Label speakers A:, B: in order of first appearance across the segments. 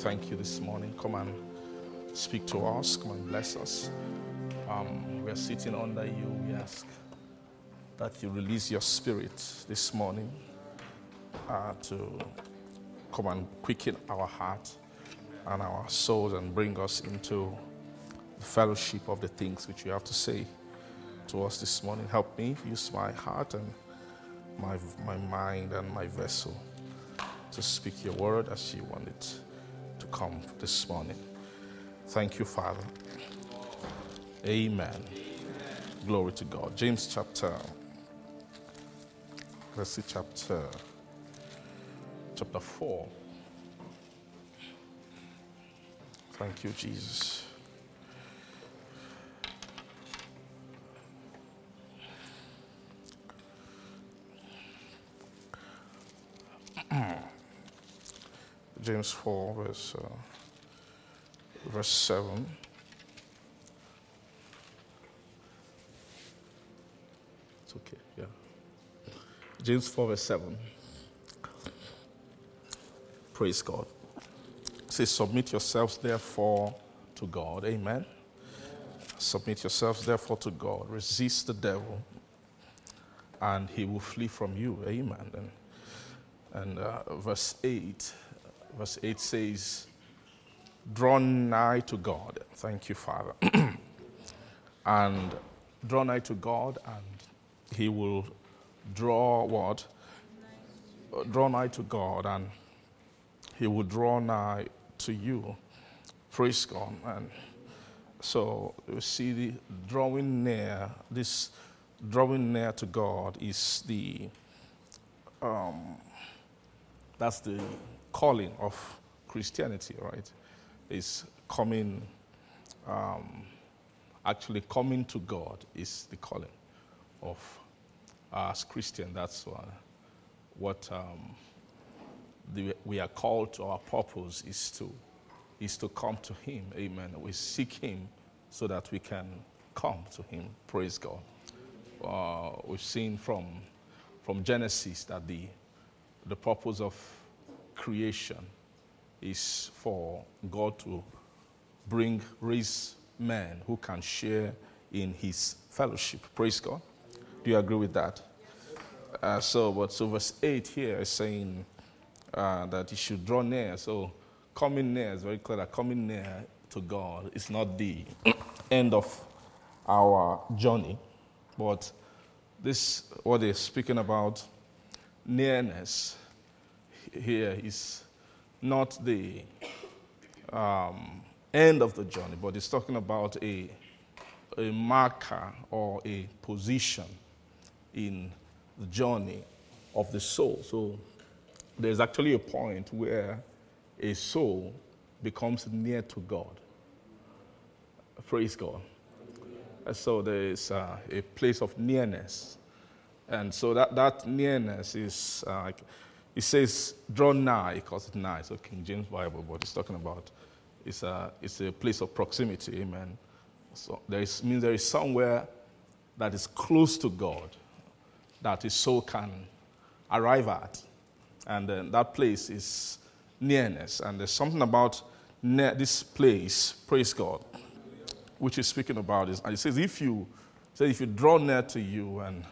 A: Thank you this morning. Come and speak to us. Come and bless us. Um, we are sitting under you. We ask that you release your spirit this morning uh, to come and quicken our heart and our souls and bring us into the fellowship of the things which you have to say to us this morning. Help me use my heart and my, my mind and my vessel to speak your word as you want it to come this morning. Thank you, Father. Amen. Glory to God. James chapter, let's see, chapter, chapter 4. Thank you, Jesus. James 4, verse, uh, verse 7. It's okay, yeah. James 4, verse 7. Praise God. It says, Submit yourselves therefore to God. Amen. Submit yourselves therefore to God. Resist the devil, and he will flee from you. Amen. And, and uh, verse 8, verse 8 says, Draw nigh to God. Thank you, Father. and draw nigh to God, and he will draw what? Draw nigh to God, and he will draw nigh to you. Praise God. And so you see the drawing near, this drawing near to God is the um, that's the calling of Christianity, right? Is coming um, actually coming to God is the calling of us Christian. That's uh, what um, the, we are called to. Our purpose is to is to come to Him. Amen. We seek Him so that we can come to Him. Praise God. Uh, we've seen from from Genesis that the the purpose of creation is for God to bring raise men who can share in His fellowship. Praise God. Do you agree with that? Uh, so, but so verse 8 here is saying uh, that he should draw near. So, coming near is very clear that coming near to God is not the end of our journey, but this, what they're speaking about, nearness here is not the um, end of the journey, but it's talking about a, a marker or a position in the journey of the soul. So there's actually a point where a soul becomes near to God. Praise God. So there's uh, a place of nearness. And so that, that nearness is, uh, it says, draw nigh, He calls it nigh. So King James Bible, but he's talking about, it's a, it's a place of proximity, amen. So there is, means there is somewhere that is close to God that his soul can arrive at. And then that place is nearness. And there's something about near this place, praise God, which he's speaking about is, and he says, if you, say if you draw near to you and,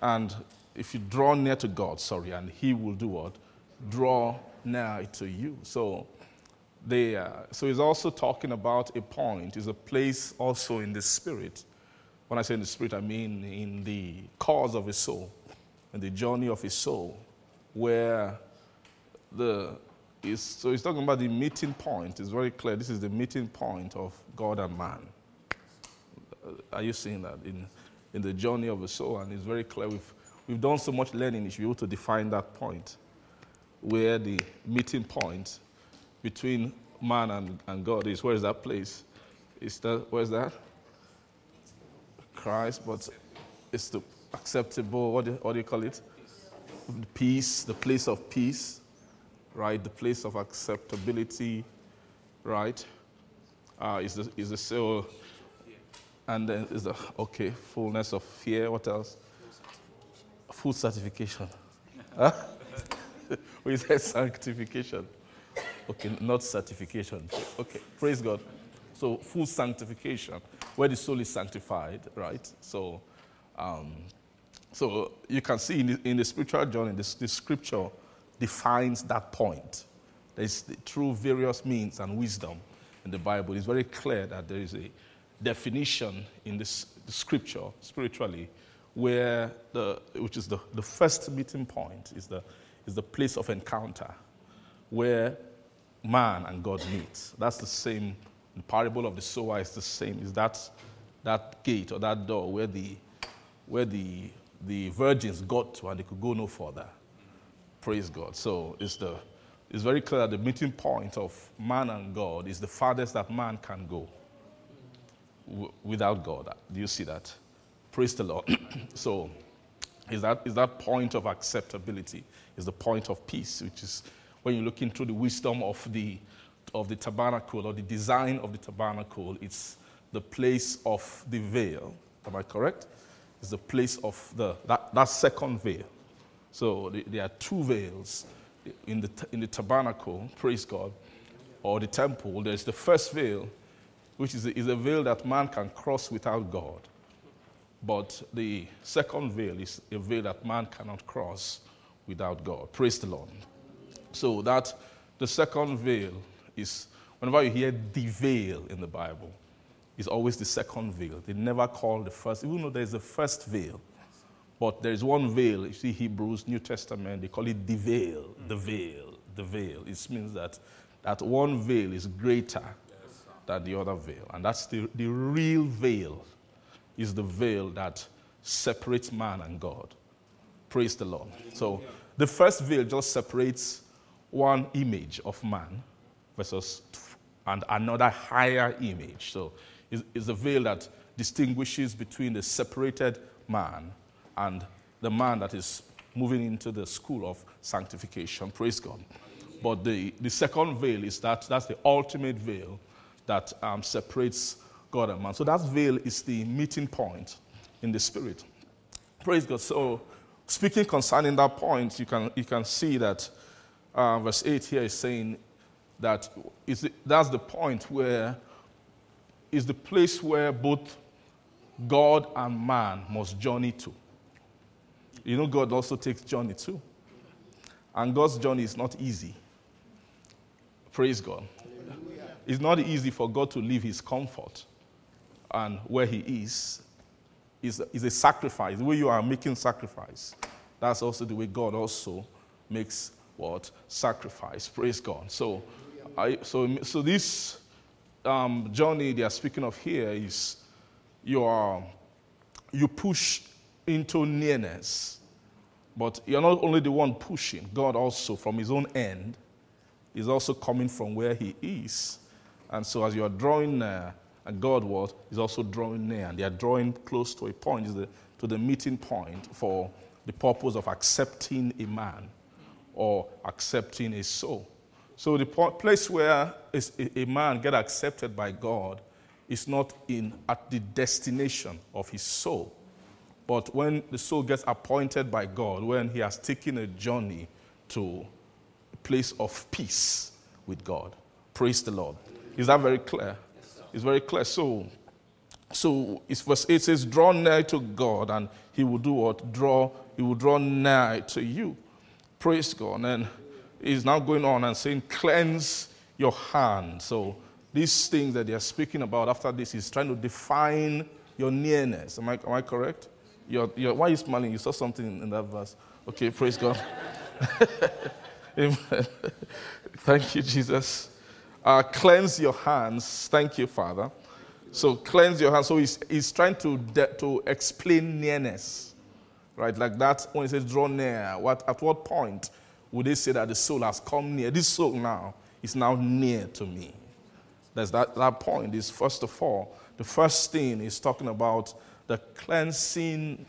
A: and if you draw near to God, sorry, and he will do what? Draw near to you. So they, uh, so he's also talking about a point, is a place also in the spirit. When I say in the spirit, I mean in the cause of a soul. in the journey of his soul, where the is so he's talking about the meeting point. It's very clear. This is the meeting point of God and man. Are you seeing that in, in the journey of the soul? And it's very clear. We've, we've done so much learning, you should be able to define that point, where the meeting point between man and, and God is. Where is that place? Is that, where's that? Christ, but it's the acceptable, what do, what do you call it? Peace, the place of peace, right? The place of acceptability, right? Uh, is the, is the soul, and then is the, okay, fullness of fear. What else? Full certification. we said sanctification. Okay, not certification. Okay, praise God. So, full sanctification, where the soul is sanctified, right? So, um, so you can see in the, in the spiritual journey, the, the scripture defines that point. There's through various means and wisdom in the Bible. It's very clear that there is a definition in this, the scripture spiritually where the, which is the, the first meeting point is the, is the place of encounter where man and God meet. That's the same, the parable of the sower is the same. Is that, that gate or that door where the, where the, the virgins got to and they could go no further. Praise God. So it's, the, it's very clear that the meeting point of man and God is the farthest that man can go w- without God. Do you see that? Praise the Lord. so is that, is that point of acceptability, is the point of peace, which is when you look into the wisdom of the, of the tabernacle or the design of the tabernacle, it's the place of the veil. Am I correct? It's the place of the, that, that second veil. So the, there are two veils in the, in the tabernacle, praise God, or the temple. There's the first veil, which is a, is a veil that man can cross without God. But the second veil is a veil that man cannot cross without God. Praise the Lord. So that the second veil is, whenever you hear the veil in the Bible, it's always the second veil. They never call the first, even though there's a first veil. But there's one veil, you see Hebrews, New Testament, they call it the veil, the veil, the veil. It means that, that one veil is greater than the other veil. And that's the, the real veil, is the veil that separates man and God. Praise the Lord. So the first veil just separates one image of man versus and another higher image. So it's, a veil that distinguishes between the separated man and the man that is moving into the school of sanctification. Praise God. But the, the second veil is that that's the ultimate veil that um, separates God and man. So that veil is the meeting point in the spirit. Praise God. So speaking concerning that point, you can, you can see that uh, verse 8 here is saying that is the, that's the point where is the place where both God and man must journey to. You know, God also takes journey too. And God's journey is not easy. Praise God. It's not easy for God to leave his comfort and where he is is, is a sacrifice. The way you are making sacrifice, that's also the way God also makes what? Sacrifice. Praise God. So, I, so, so this um, journey they are speaking of here is you, are, you push into nearness, but you're not only the one pushing, God also, from his own end, is also coming from where he is. And so as you are drawing near, and God was, is also drawing near, and they are drawing close to a point, the, to the meeting point for the purpose of accepting a man or accepting a soul. So the place where a man get accepted by God is not in at the destination of his soul, but when the soul gets appointed by God, when he has taken a journey to a place of peace with God. Praise the Lord. Is that very clear? It's very clear. So, so it's verse 8 says, Draw nigh to God, and he will do what? Draw, he will draw nigh to you. Praise God. And he's now going on and saying, Cleanse your hand. So these things that they are speaking about after this is trying to define your nearness. Am I, am I correct? You're, you're, why are you smiling? You saw something in that verse. Okay, praise God. Amen. Thank you, Jesus. Uh, cleanse your hands. Thank you, Father. So cleanse your hands. So he's, he's trying to, de- to explain nearness, right? Like that when he says draw near. What, at what point would they say that the soul has come near? This soul now is now near to me. There's that, that point is first of all, the first thing is talking about the cleansing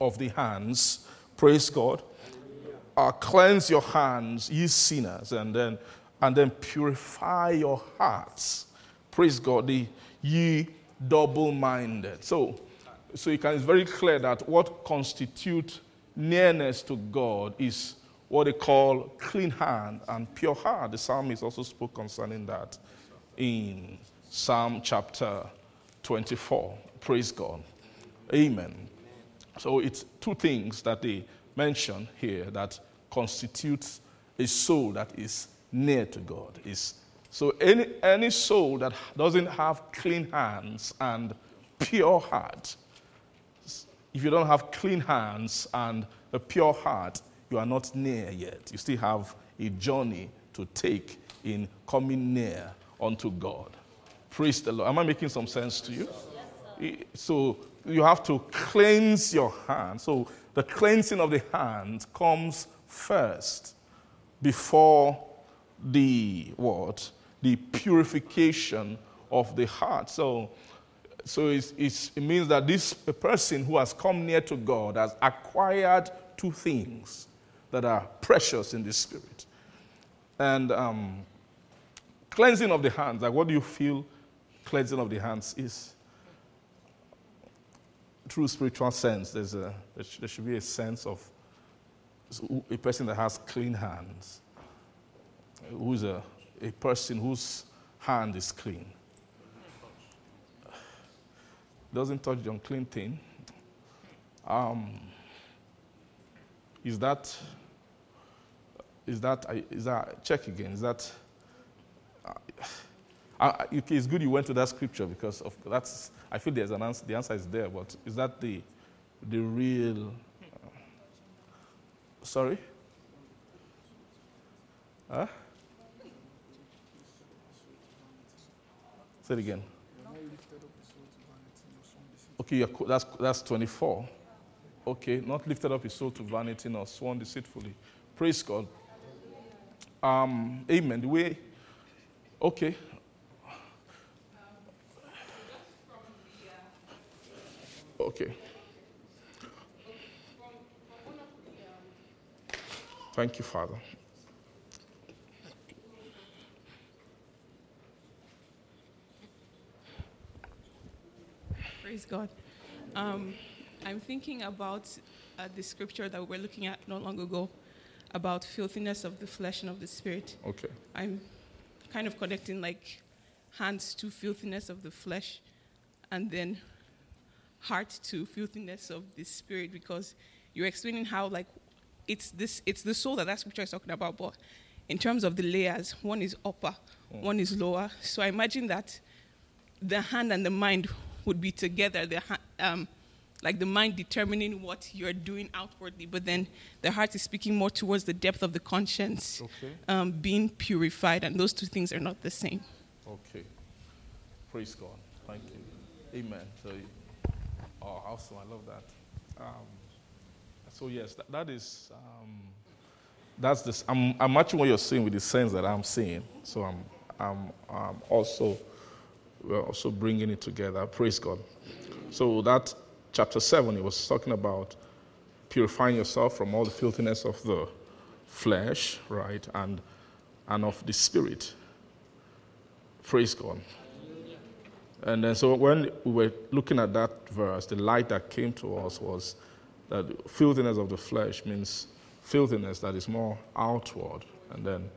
A: of the hands. Praise God. Uh, cleanse your hands, ye sinners, and then and then purify your hearts. Praise God. The ye double-minded. So, so it can, it's very clear that what constitutes nearness to God is what they call clean hand and pure heart. The psalmist also spoke concerning that in Psalm chapter 24. Praise God. Amen. So it's two things that they mention here that constitutes a soul that is near to God. Is so any, any soul that doesn't have clean hands and pure heart, if you don't have clean hands and a pure heart, you are not near yet. You still have a journey to take in coming near unto God. Praise the Lord. Am I making some sense to you? Yes, so you have to cleanse your hands. So the cleansing of the hands comes first before the what? The purification of the heart. So, so it's, it's, it means that this person who has come near to God has acquired two things that are precious in the spirit. And um, cleansing of the hands, like what do you feel cleansing of the hands is? True spiritual sense, there's a, there should be a sense of a person that has clean hands who's a, a person whose hand is clean. Doesn't touch the unclean thing. Um, is that, is that, is that, check again, is that, uh, it's good you went to that scripture because of that's, I feel there's an answer, the answer is there, but is that the, the real, uh, sorry? Huh? Say it again. Okay, that's, that's 24. Okay, not lifted up his soul to vanity nor sworn deceitfully. Praise God. Um, amen. The way, okay. Okay. Thank you, Father.
B: Praise God. Um, I'm thinking about uh, the scripture that we were looking at not long ago about filthiness of the flesh and of the spirit.
A: Okay.
B: I'm kind of connecting like hands to filthiness of the flesh and then heart to filthiness of the spirit because you're explaining how like it's this it's the soul that that scripture is talking about but in terms of the layers one is upper mm. one is lower so i imagine that the hand and the mind would be together. The, um, like the mind determining what you're doing outwardly, but then the heart is speaking more towards the depth of the conscience, okay. um, being purified, and those two things are not the same.
A: Okay. Praise God. Thank you. Amen. So, oh, awesome. I love that. Um, so, yes, that, that is, um, that's this. I'm, I'm matching what you're saying with the sense that I'm seeing. So, I'm, I'm, I'm also we're also bringing it together. Praise God. So, that chapter 7, he was talking about purifying yourself from all the filthiness of the flesh, right, and, and of the spirit. Praise God. And then, so when we were looking at that verse, the light that came to us was that filthiness of the flesh means filthiness that is more outward. And then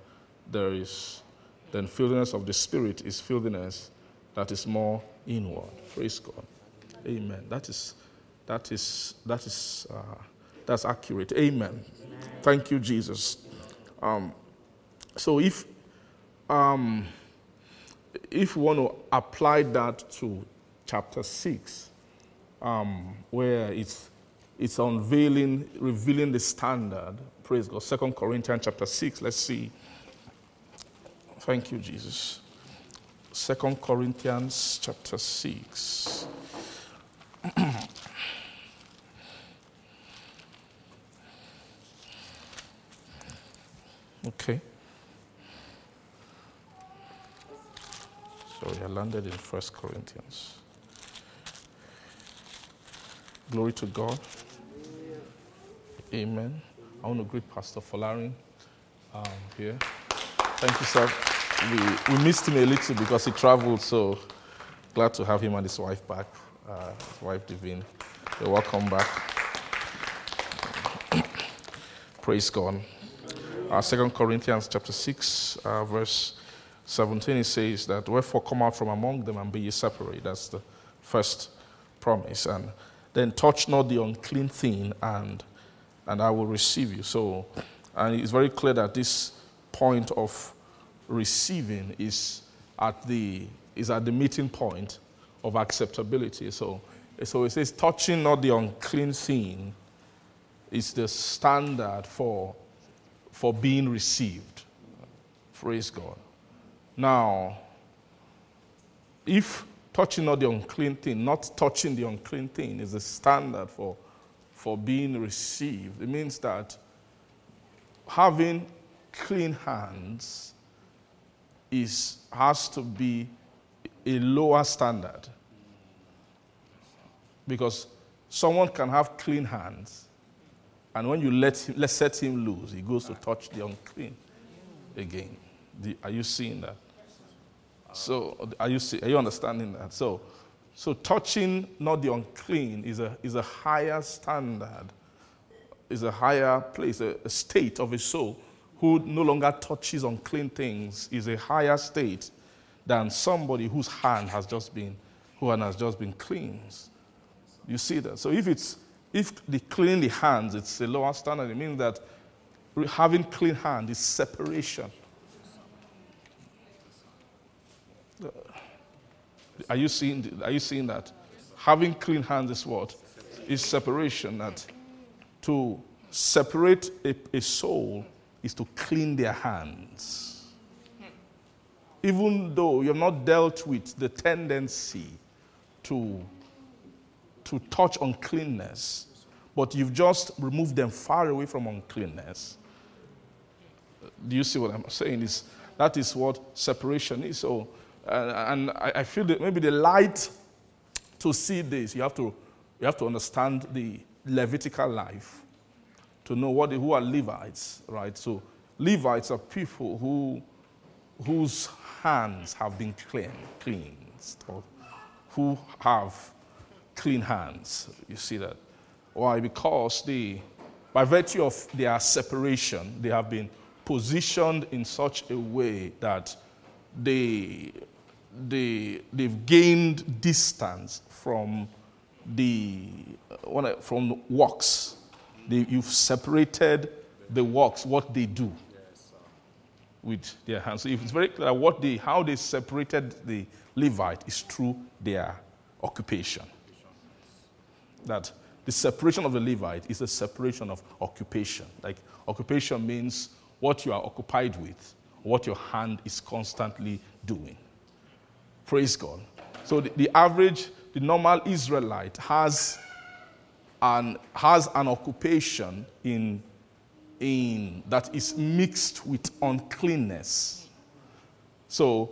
A: there is, then filthiness of the spirit is filthiness that is more inward. Praise God. Amen. That is that is that is uh, that's accurate. Amen. Amen. Thank you, Jesus. Um, so if um, if we want to apply that to chapter six, um, where it's it's unveiling, revealing the standard. Praise God. Second Corinthians chapter 6. Let's see. Thank you, Jesus. Second Corinthians chapter 6. okay. So we are landed in First Corinthians. Glory to God. Amen. I want to greet Pastor Folarin um, here. Thank you, sir. We, we missed him a little because he traveled, so glad to have him and his wife back, uh, his wife Divine. You're welcome back. Praise God. Uh, 2 Corinthians chapter 6, uh, verse 17, it says that, Wherefore come out from among them and be ye separate. That's the first promise. And then touch not the unclean thing, and, and I will receive you. So, and it's very clear that this point of receiving is at the, is at the meeting point of acceptability. So, so it says, touching not the unclean thing is the standard for, for being received. Praise God. Now, if touching not the unclean thing, not touching the unclean thing is the standard for, for being received, it means that having clean hands is, has to be a lower standard. Because someone can have clean hands, and when you let him, let set him loose, he goes to touch the unclean again. are you seeing that? So are you, see, are you understanding that? So, so touching not the unclean is a, is a higher standard, is a higher place, a, a state of a soul who no longer touches unclean things is a higher state than somebody whose hand has just been, who has just been cleansed. You see that? So if it's if the clean the hands, it's a lower standard. It means that having clean hand is separation. Uh, are you seeing, are you seeing that? Having clean hands is what? Is separation. That to separate a, a soul is to clean their hands. Even though you've not dealt with the tendency to, to touch uncleanness, but you've just removed them far away from uncleanness. Do you see what I'm saying? Is that is what separation is. So uh, and I, I, feel that maybe the light to see this, you have to, you have to understand the Levitical life to know what, who are Levites, right? So Levites are people who, whose hands have been clean, cleansed, or who have clean hands. You see that? Why? Because they, by virtue of their separation, they have been positioned in such a way that they they, they've gained distance from the uh, from works. They, you've separated the works, what they do with their hands. So it's very clear what they, how they separated the Levite is through their occupation. That the separation of the Levite is a separation of occupation. Like occupation means what you are occupied with, what your hand is constantly doing. Praise God. So the, the average, the normal Israelite has an, has an occupation in, in, that is mixed with uncleanness. So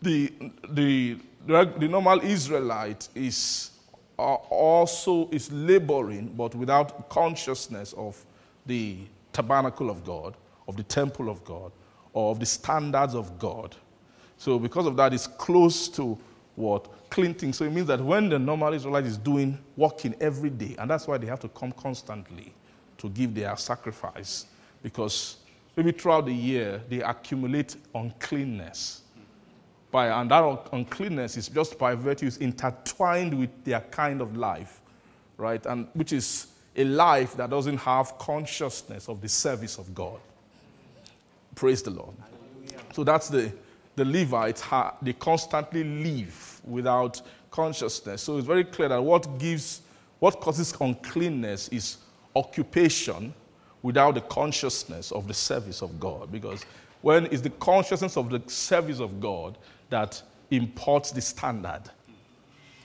A: the, the, the normal Israelite is also is laboring, but without consciousness of the tabernacle of God, of the temple of God, or of the standards of God. So because of that, it's close to what? Cleansing. So it means that when the normal Israelite is doing, working every day, and that's why they have to come constantly to give their sacrifice, because maybe throughout the year they accumulate uncleanness. By, and that uncleanness is just by virtue is intertwined with their kind of life, right? And which is a life that doesn't have consciousness of the service of God. Praise the Lord. So that's the the Levites, they constantly live without consciousness. So it's very clear that what gives, what causes uncleanness is occupation without the consciousness of the service of God. Because when it's the consciousness of the service of God that imports the standard.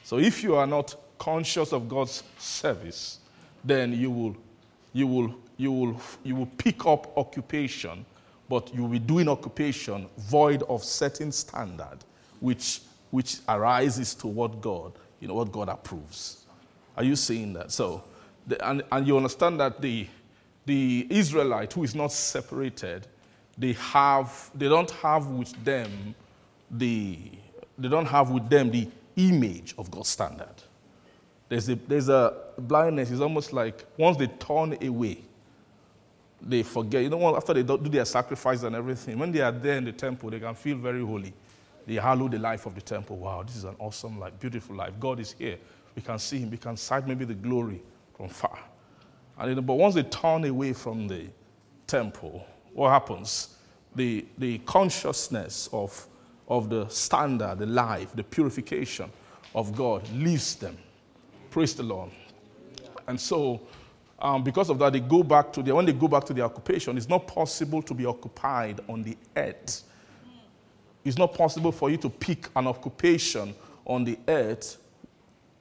A: So if you are not conscious of God's service, then you will, you will, you will, you will pick up occupation, but you will be doing occupation void of certain standard, which, which arises to what God, you know, what God approves. Are you seeing that? So, the, and, and you understand that the, the Israelite who is not separated, they have, they don't have with them the, they don't have with them the image of God's standard. There's a, there's a blindness. It's almost like once they turn away, they forget. You know, what? after they do their sacrifice and everything, when they are there in the temple, they can feel very holy. They hallow the life of the temple. Wow, this is an awesome life, beautiful life. God is here. We can see Him. We can sight maybe the glory from far. And, but once they turn away from the temple, what happens? The, the consciousness of, of the standard, the life, the purification of God leaves them. Praise the Lord. And so, um, because of that, they go back to their, when they go back to their occupation, it's not possible to be occupied on the earth. It's not possible for you to pick an occupation on the earth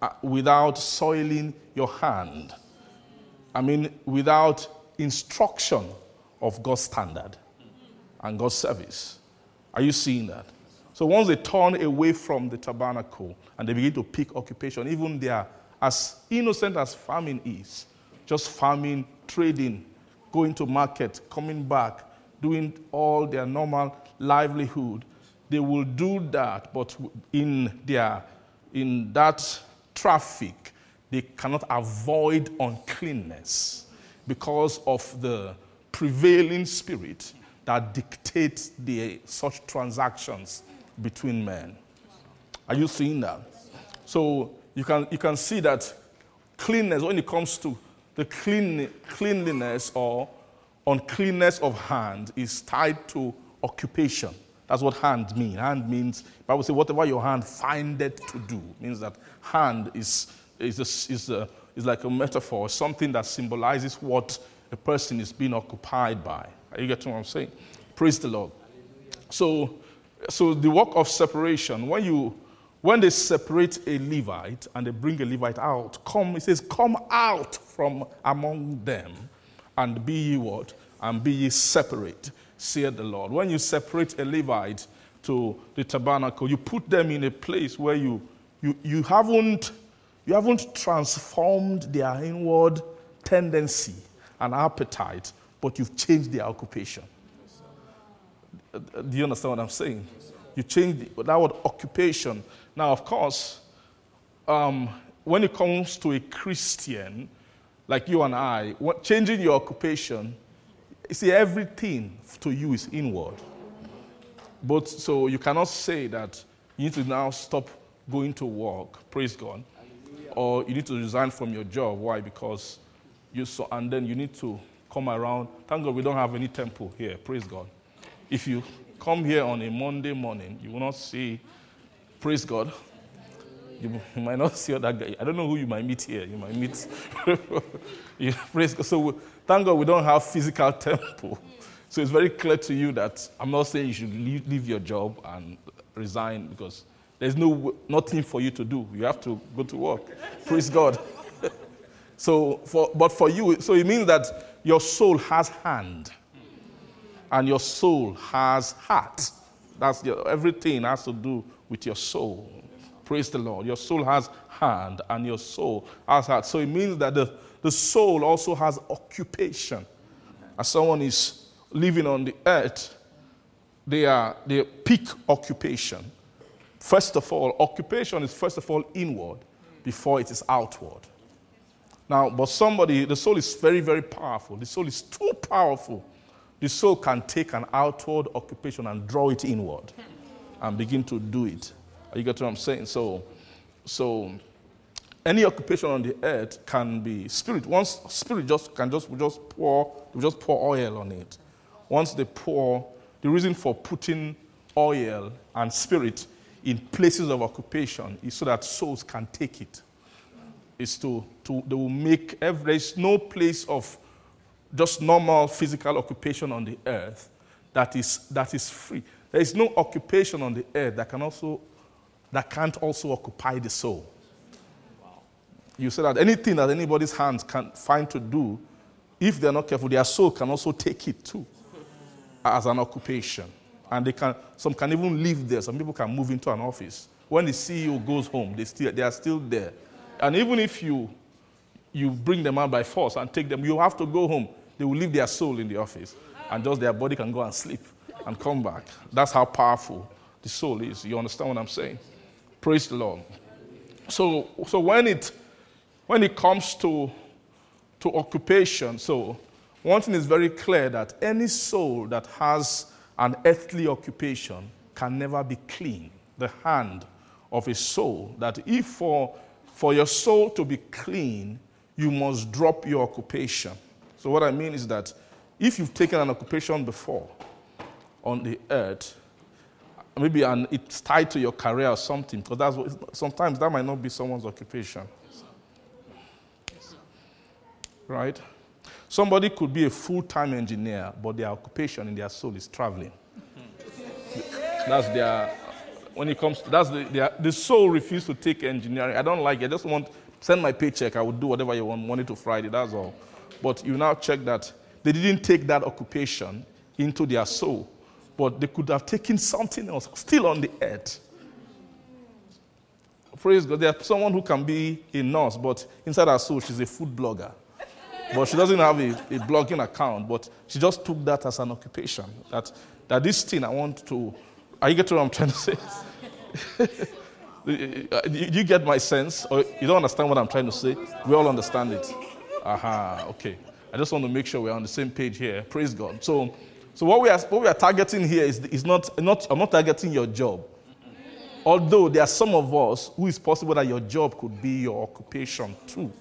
A: uh, without soiling your hand. I mean, without instruction of God's standard and God's service. Are you seeing that? So once they turn away from the tabernacle and they begin to pick occupation, even their as innocent as farming is, just farming, trading, going to market, coming back, doing all their normal livelihood, they will do that, but in their in that traffic, they cannot avoid uncleanness because of the prevailing spirit that dictates the, such transactions between men. Are you seeing that? So you can, you can see that cleanness, when it comes to the clean, cleanliness or uncleanness of hand, is tied to occupation. That's what hand means. Hand means, Bible says, whatever your hand findeth to do, means that hand is, is, a, is, a, is like a metaphor, something that symbolizes what a person is being occupied by. Are you getting what I'm saying? Praise the Lord. So, so the work of separation, when you when they separate a Levite and they bring a Levite out, come, it says, come out from among them and be ye what? And be ye separate, saith the Lord. When you separate a Levite to the tabernacle, you put them in a place where you, you, you, haven't, you haven't transformed their inward tendency and appetite, but you've changed their occupation. Do you understand what I'm saying? You change that word occupation now, of course, um, when it comes to a Christian like you and I, what, changing your occupation, you see, everything to you is inward. But so you cannot say that you need to now stop going to work, praise God, or you need to resign from your job. Why? Because you saw, and then you need to come around. Thank God we don't have any temple here, praise God. If you come here on a Monday morning, you will not see Praise God. You, you, might not see that guy. I don't know who you might meet here. You might meet. you, praise God. So thank God we don't have physical temple. So it's very clear to you that I'm not saying you should leave, leave your job and resign because there's no nothing for you to do. You have to go to work. praise God. so for, but for you, so it means that your soul has hand and your soul has heart. That's your, everything has to do with your soul. Praise the Lord. Your soul has hand and your soul has heart. So it means that the, the soul also has occupation. As someone is living on the earth, they are they peak occupation. First of all, occupation is first of all inward before it is outward. Now, but somebody, the soul is very, very powerful. The soul is too powerful. The soul can take an outward occupation and draw it inward and begin to do it. You get what I'm saying? So, so any occupation on the earth can be spirit. Once spirit just can just just pour just pour oil on it. Once they pour, the reason for putting oil and spirit in places of occupation is so that souls can take it. is to, to they will make every, no place of just normal physical occupation on the earth that is, that is free. There is no occupation on the earth that can also that can't also occupy the soul. You say that anything that anybody's hands can find to do, if they're not careful, their soul can also take it too as an occupation. And they can, some can even live there. Some people can move into an office. When the CEO goes home, they, still, they are still there. And even if you, you bring them out by force and take them, you have to go home. They will leave their soul in the office. And just their body can go and sleep and come back. That's how powerful the soul is. You understand what I'm saying? Praise the Lord. So, so when, it, when it comes to, to occupation, so one thing is very clear that any soul that has an earthly occupation can never be clean. The hand of a soul, that if for, for your soul to be clean, you must drop your occupation. So, what I mean is that if you've taken an occupation before on the earth, maybe and it's tied to your career or something, because that's what, sometimes that might not be someone's occupation. Right? Somebody could be a full time engineer, but their occupation in their soul is traveling. that's their, when it comes to, that's the, their, the soul refused to take engineering. I don't like it. I just want, send my paycheck. I will do whatever you want, Monday to Friday, that's all. But you now check that they didn't take that occupation into their soul, but they could have taken something else still on the earth. Praise God. There's someone who can be a nurse, but inside her soul, she's a food blogger. But she doesn't have a, a blogging account, but she just took that as an occupation. That, that this thing I want to. Are you getting what I'm trying to say? you get my sense? Or you don't understand what I'm trying to say? We all understand it. Aha, okay. I just want to make sure we're on the same page here. Praise God. So, so what, we are, what we are targeting here is, is not, not, I'm not targeting your job. Although there are some of us who is possible that your job could be your occupation too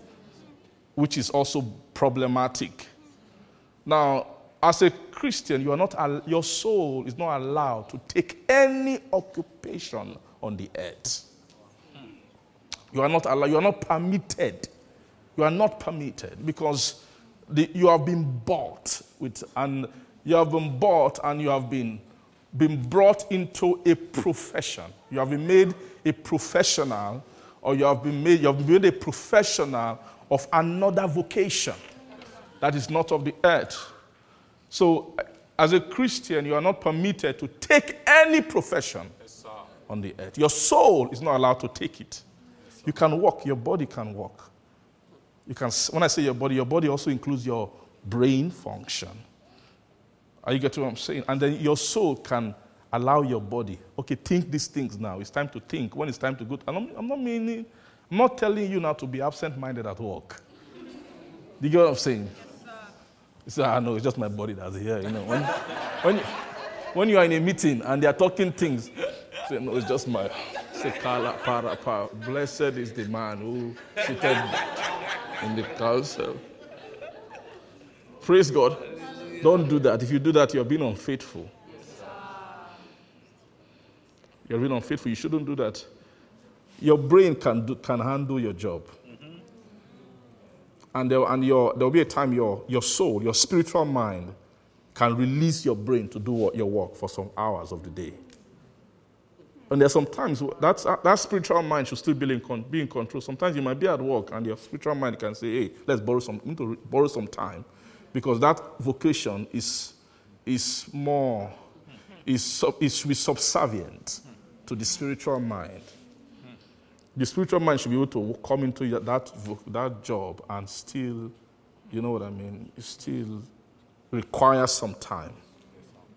A: which is also problematic. Now, as a Christian, you are not, your soul is not allowed to take any occupation on the earth. You are not allowed, you are not permitted. You are not permitted because the, you have been bought with, and you have been bought and you have been, been brought into a profession. You have been made a professional, or you have been made, you have been made a professional of another vocation that is not of the earth. So, as a Christian, you are not permitted to take any profession yes, on the earth. Your soul is not allowed to take it. Yes, you can walk, your body can walk. You can, when I say your body, your body also includes your brain function. Are you getting what I'm saying? And then your soul can allow your body, okay, think these things now. It's time to think. When it's time to go, I'm, I'm not meaning I'm not telling you now to be absent minded at work. You get what I'm saying? You uh, say, ah, I know, it's just my body that's here. You know, when, when, you, when you are in a meeting and they are talking things, say, no, it's just my. Say, para, para, para. Blessed is the man who in the counsel. Praise God. Don't do that. If you do that, you're being unfaithful. You're being unfaithful. You shouldn't do that your brain can, do, can handle your job. And, there, and your, there'll be a time your, your soul, your spiritual mind, can release your brain to do your work for some hours of the day. And there's sometimes that's, that spiritual mind should still be in, be in control. Sometimes you might be at work and your spiritual mind can say, hey, let's borrow some, need to borrow some time. Because that vocation is, is more, is, is, is subservient to the spiritual mind the spiritual mind should be able to come into that, that job and still, you know what I mean, still requires some time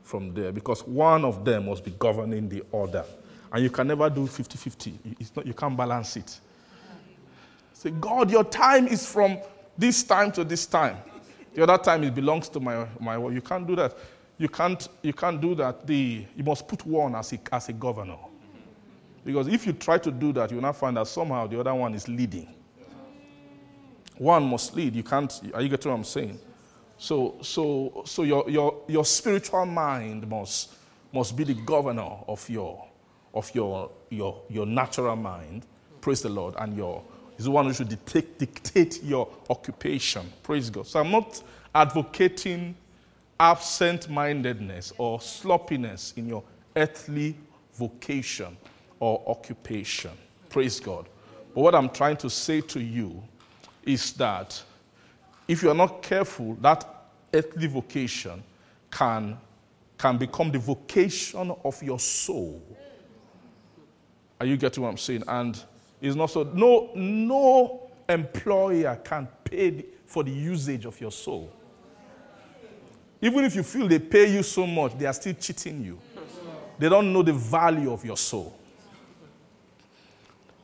A: from there because one of them must be governing the other. And you can never do 50 50, you can't balance it. Say, God, your time is from this time to this time. The other time it belongs to my, my You can't do that. You can't, you can't do that. The, you must put one as a, as a governor. Because if you try to do that, you'll not find that somehow the other one is leading. One must lead. You can't, are you getting what I'm saying? So, so, so your, your, your spiritual mind must, must be the governor of your, of your, your, your natural mind. Praise the Lord. And your, is the one who should dictate, dictate your occupation. Praise God. So I'm not advocating absent mindedness or sloppiness in your earthly vocation or occupation. Praise God. But what I'm trying to say to you is that if you are not careful, that earthly vocation can, can become the vocation of your soul. Are you getting what I'm saying? And it's not so. No, no employer can pay for the usage of your soul. Even if you feel they pay you so much, they are still cheating you. They don't know the value of your soul.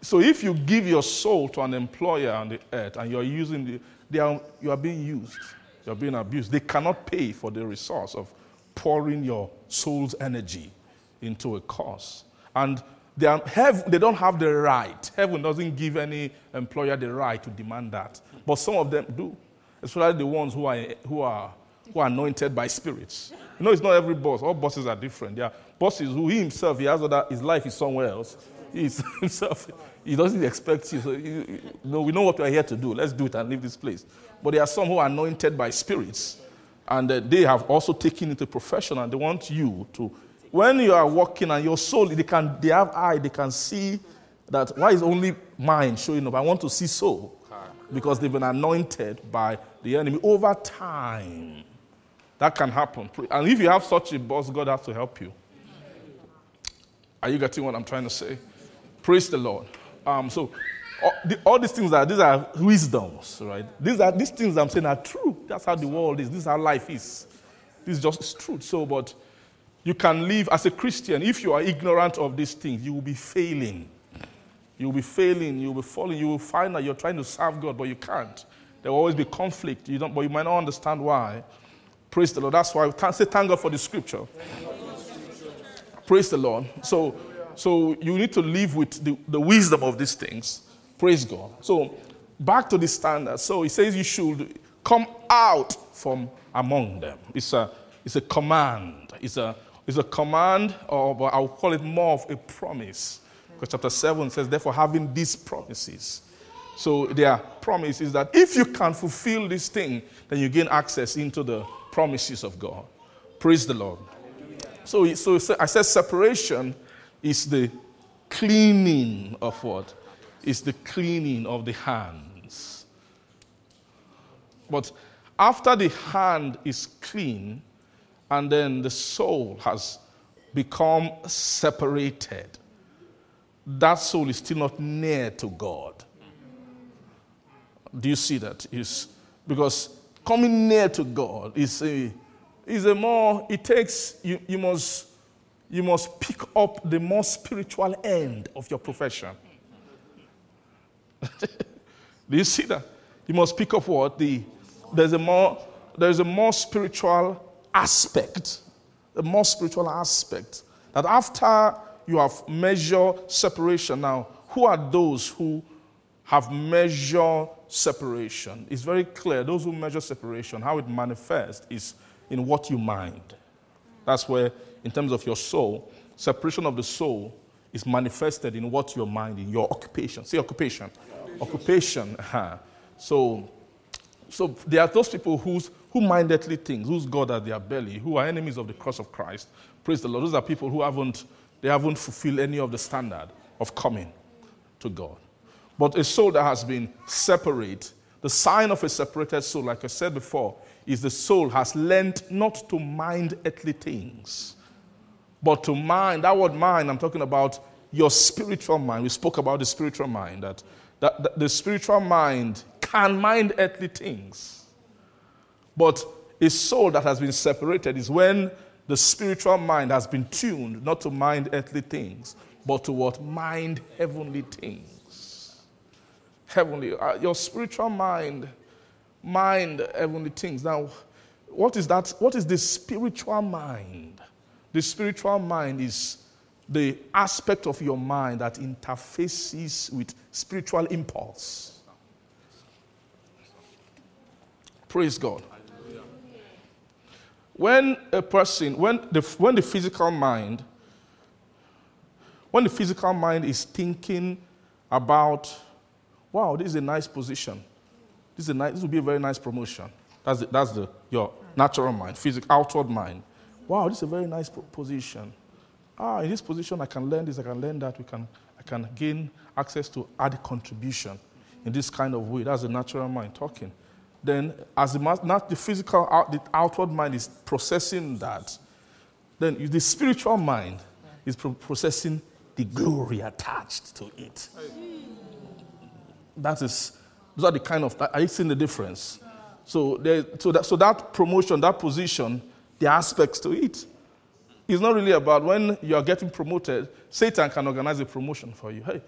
A: So if you give your soul to an employer on the earth and you're using the, they are, you are being used, you're being abused. They cannot pay for the resource of pouring your soul's energy into a cause. And they, are, have, they don't have the right. Heaven doesn't give any employer the right to demand that. But some of them do, especially the ones who are, who are, who are anointed by spirits. You know, it's not every boss. All bosses are different. There are bosses who he himself, he has other, his life is somewhere else. He's himself, he doesn't expect you. So, you, know, we know what we're here to do. Let's do it and leave this place. But there are some who are anointed by spirits. And uh, they have also taken it a profession and they want you to when you are walking and your soul, they can they have eye, they can see that why is only mind showing up? I want to see soul. Because they've been anointed by the enemy over time. That can happen. And if you have such a boss, God has to help you. Are you getting what I'm trying to say? Praise the Lord. Um, so all, the, all, these things are these are wisdoms, right? These are these things I'm saying are true. That's how the world is. This is how life is. This is just truth. So, but you can live as a Christian. If you are ignorant of these things, you will be failing. You will be failing. You will be falling. You will find that you're trying to serve God, but you can't. There will always be conflict. You don't, but you might not understand why. Praise the Lord. That's why we can't say thank God for the scripture. Praise the Lord. So, so you need to live with the, the wisdom of these things. Praise God. So back to the standard. So he says you should come out from among them. It's a, it's a command. It's a, is a command, or I'll call it more of a promise. Because chapter 7 says, therefore, having these promises. So their promise is that if you can fulfill this thing, then you gain access into the promises of God. Praise the Lord. So, so I said separation is the cleaning of what? Is the cleaning of the hands. But after the hand is clean, and then the soul has become separated, that soul is still not near to God. Do you see that? Is because coming near to God is a is a more it takes you, you must you must pick up the more spiritual end of your profession. Do you see that? You must pick up what the there's a more there's a more spiritual aspect, the more spiritual aspect, that after you have measured separation, now, who are those who have measured separation? It's very clear. Those who measure separation, how it manifests is in what you mind. That's where, in terms of your soul, separation of the soul is manifested in what your mind, in your occupation. Say occupation. Occupation. occupation. So, so there are those people whose who mind earthly things, whose God at their belly, who are enemies of the cross of Christ. Praise the Lord. Those are people who haven't, they haven't fulfilled any of the standard of coming to God. But a soul that has been separate, the sign of a separated soul, like I said before, is the soul has learned not to mind earthly things, but to mind. That word mind, I'm talking about your spiritual mind. We spoke about the spiritual mind, that, that, that the spiritual mind can mind earthly things but a soul that has been separated is when the spiritual mind has been tuned not to mind earthly things, but to what? Mind heavenly things. Heavenly. Uh, your spiritual mind, mind heavenly things. Now, what is that? What is the spiritual mind? The spiritual mind is the aspect of your mind that interfaces with spiritual impulse. Praise God. When a person, when the, when the physical mind, when the physical mind is thinking about wow, this is a nice position. This, is a nice, this will be a very nice promotion. That's, the, that's the, your natural mind, physical, outward mind. Wow, this is a very nice position. Ah, in this position, I can learn this, I can learn that. We can, I can gain access to add contribution in this kind of way. That's the natural mind talking. Then, as the, not the physical, out, the outward mind is processing that, then the spiritual mind is pro- processing the glory attached to it. That is, those are the kind of, are you seeing the difference? So, there, so, that, so that promotion, that position, the aspects to it. It's not really about when you are getting promoted, Satan can organize a promotion for you. Hey,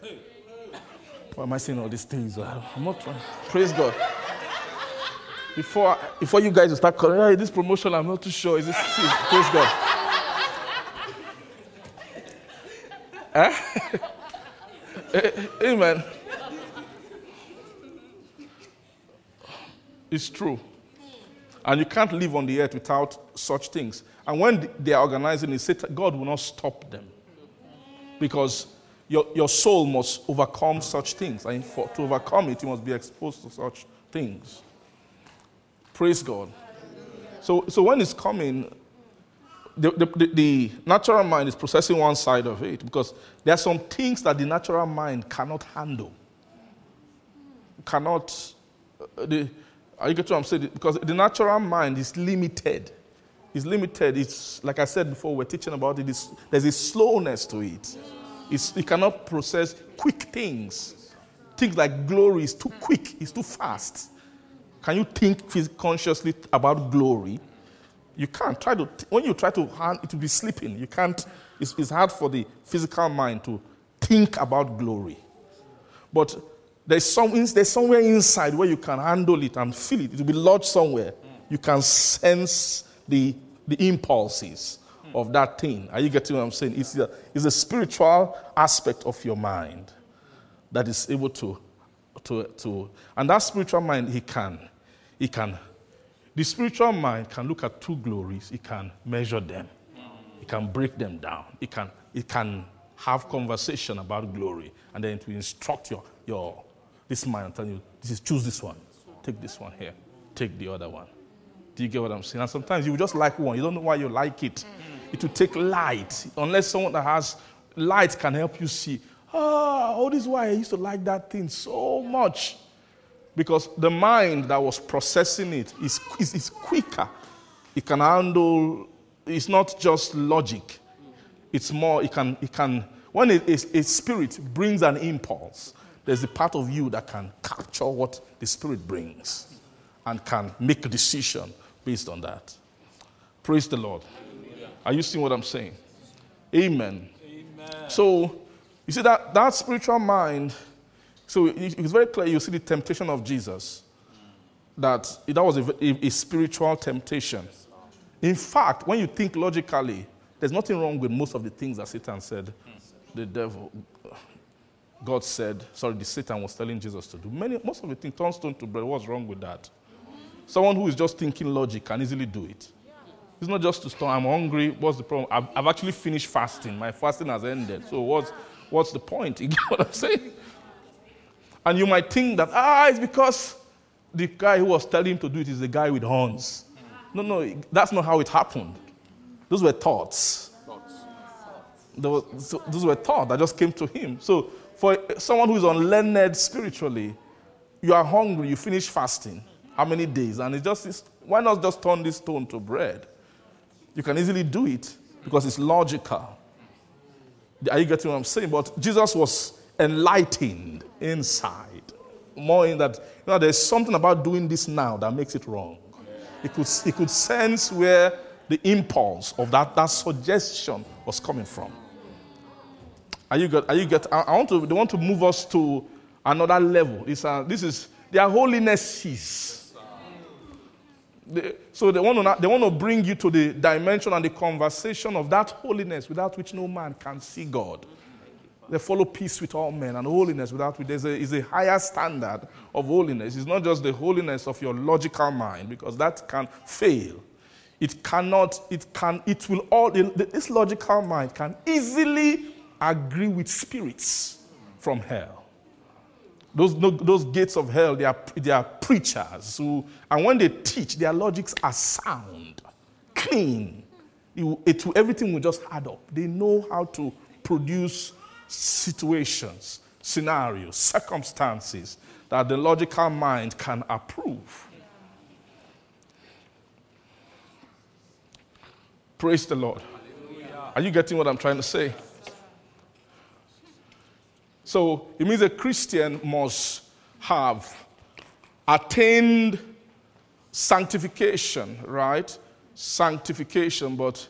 A: why am I saying all these things? I'm not trying. Praise God. Before, before you guys start calling, hey, this promotion, I'm not too sure. Is this praise God? Eh? Amen. It's true. And you can't live on the earth without such things. And when they are organizing it, God will not stop them. Because your, your soul must overcome such things. And for, to overcome it, you must be exposed to such things. Praise God. So, so when it's coming, the, the, the, natural mind is processing one side of it because there are some things that the natural mind cannot handle. Cannot. Uh, the, are you get what I'm saying? Because the natural mind is limited. It's limited. It's like I said before, we're teaching about it. It's, there's a slowness to it. It's, it cannot process quick things. Things like glory is too quick. It's too fast. Can you think consciously about glory? You can't. Try to when you try to it will be sleeping. You can't. It's, it's hard for the physical mind to think about glory. But there's, some, there's somewhere inside where you can handle it and feel it. It will be lodged somewhere. You can sense the, the impulses of that thing. Are you getting what I'm saying? It's a, it's a spiritual aspect of your mind that is able to, to, to, and that spiritual mind, he can, he can, the spiritual mind can look at two glories, it can measure them, it can break them down, it can, it can have conversation about glory, and then it will instruct your, your this mind and tell you, this is choose this one, take this one here, take the other one. Do you get what I'm saying? And sometimes you just like one, you don't know why you like it. It will take light, unless someone that has light can help you see. Ah, oh, this why I used to like that thing so much. Because the mind that was processing it is, is, is quicker. It can handle, it's not just logic. It's more, it can, it can when a, a, a spirit brings an impulse, there's a part of you that can capture what the spirit brings and can make a decision based on that. Praise the Lord. Are you seeing what I'm saying? Amen. Amen. So, you see that, that spiritual mind, so it- it's very clear you see the temptation of Jesus, that that was a, a- a spiritual temptation. In fact, when you think logically, there's nothing wrong with most of the things that Satan said. The devil, God said, sorry, the Satan was telling Jesus to do. Many, most of the things, turn stone to bread. What's wrong with that? Someone who is just thinking logic can easily do it. It's not just to stone. I'm hungry. What's the problem? I've, I've actually finished fasting. My fasting has ended. So what's, what's the point? You get what I'm saying? And you might think that, ah, it's because the guy who was telling him to do it is the guy with horns. No, no, that's not how it happened. Those were thoughts. Those, so- those were thoughts that just came to him. So for someone who is unlearned spiritually, you are hungry, you finish fasting. How many days? And it just is, why not just turn this stone to bread? You can easily do it because it's logical. Are you getting what I'm saying? But Jesus was enlightened inside. More in that, you know, there's something about doing this now that makes it wrong. He could, he could sense where the impulse of that, that suggestion was coming from. Are you get? Are you get? I, want to. They want to move us to another level. A, uh, this is their holinesses. They- so they want to. They want to bring you to the dimension and the conversation of that holiness without which no man can see God. They follow peace with all men and holiness without which there's a, is a higher standard of holiness. It's not just the holiness of your logical mind because that can fail. It cannot. It can. It will all. This logical mind can easily agree with spirits from hell. Those, those gates of hell, they are, they are preachers who, and when they teach, their logics are sound, clean. It, it, everything will just add up. They know how to produce situations, scenarios, circumstances that the logical mind can approve. Praise the Lord. Are you getting what I'm trying to say? So it means a Christian must have attained sanctification, right? Sanctification, but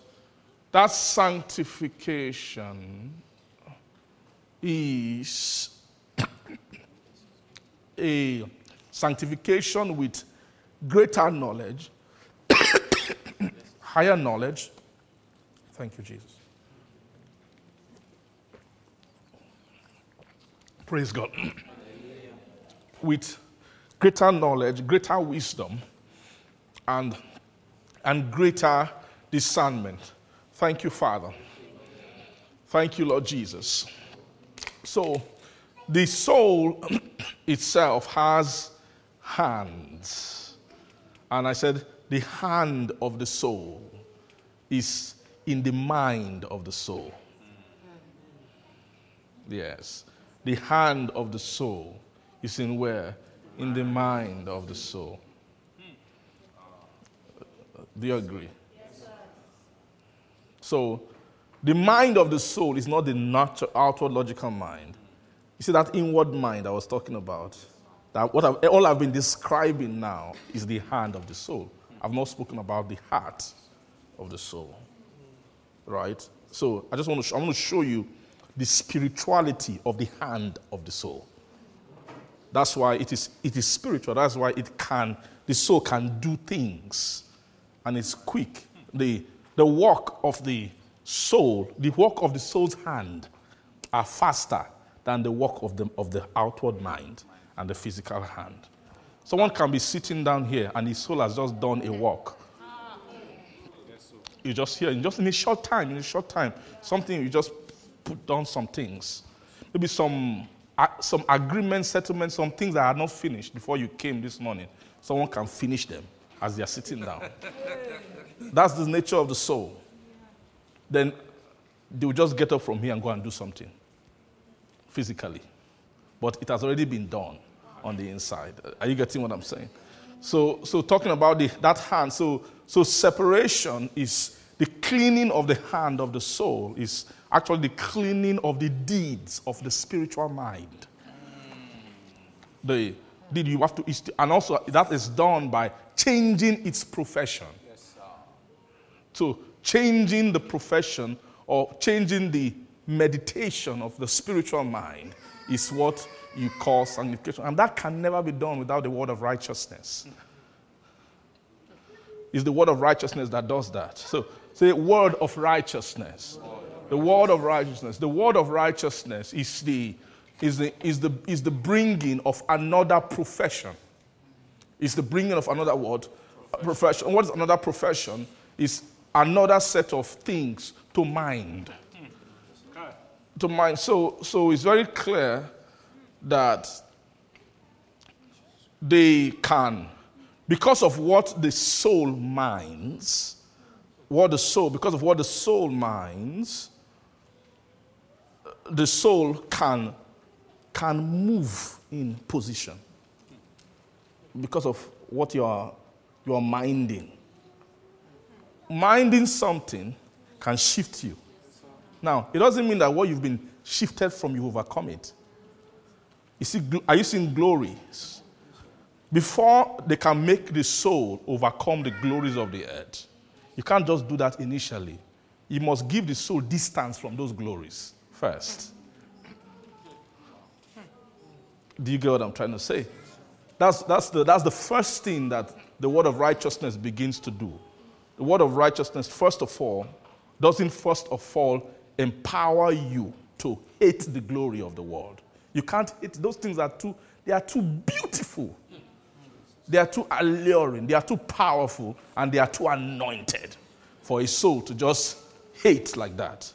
A: that sanctification is a sanctification with greater knowledge, higher knowledge. Thank you, Jesus. Praise God. with greater knowledge, greater wisdom, and, and greater discernment. Thank you, Father. Thank you, Lord Jesus. So, the soul itself has hands. And I said, the hand of the soul is in the mind of the soul. Yes. The hand of the soul is in where? In the mind of the soul. Do you agree? Yes, so, the mind of the soul is not the natural, outward logical mind. You see that inward mind I was talking about? That what I've, all I've been describing now is the hand of the soul. I've not spoken about the heart of the soul. Right? So I just want to, sh- I want to show you the spirituality of the hand of the soul. That's why it is, it is spiritual. That's why it can, the soul can do things and it's quick. The, the work of the soul, the work of the soul's hand are faster than the work of the, of the outward mind and the physical hand. Someone can be sitting down here and his soul has just done a work. You just hear, in just in a short time, in a short time, something you just put down some things. Maybe some, some agreement, settlements, some things that are not finished before you came this morning. Someone can finish them as they are sitting down. That's the nature of the soul. Then they will just get up from here and go and do something physically. But it has already been done on the inside. Are you getting what I'm saying? So, so talking about the, that hand, so, so separation is the cleaning of the hand of the soul, is actually the cleaning of the deeds of the spiritual mind. The deed you have to, and also that is done by changing its profession. Yes, So, changing the profession or changing the meditation of the spiritual mind is what you call sanctification. And that can never be done without the word of righteousness. It's the word of righteousness that does that. So, say, word of righteousness. The word of righteousness. The word of righteousness is the, is the, is the, is the bringing of another profession. It's the bringing of another word, profession. What is another profession? Is another set of things to mind. To mind. So, so it's very clear that they can, because of what the soul minds, what the soul, because of what the soul minds, the soul can, can move in position because of what you're, you're minding. Minding something can shift you. Now, it doesn't mean that what you've been shifted from, you overcome it. You see, are you seeing glories? Before they can make the soul overcome the glories of the earth, you can't just do that initially. You must give the soul distance from those glories first. Do you get what I'm trying to say? That's, that's, the, that's the first thing that the word of righteousness begins to do. The word of righteousness, first of all, doesn't first of all empower you to hate the glory of the world. You can't hate those things are too, they are too beautiful. They are too alluring, they are too powerful, and they are too anointed for a soul to just hate like that.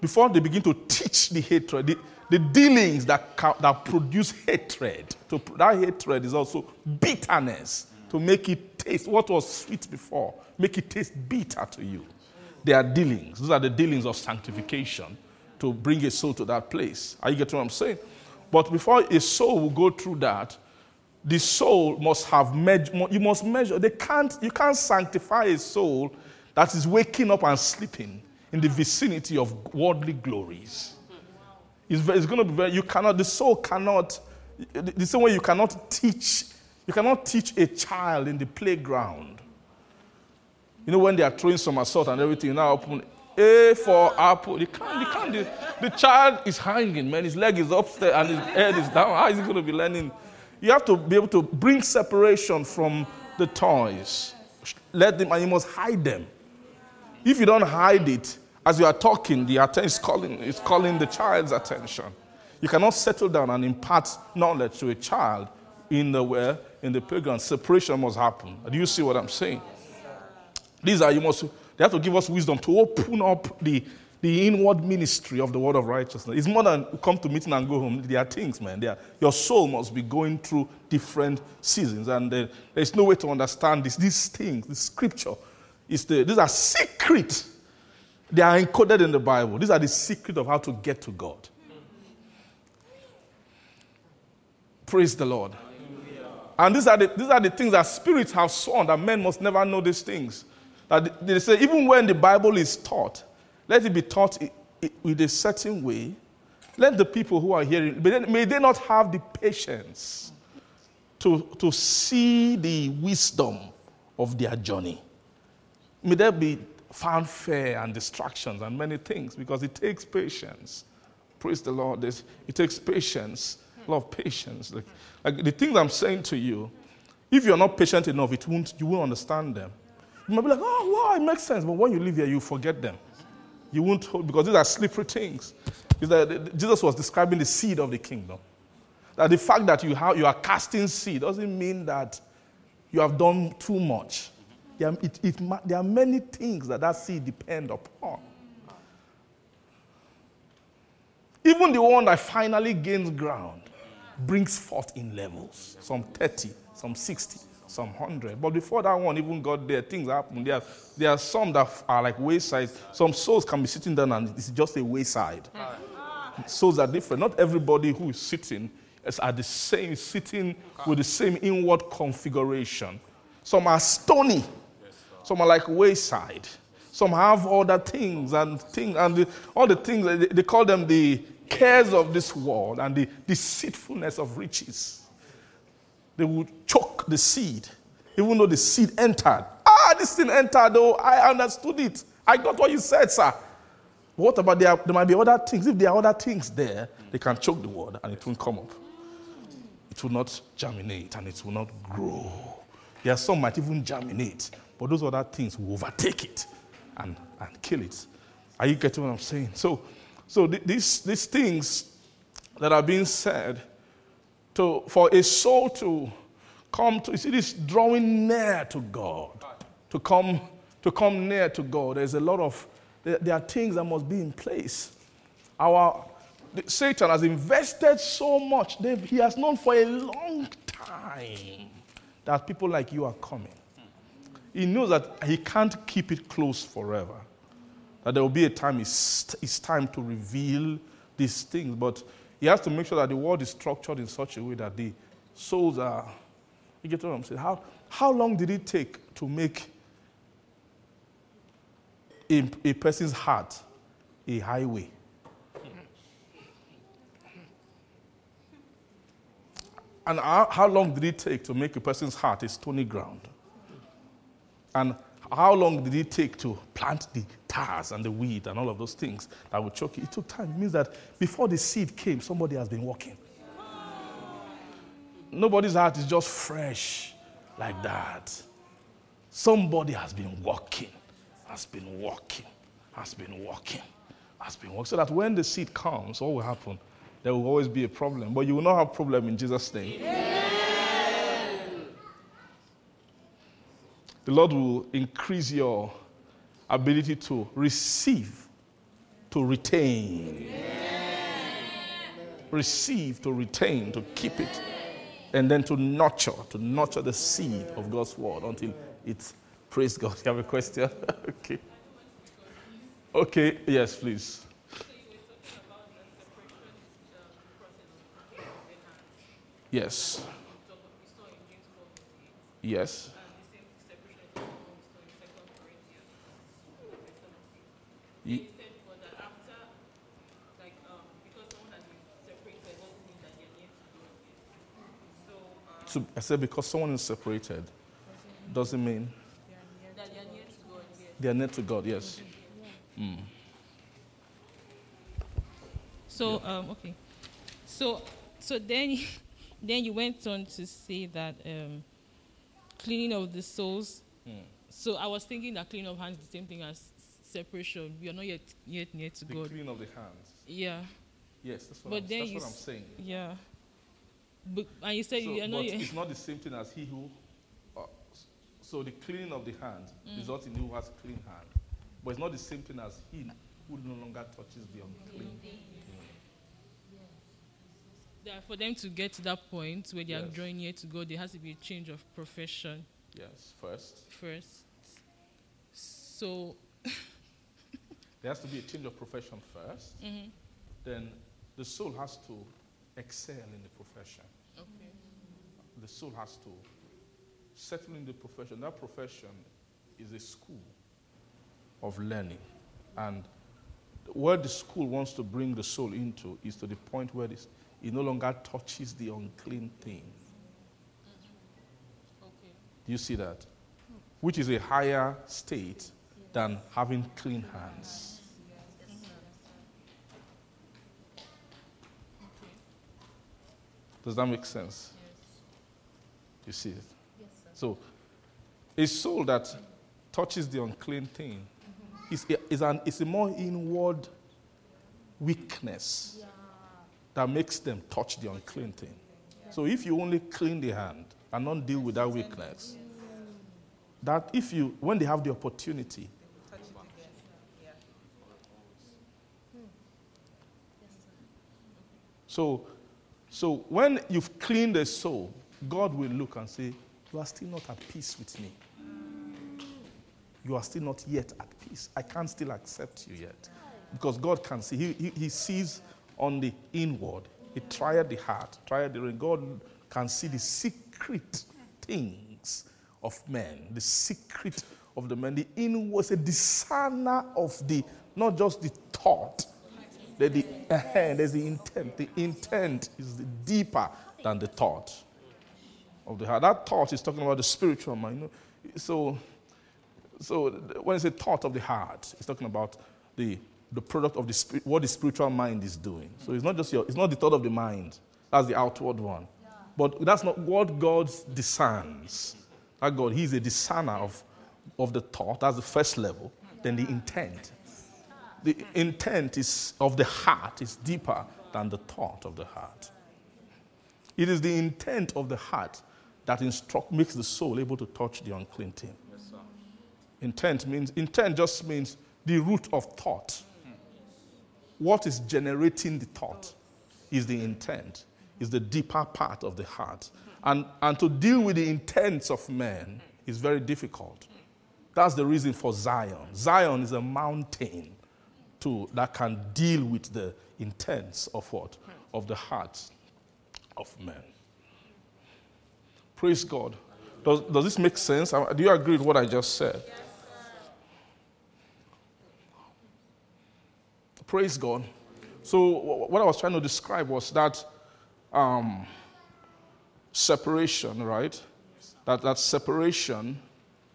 A: Before they begin to teach the hatred, the, the dealings that, that produce hatred, to, that hatred is also bitterness to make it taste what was sweet before, make it taste bitter to you. They are dealings. Those are the dealings of sanctification to bring a soul to that place. Are you getting what I'm saying? But before a soul will go through that, the soul must have measure. You must measure. They can't. You can't sanctify a soul that is waking up and sleeping in the vicinity of worldly glories. It's, it's going to be very. You cannot. The soul cannot. The same way you cannot teach. You cannot teach a child in the playground. You know when they are throwing some assault and everything. Now open a for apple. You can't. You can't. The, the child is hanging, man. His leg is upstairs and his head is down. How is he going to be learning? You have to be able to bring separation from the toys. Let them, and you must hide them. If you don't hide it, as you are talking, the attention is calling, is calling the child's attention. You cannot settle down and impart knowledge to a child in the where in the playground. Separation must happen. Do you see what I'm saying? These are you must. They have to give us wisdom to open up the the inward ministry of the word of righteousness. It's more than come to meeting and go home. There are things, man. Are, your soul must be going through different seasons, and uh, there's no way to understand this. These things, the scripture, is the, these are secret. They are encoded in the Bible. These are the secret of how to get to God. Praise the Lord. And these are, the, these are the things that spirits have sworn that men must never know these things. That they say, even when the Bible is taught, let it be taught with a certain way. Let the people who are hearing, may they not have the patience to, to see the wisdom of their journey. May there be fanfare and distractions and many things because it takes patience. Praise the Lord. it takes patience, a lot of patience. Like, like the things I'm saying to you, if you're not patient enough, it won't, you won't understand them. You might be like, oh, wow, it makes sense. But when you live here, you forget them. You won't because these are slippery things. Jesus was describing the seed of the kingdom. That the fact that you, have, you are casting seed doesn't mean that you have done too much. There are, it, it, there are many things that that seed depend upon. Even the one that finally gains ground brings forth in levels, some 30, some 60, some hundred. But before that one even got there, things happen. There, there are some that are like wayside. Some souls can be sitting down and it's just a wayside. Souls are different. Not everybody who is sitting is at the same, sitting with the same inward configuration. Some are stony. Some are like wayside. Some have other things and things and the, all the things they, they call them the cares of this world and the deceitfulness of riches they would choke the seed, even though the seed entered. Ah, this thing entered, though. I understood it. I got what you said, sir. What about there? There might be other things. If there are other things there, they can choke the word and it won't come up. It will not germinate and it will not grow. There are some might even germinate, but those other things will overtake it and, and kill it. Are you getting what I'm saying? So, so these, these things that are being said to, for a soul to come to, you see, this drawing near to God, to come, to come near to God. There's a lot of, there, there are things that must be in place. Our, Satan has invested so much, he has known for a long time that people like you are coming. He knows that he can't keep it close forever. That there will be a time it's, it's time to reveal these things. But he has to make sure that the world is structured in such a way that the souls are. You get what I'm saying? How, how long did it take to make a, a person's heart a highway? And how, how long did it take to make a person's heart a stony ground? And how long did it take to plant the tares and the weed and all of those things that would choke you? It took time. It means that before the seed came, somebody has been working. Nobody's heart is just fresh like that. Somebody has been working, has been working, has been working, has been working. So that when the seed comes, what will happen? There will always be a problem. But you will not have problem in Jesus' name. The Lord will increase your ability to receive, to retain. receive, to retain, to keep it, and then to nurture, to nurture the seed of God's word until it's praise God. You have a question? okay. Okay, yes, please. Yes. Yes. Ye- So I said because someone is separated doesn't mean they are near to God. Yes. Hmm.
B: So um, okay, so so then then you went on to say that um, cleaning of the souls. Hmm. So I was thinking that cleaning of hands is the same thing as separation. We are not yet yet near to
A: The
B: God.
A: clean of the hands.
B: Yeah,
A: Yes, that's what,
B: But
A: I'm,
B: then
A: that's what I'm saying.
B: yeah. But and you said
A: So,
B: you are not
A: but
B: yet.
A: it's not the same thing as he who. Uh, so the cleaning of the hand results in who has clean hand, but it's not the same thing as he who no longer touches the unclean.
B: that for them to get to that point where they are drawing near to God, there has to be a change of profession
A: Yes, first
B: first. So
A: there has to be a change of profession 1st mm-hmm. Then the soul has to excel in the profession.
B: okay.
A: The soul has to settle in the profession. That profession is a school of learning. And where the school wants to bring the soul into is to the point where this, it no longer touches the unclean thing. Mm-hmm.
B: Okay.
A: Do you see that? Which is a higher state than having clean hands. Does that make sense? You see it? So, a soul that touches the unclean thing is, a, is, an, is a more inward weakness that makes them touch the unclean thing. So, if you only clean the hand and not deal with that weakness, that if you, when they have the opportunity, So, so when you've cleaned the soul, God will look and say, You are still not at peace with me. You are still not yet at peace. I can't still accept you yet. Because God can see. He, he, he sees on the inward. He tried the heart, tried the ring. God can see the secret things of men, the secret of the man. The inward was a discerner of the, not just the thought, that the, eh, there's the intent. The intent is the deeper than the thought of the heart. That thought is talking about the spiritual mind. So, so when it's a thought of the heart, it's talking about the, the product of the what the spiritual mind is doing. So it's not just your, it's not the thought of the mind. That's the outward one. But that's not what God discerns. That God, He's a discerner of, of the thought. That's the first level. Then the intent. The intent is of the heart is deeper than the thought of the heart. It is the intent of the heart that instruct, makes the soul able to touch the unclean thing. Intent means intent just means the root of thought. What is generating the thought is the intent, is the deeper part of the heart. And, and to deal with the intents of men is very difficult. That's the reason for Zion. Zion is a mountain to, that can deal with the intents of what? Of the hearts of men. Praise God. Does, does this make sense? Uh, Do you agree with what I just said? Praise God. So, what I was trying to describe was that um, separation, right? That, that separation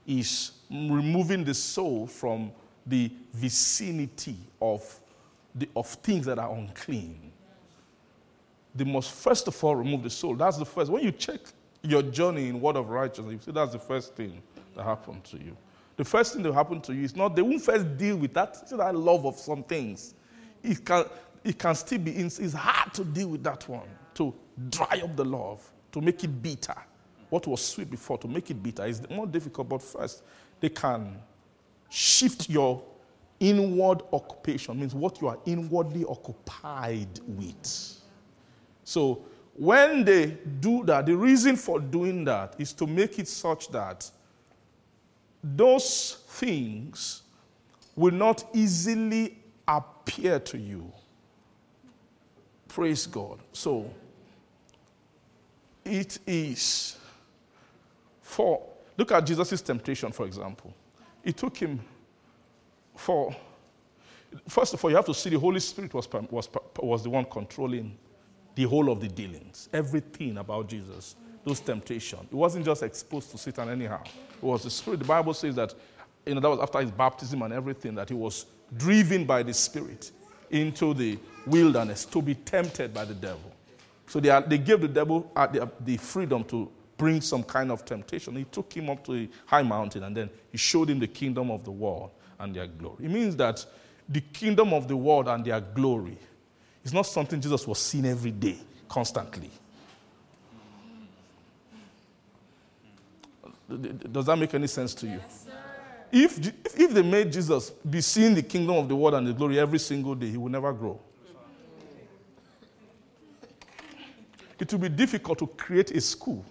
A: is removing the soul from the vicinity of, the, of things that are unclean. They must first of all remove the soul. That's the first. When you check your journey in word of righteousness, you see that's the first thing that happened to you. The first thing that happened to you is not, they won't first deal with that, see that love of some things. It can, it can still be, it's it's hard to deal with that one, to dry up the love, to make it bitter. What was sweet before, to make it bitter, is more difficult, but first, they can shift your inward occupation, means what you are inwardly occupied with. So when they do that, the reason for doing that is to make it such that those things will not easily appear to you. Praise God. So it is for, look at Jesus' temptation, for example. It took him for, first of all, you have to see the Holy Spirit was, was, was the one controlling the whole of the dealings, everything about Jesus, those temptations. It wasn't just exposed to Satan anyhow. It was the Spirit. The Bible says that, you know, that was after his baptism and everything, that he was driven by the Spirit into the wilderness to be tempted by the devil. So they, are, they gave the devil uh, the, the freedom to bring some kind of temptation. He took him up to a high mountain and then he showed him the kingdom of the world and their glory. It means that the kingdom of the world and their glory is not something Jesus was seeing every day, constantly. Does that make any sense to you? Yes, if, if they made Jesus be seeing the kingdom of the world and the glory every single day, he would never grow. It would be difficult to create a school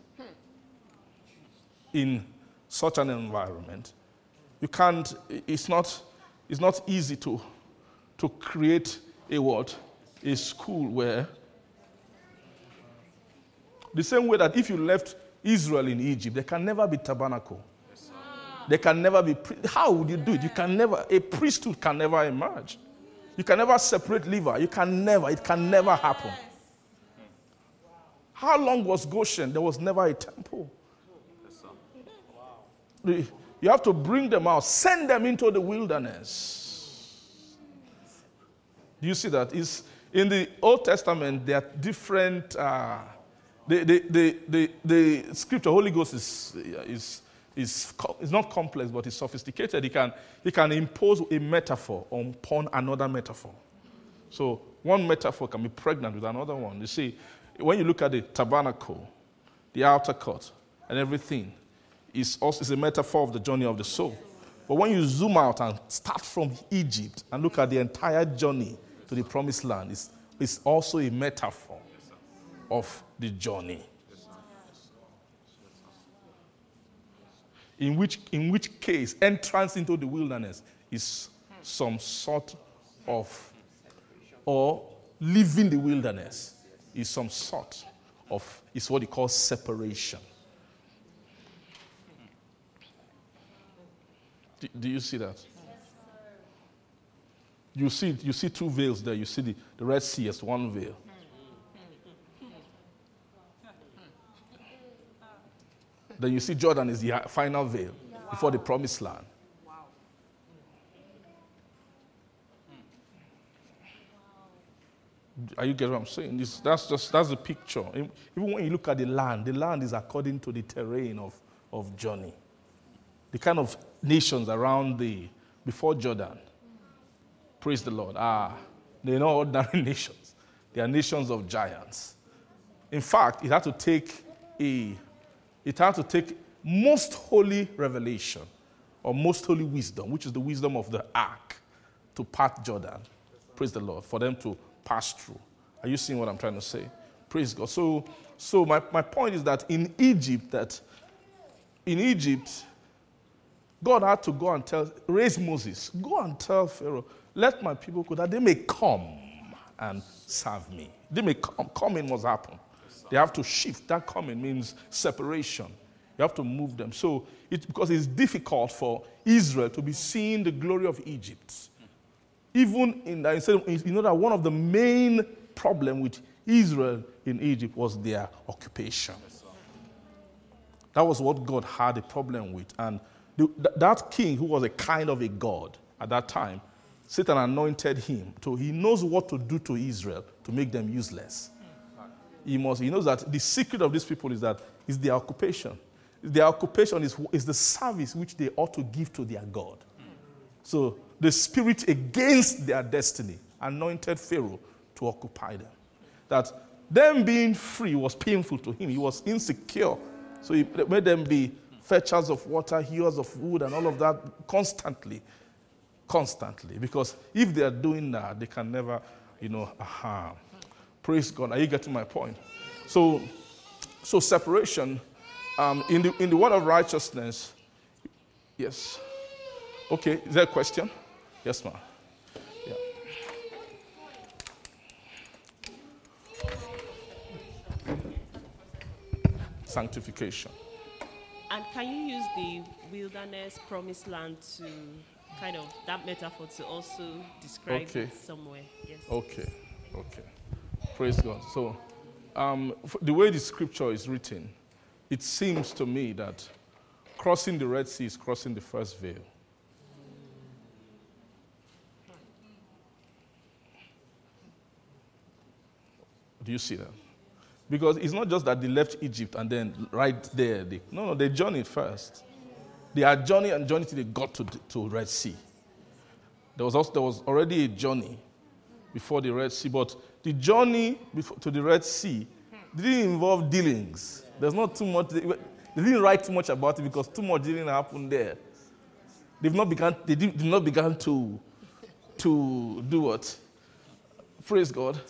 A: in such an environment. You can't, it's not, it's not easy to, to create a what? A school where the same way that if you left Israel in Egypt, there can never be tabernacle. There can never be. How would you do it? You can never. A priesthood can never emerge. You can never separate Levi. You can never. It can never happen. How long was Goshen? There was never a temple. You have to bring them out, send them into the wilderness. Do you see that? Is in the Old Testament, there are different. Uh, the, the, the, the, the scripture, Holy Ghost is, is, is, is not complex, but it's sophisticated. He can, he can impose a metaphor upon another metaphor. So one metaphor can be pregnant with another one. You see, when you look at the tabernacle, the outer court, and everything, is also is a metaphor of the journey of the soul. But when you zoom out and start from Egypt and look at the entire journey to the promised land, it's, it's also a metaphor of the journey. In which, in which case, entrance into the wilderness is some sort of, or leaving the wilderness is some sort of, is what he calls separation. Do, do you see that? You see, you see two veils there. You see the, the Red Sea as one veil. Then you see Jordan is the final veil before the promised land. Are you getting what I'm saying? That's just that's the picture. Even when you look at the land, the land is according to the terrain of, of journey. The kind of nations around the before Jordan. Praise the Lord. Ah, they're not ordinary nations. They are nations of giants. In fact, it had to take a it had to take most holy revelation or most holy wisdom, which is the wisdom of the ark, to part Jordan. Praise the Lord. For them to pass through. Are you seeing what I'm trying to say? Praise God. So, so my, my point is that in Egypt, that in Egypt, God had to go and tell, raise Moses, go and tell Pharaoh, let my people go that they may come and serve me. They may come. Coming must happen. They have to shift. That coming means separation. You have to move them. So it's because it's difficult for Israel to be seeing the glory of Egypt. Even in that, you know that one of the main problem with Israel in Egypt was their occupation. That was what God had a problem with. And that king, who was a kind of a god at that time, Satan anointed him. So he knows what to do to Israel to make them useless. He, must, he knows that the secret of these people is that is their occupation. Their occupation is, is the service which they ought to give to their God. So the spirit against their destiny anointed Pharaoh to occupy them. That them being free was painful to him. He was insecure. So he made them be fetchers of water, hewers of wood, and all of that constantly. Constantly. Because if they are doing that, they can never, you know, aha. Praise God. Are you getting my point? So, so separation um, in, the, in the word of righteousness, yes. Okay, is there a question? Yes, ma'am. Yeah. Sanctification.
C: And can you use the wilderness, promised land to kind of that metaphor to also describe
A: Okay.
C: it somewhere? Yes.
A: Okay, okay. Praise God. So, um, the way the scripture is written, it seems to me that crossing the Red Sea is crossing the first veil. Do you see that? Because it's not just that they left Egypt and then right there, they, no, no, they journeyed first. They had journey and journey till they got to, the- to Red Sea. There was, also, there was already a journey before the Red Sea, but the journey before, to the Red Sea didn't involve dealings. There's not too much, they, didn't write too much about it because too much dealing happened there. They've not begun, they did, did not began to, to do what? Praise God.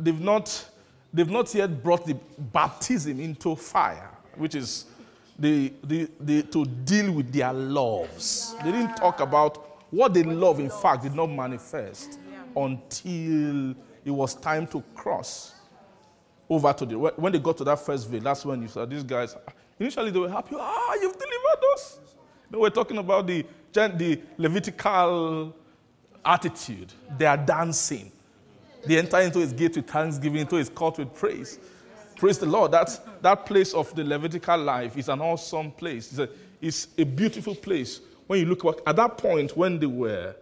A: They've not, they've not yet brought the baptism into fire, which is the, the, the, to deal with their loves. They didn't talk about what they love, in fact, did not manifest until it was time to cross over to the. When they got to that first veil, that's when you saw these guys. Initially, they were happy. Ah, you've delivered us. No, we're talking about the, the Levitical attitude. They are dancing. They enter into his gate with thanksgiving, into his court with praise. Praise the Lord. That, that place of the Levitical life is an awesome place. It's a, it's a beautiful place. When you look back, at that point, when they were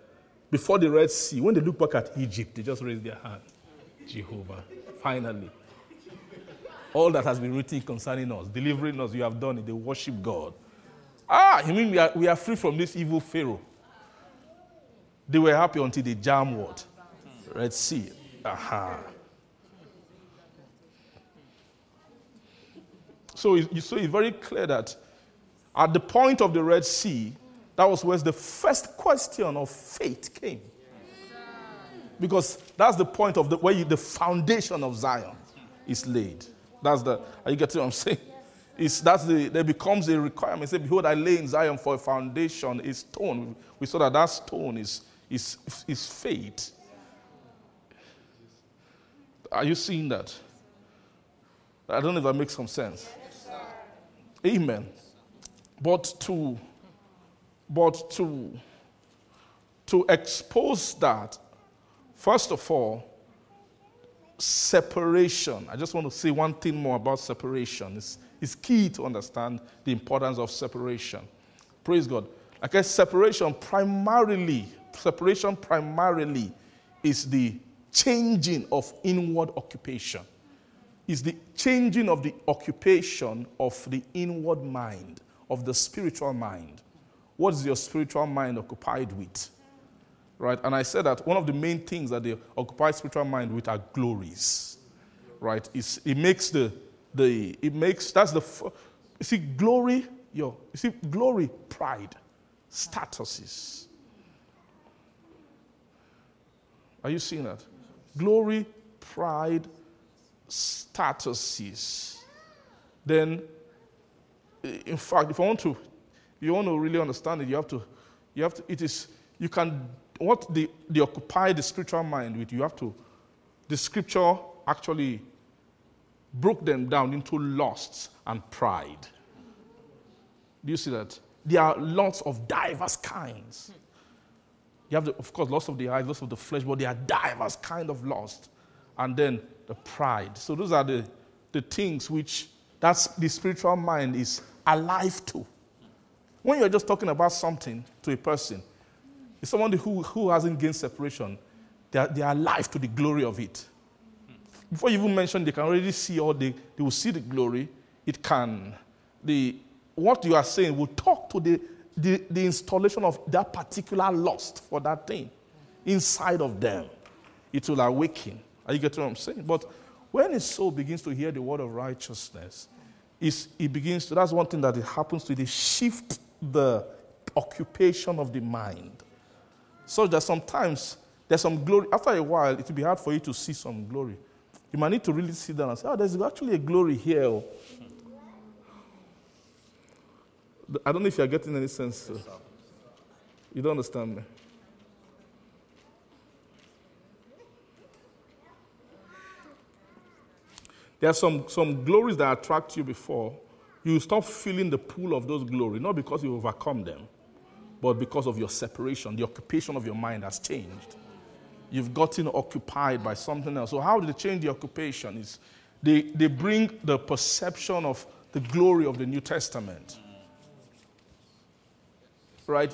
A: before the Red Sea, when they look back at Egypt, they just raised their hand. Jehovah, finally. All that has been written concerning us, delivering us, you have done it. They worship God. Ah, you mean we are, we are free from this evil Pharaoh? They were happy until they jam what? Red Sea. Aha. So, it- so it's very clear that at the point of the Red Sea, that was where the first question of faith came. Because that's the point of the, where you, the foundation of Zion is laid. That's the, are you getting what I'm saying? It's, that's the, there becomes a requirement. Say, behold, I lay in Zion for a foundation, a stone. We saw that that stone is, is, is faith. Are you seeing that? I don't know if that makes some sense. Amen. But to, but to, to expose that, first of all, separation. I just want to say one thing more about separation. It's, it's key to understand the importance of separation. Praise God. Like I said, separation primarily, separation primarily is the changing of inward occupation. Is the changing of the occupation of the inward mind, of the spiritual mind. What is your spiritual mind occupied with? right? And I said that one of the main things that they occupy spiritual mind with are glories, right? It's, it makes the, the, it makes, that's the, you see, glory, yo, you see, glory, pride, statuses. Are you seeing that? Glory, pride, statuses. Then, in fact, if I want to, you want to really understand it, you have to, you have to, it is, you can, what they, they occupy the spiritual mind with, you have to, the scripture actually broke them down into lusts and pride. Do you see that? There are lots of diverse kinds. You have, the, of course, loss of the eyes, loss of the flesh, but there are diverse kind of lust. And then the pride. So those are the, the things which that's the spiritual mind is alive to. When you're just talking about something to a person, it's someone who, who hasn't gained separation. They are, they are alive to the glory of it. Before you even mention, they can already see or they, they will see the glory. It can, the, what you are saying will talk to the, the, the installation of that particular lust for that thing inside of them. It will awaken. Are you getting what I'm saying? But when his soul begins to hear the word of righteousness, it's, it begins to, that's one thing that it happens to, they shift the occupation of the mind. So that sometimes There's some glory. After a while, it will be hard for you to see some glory. You might need to really sit down and say, oh, there's actually a glory here. Oh. Oh." I don't know if you're getting any sense. You don't understand me. There are some, some glories that attract you before. You stop feeling the pull of those glory, not because you overcome them, but because of your separation. The occupation of your mind has changed. You've gotten occupied by something else. So, how do they change the occupation? Is they, they bring the perception of the glory of the New Testament. Right?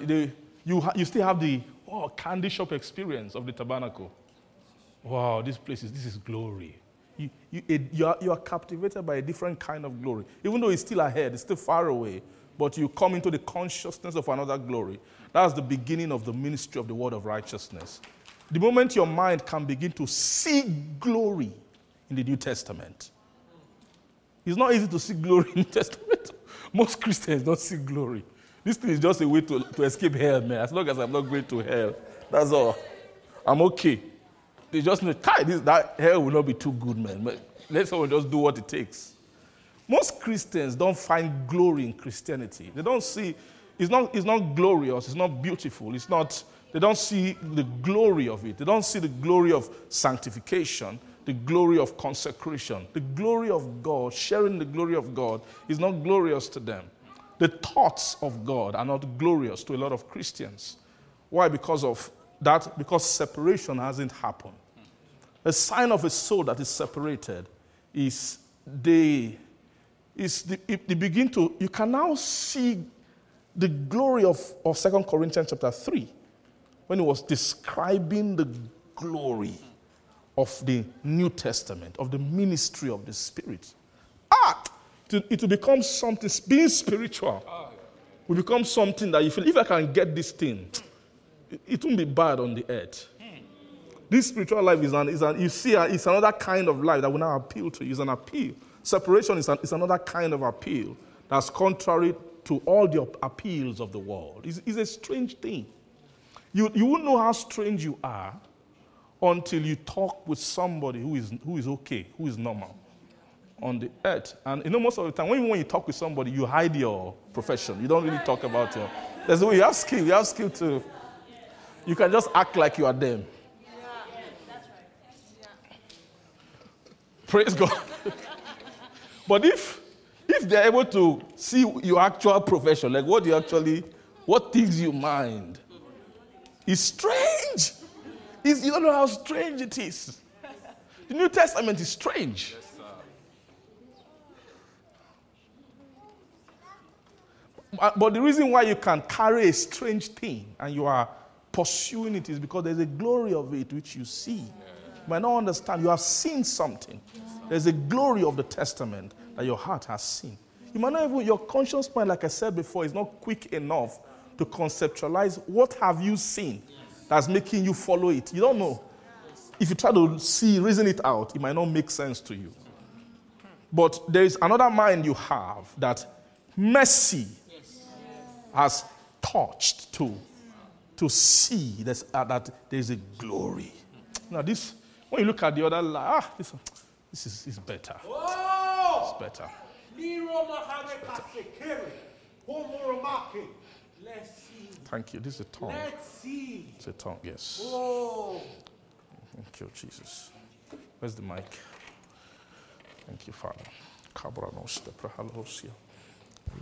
A: You, ha- you still have the oh, candy shop experience of the tabernacle. Wow, this place is this is glory. You, you, it, you, are, you are captivated by a different kind of glory. Even though it's still ahead, it's still far away, but you come into the consciousness of another glory. That's the beginning of the ministry of the word of righteousness. The moment your mind can begin to see glory in the New Testament, it's not easy to see glory in the Testament. Most Christians don't see glory. This thing is just a way to, to escape hell, man. As long as I'm not going to hell, that's all. I'm okay. They just know, this, that hell will not be too good, man. But Let someone just do what it takes. Most Christians don't find glory in Christianity. They don't see, it's not, it's not glorious, it's not beautiful, it's not, they don't see the glory of it. They don't see the glory of sanctification, the glory of consecration. The glory of God, sharing the glory of God, is not glorious to them. The thoughts of God are not glorious to a lot of Christians. Why? Because of that, because separation hasn't happened. A sign of a soul that is separated is they is the, they begin to you can now see the glory of, of 2 Corinthians chapter 3 when he was describing the glory of the New Testament, of the ministry of the Spirit. Ah, it will become something, being spiritual will become something that you feel, if I can get this thing, it, it won't be bad on the earth. This spiritual life is an, is an you see, uh, it's another kind of life that will now appeal to you. It's an appeal. Separation is, an, is another kind of appeal that's contrary to all the appeals of the world. It's, it's a strange thing. You, you won't know how strange you are until you talk with somebody who is, who is okay, who is normal on the earth. And you know, most of the time, when, when you talk with somebody, you hide your profession. You don't really talk about your. There's a way you have skill. You have skill to. You can just act like you are them. Praise God. but if if they're able to see your actual profession, like what you actually, what things you mind, it's strange. It's, you don't know how strange it is. The New Testament is strange. But but the reason why you can carry a strange thing and you are pursuing it is because there's a glory of it which you see. You might not understand. You have seen something. There's a glory of the testament that your heart has seen. You might not even, your conscious mind, like I said before, is not quick enough to conceptualize what have you seen that's making you follow it. You don't know. If you try to see, reason it out, it might not make sense to you. But there is another mind you have that mercy has touched to, to see this, uh, that there's a glory. Now, this, when you look at the other ah, this, this is, is better. It's better.
D: Let's see.
A: Thank you. This is a tongue.
D: Let's see.
A: It's a tongue, yes.
D: Oh.
A: Thank you, Jesus. Where's the mic? Thank you, Father.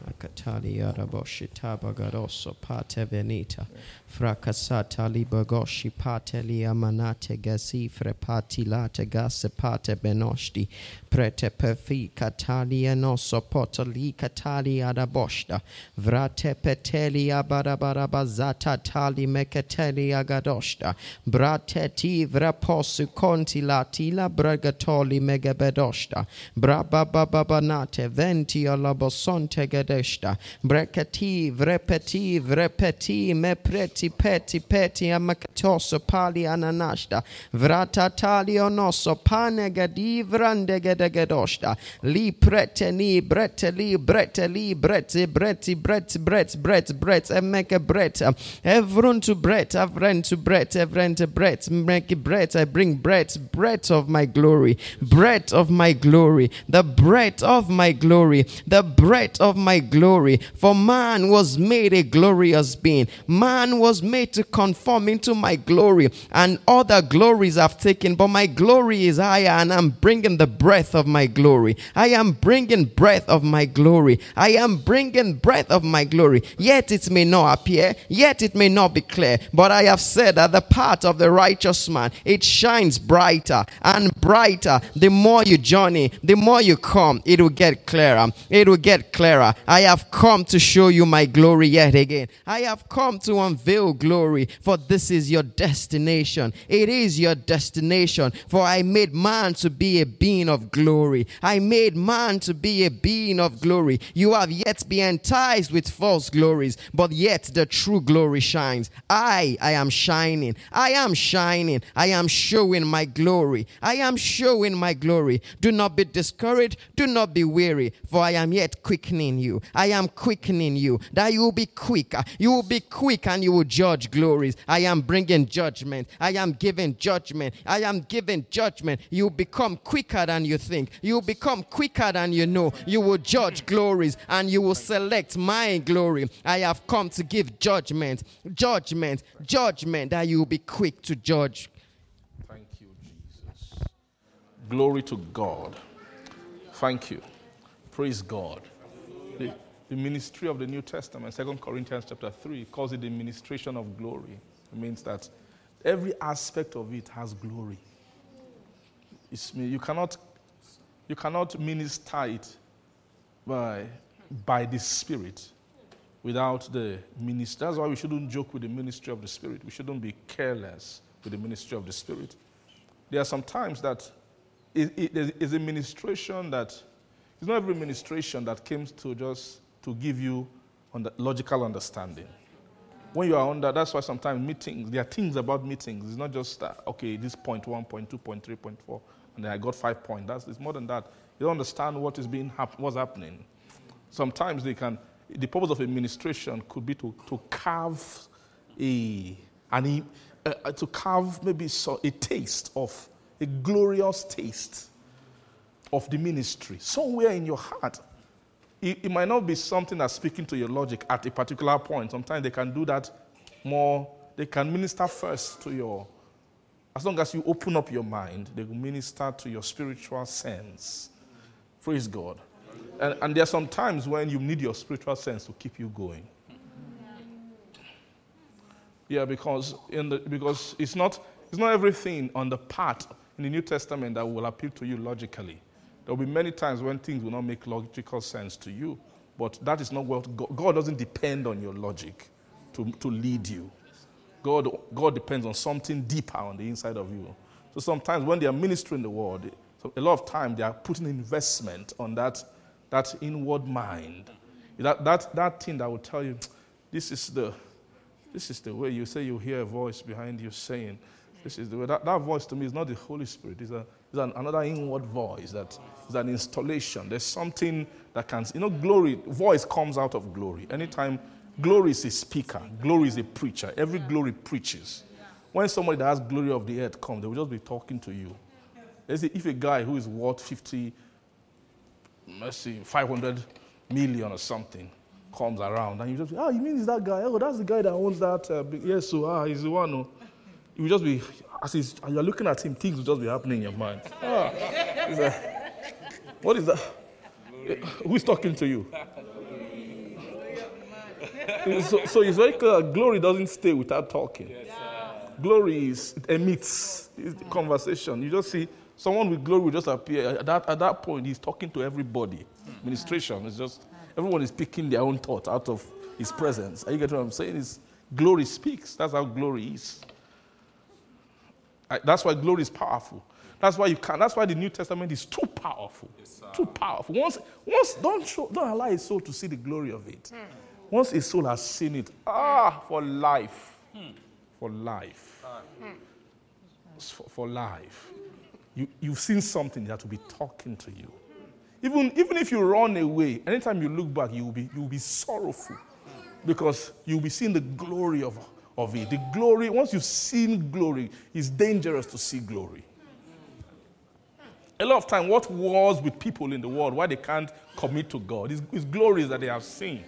E: Makatali Araboshita Bagaroso Pate Venita. Fracasata Libagoshi Pateli Amanate Gazifre Patilate Gasse Pate Benoshti. Prete Perfi Catalia Noso Potali Catali Araboshta. Vrate Peteli Abarabarabazata Tali Mekateli Agadoshta. Brateti Vraposu Conti Latila Bragatoli Megabedoshta Brabababanate Venti Alabosonte gedeshta. Brekati, vrepeti, vrepeti, me preti, peti, peti, amakatoso pali ananashta. Vratatali onoso pane gadi vrande gedegedoshta. Li prete ni brete li brete li brete breti bret bret bret bret emeke bret. Evrun to bret, avren to bret, evren to bret, make bread. I bring bread, bread of my glory, bread of my glory, the bread of my glory, the bread of my glory. For man was made a glorious being, man was made to conform into my glory, and other glories I've taken, but my glory is higher, and I'm bringing the breath of my glory. I am bringing breath of my glory. I am bringing breath of my glory. Yet it may not appear, yet it may not be clear, but I have said that the path of the righteous man it shines brighter and brighter. The more you journey, the more you come, it will get clearer. It will get clearer. I have come to show you my glory yet again. I have come to unveil glory, for this is your destination. It is your destination. For I made man to be a being of glory. I made man to be a being of glory. You have yet been enticed with false glories, but yet the true glory shines. I, I am shining. I am shining. I am showing my glory. I am showing my glory. Do not be discouraged. Do not be weary, for I am yet quickening you. I am quickening you, that you will be quick. You will be quick and you will judge glories. I am bringing judgment. I am giving judgment. I am giving judgment. You become quicker than you think. You become quicker than you know. You will judge glories and you will select my glory. I have come to give judgment, judgment, judgment, that you will be quick to judge.
A: Thank you, Jesus. Glory to God. Thank you. Praise God. The, ministry of the New Testament, 2 Corinthians chapter 3, calls it the ministration of glory. It means that every aspect of it has glory. It's, you, cannot, you cannot minister it by, by the Spirit without the ministry. That's why we shouldn't joke with the ministry of the Spirit. We shouldn't be careless with the ministry of the Spirit. There are some times that it, it, is a ministration that it's not every ministration that comes to just to give you under, logical understanding. When you are under, that's why sometimes meetings, there are things about meetings. It's not just uh, okay, this point one, point two, point three, point four, and then I got five points. That's it's more than that. You don't understand what is being hap- what's happening. Sometimes they can. The purpose of administration could be to, to carve a an, uh, uh, to carve maybe so, a taste of a glorious taste of the ministry somewhere in your heart. It, it might not be something that's speaking to your logic at a particular point. Sometimes they can do that more. They can minister first to your. As long as you open up your mind, they will minister to your spiritual sense. Praise God. And, and there are some times when you need your spiritual sense to keep you going. Yeah, because, in the, because it's, not, it's not everything on the part in the New Testament that will appeal to you logically. There will be many times when things will not make logical sense to you, but that is not what God, God doesn't depend on your logic to, to lead you. God, God depends on something deeper on the inside of you. So sometimes when they are ministering the word, so a lot of time they are putting investment on that, that inward mind. That, that, that thing that will tell you, this is the, this is the way you say you hear a voice behind you saying, this is the way. That, that voice to me is not the Holy Spirit. It's, a, it's an, another inward voice that is an installation. There's something that can, you know, glory, voice comes out of glory. Anytime glory is a speaker, glory is a preacher. Every glory preaches. When somebody that has glory of the earth comes, they will just be talking to you. Let's say if a guy who is worth 50, let's see, 500 million or something comes around and you just, ah, you mean it's that guy? Oh, that's the guy that owns that. Uh, yes, so ah, he's the one. Who, you just be, as he's, as you're looking at him, things will just be happening in your mind. Ah, what is that? Who's talking to you? so, so it's very clear glory doesn't stay without talking. Glory is, it emits it's the conversation. You just see someone with glory will just appear. At that, at that point, he's talking to everybody. Administration is just, everyone is picking their own thought out of his presence. Are you getting what I'm saying? It's, glory speaks. That's how glory is. That's why glory is powerful. That's why you can. That's why the New Testament is too powerful. too powerful. Once, once don't show, don't allow a soul to see the glory of it. Hmm. Once a soul has seen it, ah, for life, hmm. for life, ah. It's for, for life. You, you've seen something that will be talking to you. Even, even if you run away, anytime you look back, you will be, you will be sorrowful hmm. because you'll be seeing the glory of, of it. The glory, once you've seen glory, it's dangerous to see glory. A lot of time, what wars with people in the world, why they can't commit to God, is, is glories that they have seen.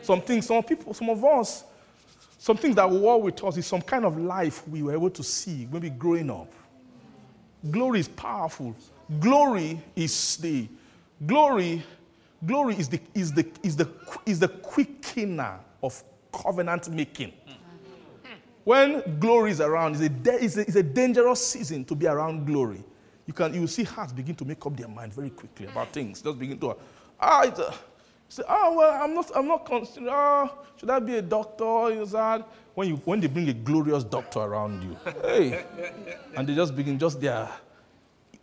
A: Some things, some people, some of us, some things that war with us is some kind of life we were able to see maybe growing up. Glory is powerful. Glory is the glory. Glory is the is the is the is the quickener of covenant making. When glory is around, it's a, da- it's a, it's a dangerous season to be around glory. You can you see hearts begin to make up their mind very quickly about hmm. things. Just begin to ah, ah it's a, say, oh ah, well, I'm not I'm not considering. Oh, should I be a doctor? Is that when you when they bring a glorious doctor around you, hey, and they just begin just their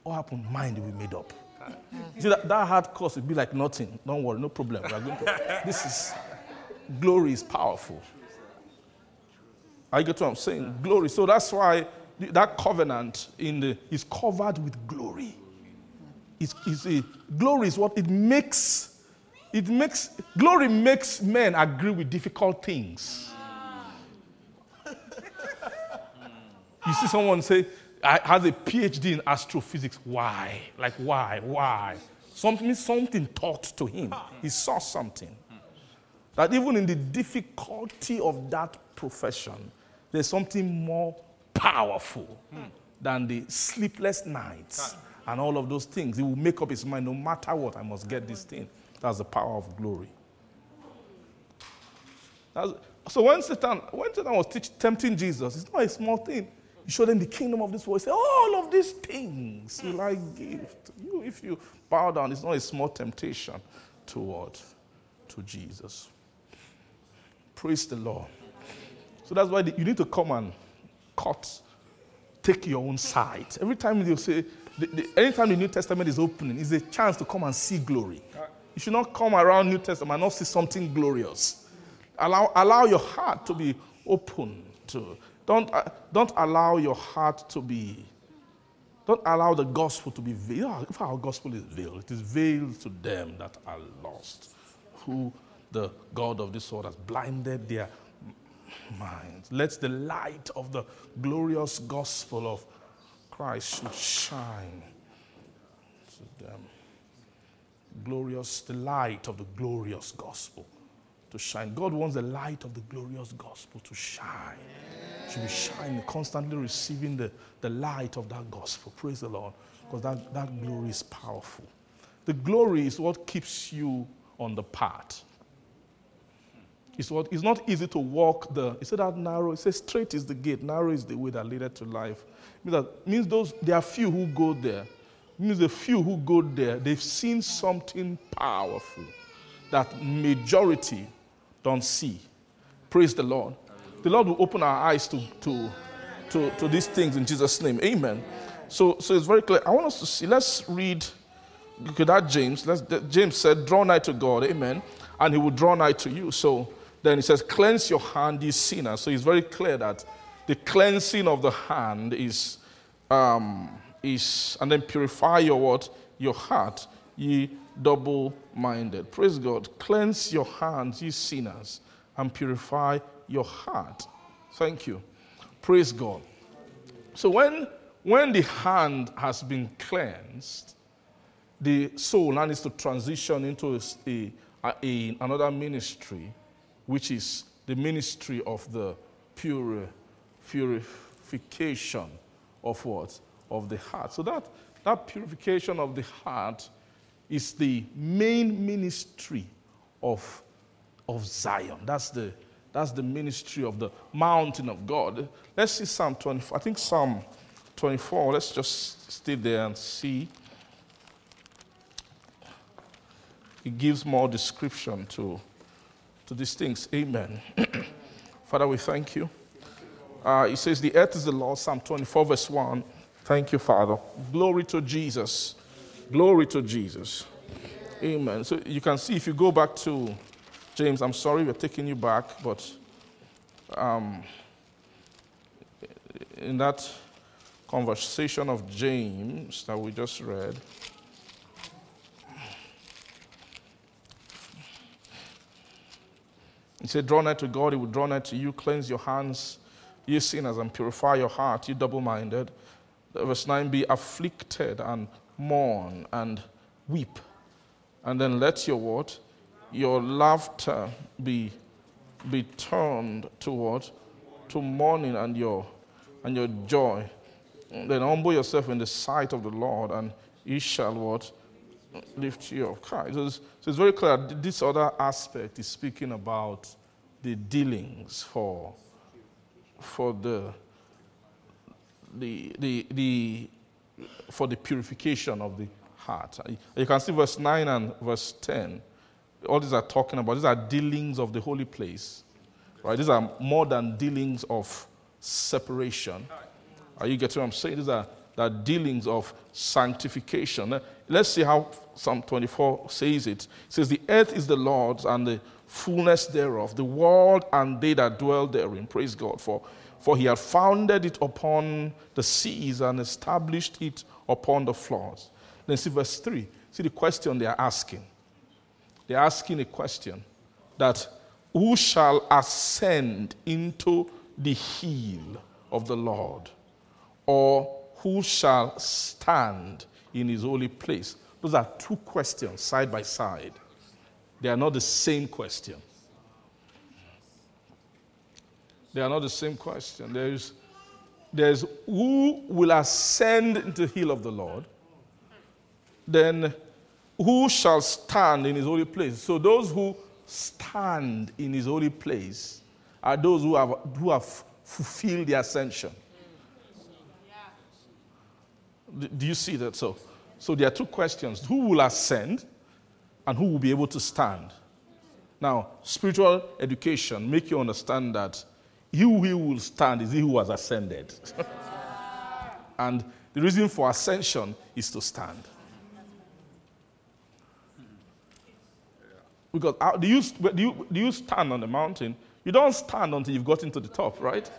A: what happened? Mind will be made up. See that, that hard course will be like nothing. Don't worry, no problem. We are going to, this is glory is powerful. I get what I'm saying. Glory. So that's why that covenant in the, is covered with glory. It's, it's a, glory is what it makes. It makes glory makes men agree with difficult things. You see someone say, I has a PhD in astrophysics. Why? Like why? Why? Something, something talked to him. He saw something. That even in the difficulty of that profession, there's something more powerful than the sleepless nights and all of those things. He will make up his mind no matter what, I must get this thing. That's the power of glory. That's- so when Satan, when Satan was teach, tempting Jesus, it's not a small thing. He showed them the kingdom of this world. He said, All of these things will I give to you. If you bow down, it's not a small temptation toward to Jesus. Praise the Lord. So that's why you need to come and cut, take your own side. Every time you say, the, the, anytime the New Testament is opening, is a chance to come and see glory. You should not come around New Testament and not see something glorious. Allow, allow your heart to be open to. Don't, uh, don't allow your heart to be. Don't allow the gospel to be veiled. If our gospel is veiled, it is veiled to them that are lost, who the God of this world has blinded their minds. Let the light of the glorious gospel of Christ shine to them. Um, glorious, the light of the glorious gospel to shine. God wants the light of the glorious gospel to shine. Should be shining, constantly receiving the, the light of that gospel. Praise the Lord. Because that, that glory is powerful. The glory is what keeps you on the path. It's, what, it's not easy to walk the, it said that narrow, it says straight is the gate, narrow is the way that leadeth to life. Means that means those there are few who go there. means the few who go there, they've seen something powerful that majority don't see. Praise the Lord. The Lord will open our eyes to, to, to, to these things in Jesus' name. Amen. So, so it's very clear. I want us to see. Let's read okay, that James. Let's, James said, Draw nigh to God. Amen. And he will draw nigh to you. So then he says, Cleanse your hand, ye sinners. So it's very clear that the cleansing of the hand is, um, is and then purify your what? Your heart, ye double minded. Praise God. Cleanse your hands, ye sinners, and purify your heart. Thank you. Praise God. So when, when the hand has been cleansed, the soul now needs to transition into a, a, a- another ministry, which is the ministry of the pure, purification of what? Of the heart. So that, that purification of the heart is the main ministry of, of Zion. That's the, that's the ministry of the mountain of God. Let's see Psalm 24. I think Psalm 24. Let's just stay there and see. It gives more description to, to these things. Amen. Father, we thank you. Uh, it says, The earth is the Lord, Psalm 24, verse 1. Thank you, Father. Glory to Jesus. Glory to Jesus. Amen. So you can see if you go back to James, I'm sorry we're taking you back, but um, in that conversation of James that we just read, he said, Draw nigh to God, he will draw nigh to you, cleanse your hands, ye sinners, and purify your heart, you double minded. Verse 9 Be afflicted and mourn and weep. And then let your what? Your laughter be, be turned to what? To mourning and your, and your joy. Then humble yourself in the sight of the Lord, and he shall what? Lift you up. Okay, So it's, so it's very clear. This other aspect is speaking about the dealings for, for the, the, the, the, for the purification of the heart. You can see verse 9 and verse 10. All these are talking about, these are dealings of the holy place. Right? These are more than dealings of separation. Are you getting what I'm saying? These are, are dealings of sanctification. Let's see how Psalm 24 says it. It says, The earth is the Lord's and the fullness thereof, the world and they that dwell therein. Praise God. For, for he hath founded it upon the seas and established it upon the floods. Then see verse 3. See the question they are asking. They're asking a question that who shall ascend into the hill of the Lord? Or who shall stand in his holy place? Those are two questions side by side. They are not the same question. They are not the same question. There's, there's who will ascend into the hill of the Lord, then who shall stand in his holy place? So those who stand in his holy place are those who have, who have fulfilled the ascension. Do you see that? So, so there are two questions who will ascend and who will be able to stand? Now, spiritual education make you understand that he who will stand is he who has ascended. and the reason for ascension is to stand. Because do, you, do, you, do you stand on the mountain? You don't stand until you've gotten to the top, right?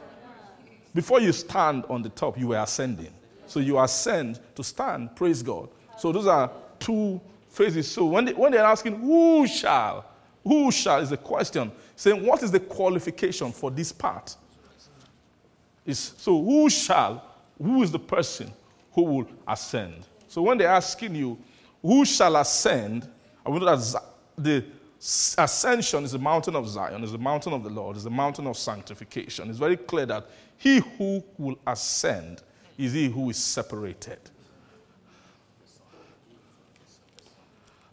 A: Before you stand on the top, you were ascending. So you ascend to stand, praise God. So those are two phases. So when, they, when they're asking, who shall? Who shall is the question. Saying, what is the qualification for this part? Is, so who shall? Who is the person who will ascend? So when they're asking you, who shall ascend? I know that the ascension is the mountain of Zion, is the mountain of the Lord, is the mountain of sanctification. It's very clear that he who will ascend is he who is separated.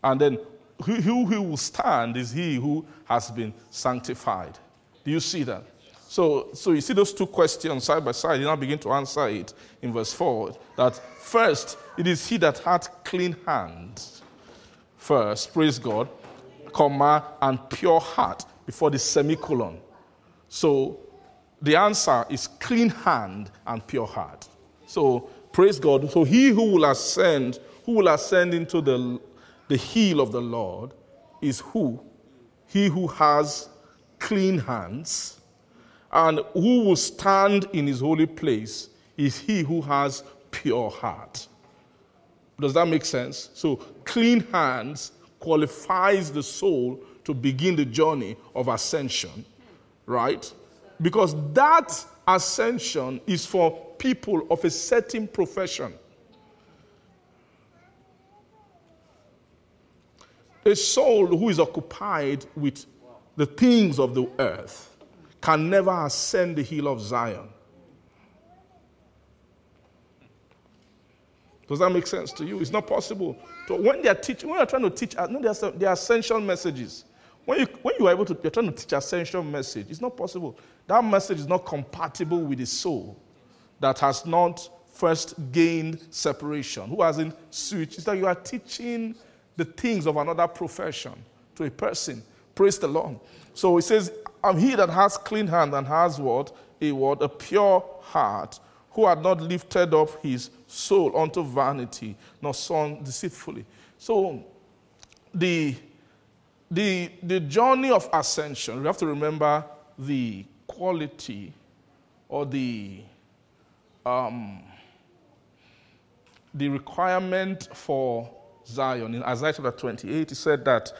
A: And then he who will stand is he who has been sanctified. Do you see that? So, so you see those two questions side by side. You now begin to answer it in verse 4 that first, it is he that hath clean hands. First, praise God, comma, and pure heart before the semicolon. So the answer is clean hand and pure heart. So praise God. So he who will ascend, who will ascend into the, the hill of the Lord is who? He who has clean hands. And who will stand in his holy place is he who has pure heart. Does that make sense? So clean hands qualifies the soul to begin the journey of ascension, right? Because that ascension is for people of a certain profession. A soul who is occupied with the things of the earth can never ascend the hill of Zion. Does that make sense to you? It's not possible. So when they are teaching, when you're trying to teach, no, they are essential messages. When you, when you are able to, you're trying to teach essential message, it's not possible. That message is not compatible with the soul that has not first gained separation, who hasn't switched. It's that you are teaching the things of another profession to a person. Praise the Lord. So he says, I'm he that has clean hand and has what? A what? A pure heart, who had not lifted up his soul unto vanity, nor son deceitfully. So, the, the, the journey of ascension, we have to remember the quality or the, um, the requirement for Zion. In Isaiah chapter 28, he said that,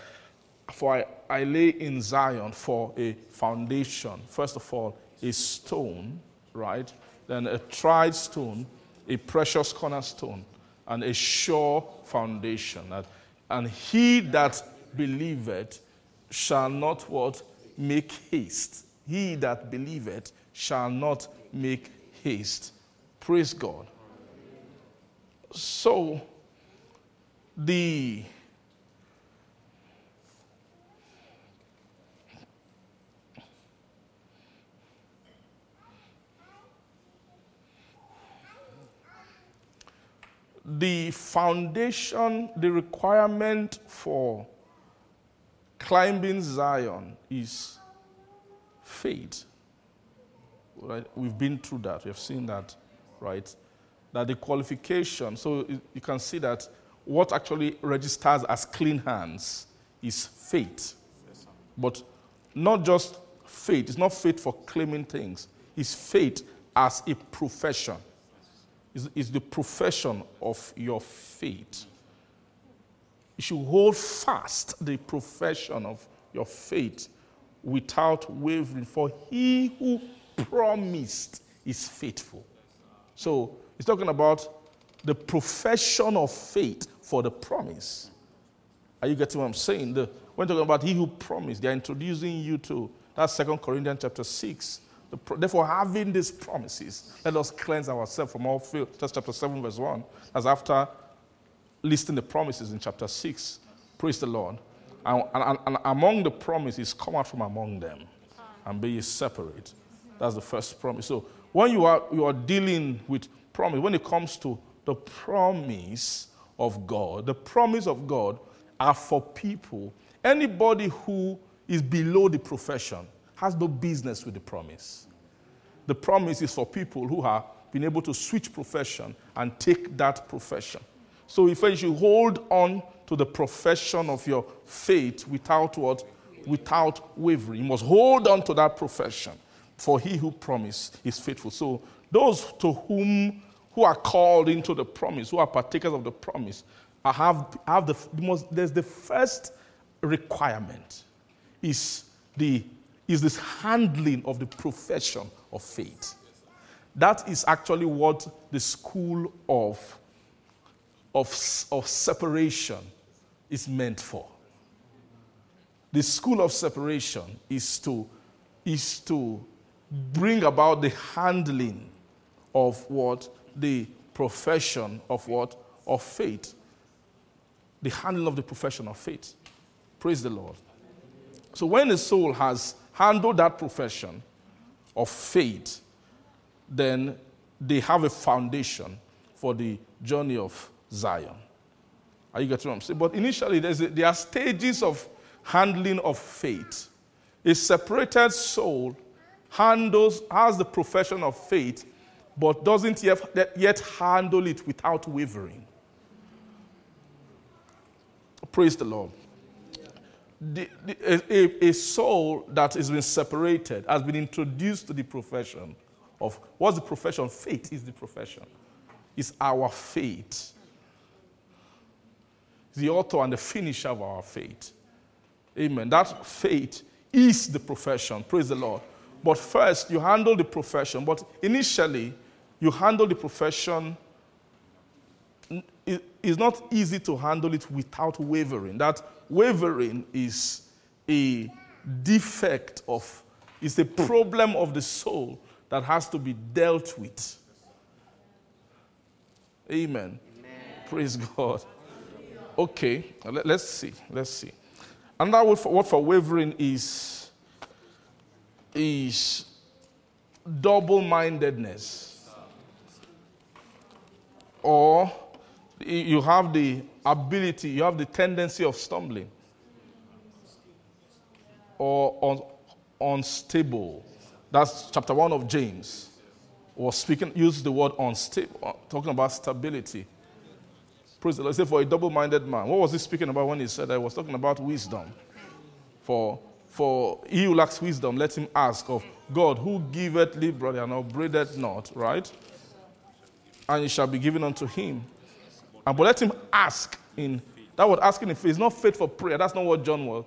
A: For I, I lay in Zion for a foundation. First of all, a stone, right? Then a tried stone, a precious cornerstone, and a sure foundation. And, he that believeth shall not what? Make haste. He that believeth shall not make haste. Praise God. So, the the foundation, the requirement for climbing Zion is faith. Right? We've been through that. We have seen that, right? That the qualification, so you can see that what actually registers as clean hands is faith. But not just faith, it's not faith for claiming things, it's faith as a profession is, is the profession of your faith. You should hold fast the profession of your faith without wavering, for he who promised is faithful. So he's talking about the profession of faith for the promise. Are you getting what I'm saying? The, when talking about he who promised, they're introducing you to that's Second Corinthians chapter 6, Therefore, having these promises, let us cleanse ourselves from all filth. That's chapter 7, verse 1. As after listing the promises in chapter 6. Praise the Lord. And, and, and among the promises, come out from among them and be separate. That's the first promise. So when you are, you are dealing with promise, when it comes to the promise of God, the promise of God are for people, anybody who is below the profession has no business with the promise. The promise is for people who have been able to switch profession and take that profession. So if you hold on to the profession of your faith without what? Without wavering. You must hold on to that profession. For he who promised is faithful. So those to whom who are called into the promise, who are partakers of the promise, have, have the, the most, there's the first requirement is the is this handling of the profession of faith. That is actually what the school of, of, of separation is meant for. The school of separation is to, is to bring about the handling of what? The profession of what? Of faith. The handling of the profession of faith. Praise the Lord. So when the soul has handled that profession of faith, then they have a foundation for the journey of Zion. Are you getting what I'm saying? But initially, a, there are stages of handling of faith. A separated soul handles, has the profession of faith, but doesn't yet, yet handle it without wavering. Praise the Lord the, the, a, a, soul that has been separated has been introduced to the profession of what's the profession? Faith is the profession. It's our faith. The author and the finisher of our faith. Amen. That faith is the profession. Praise the Lord. But first, you handle the profession. But initially, you handle the profession it's not easy to handle it without wavering. That wavering is a defect of, it's a problem of the soul that has to be dealt with. Amen. Amen. Praise God. Okay, let's see. Let's see. Another word for, word for wavering is, is double mindedness. Or you have the ability, you have the tendency of stumbling or un- unstable. That's chapter 1 of James. was speaking, used the word unstable, uh, talking about stability. Praise the Lord. Said, for a double minded man. What was he speaking about when he said that? He was talking about wisdom. For, for he who lacks wisdom, let him ask of God, who giveth liberally and upbraideth not, right? And it shall be given unto him. And but let him ask in that word asking in faith is not faith for prayer. That's not what John was.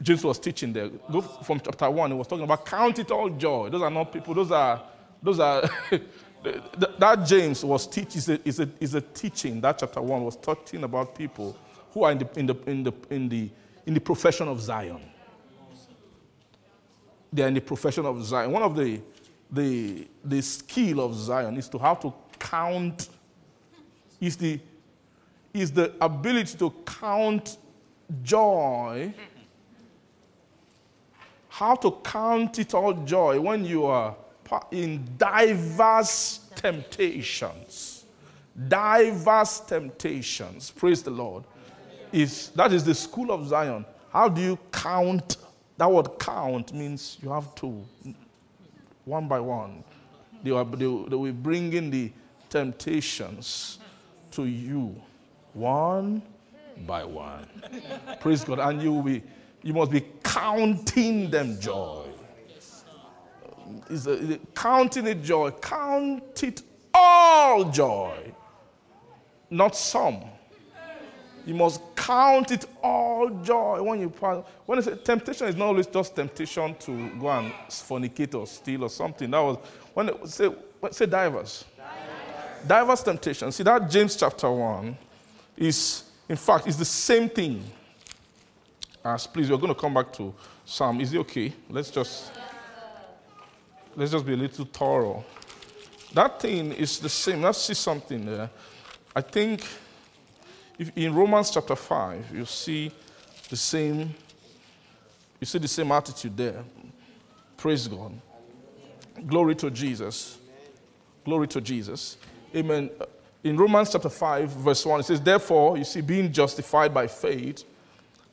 A: James was teaching there. Go from chapter one. He was talking about count it all joy. Those are not people. Those are those are that James was teaching is a, is, a, is a teaching. That chapter one was talking about people who are in the in the in the in the in the profession of Zion. They are in the profession of Zion. One of the the the skill of Zion is to how to count. Is the is the ability to count joy. How to count it all joy when you are in diverse temptations. Diverse temptations. Praise the Lord. Is that is the school of Zion. How do you count? That word count means you have to, one by one. They, are, they, they will bring in the temptations to you one by one. Praise God. And you will be, you must be counting them joy. Is counting it joy. Count it all joy. Not some. You must count it all joy when you pass. When I say temptation is not always just temptation to go and fornicate or steal or something. That was when it, say say divers. Divers temptation. See that James chapter one is in fact is the same thing as please we're going to come back to Psalm. Is it okay? Let's just let's just be a little thorough. That thing is the same. Let's see something there. I think if in Romans chapter 5, you see the same, you see the same attitude there. Praise God. Glory to Jesus. Glory to Jesus. Amen. Uh, in Romans chapter 5, verse 1, it says, Therefore, you see, being justified by faith,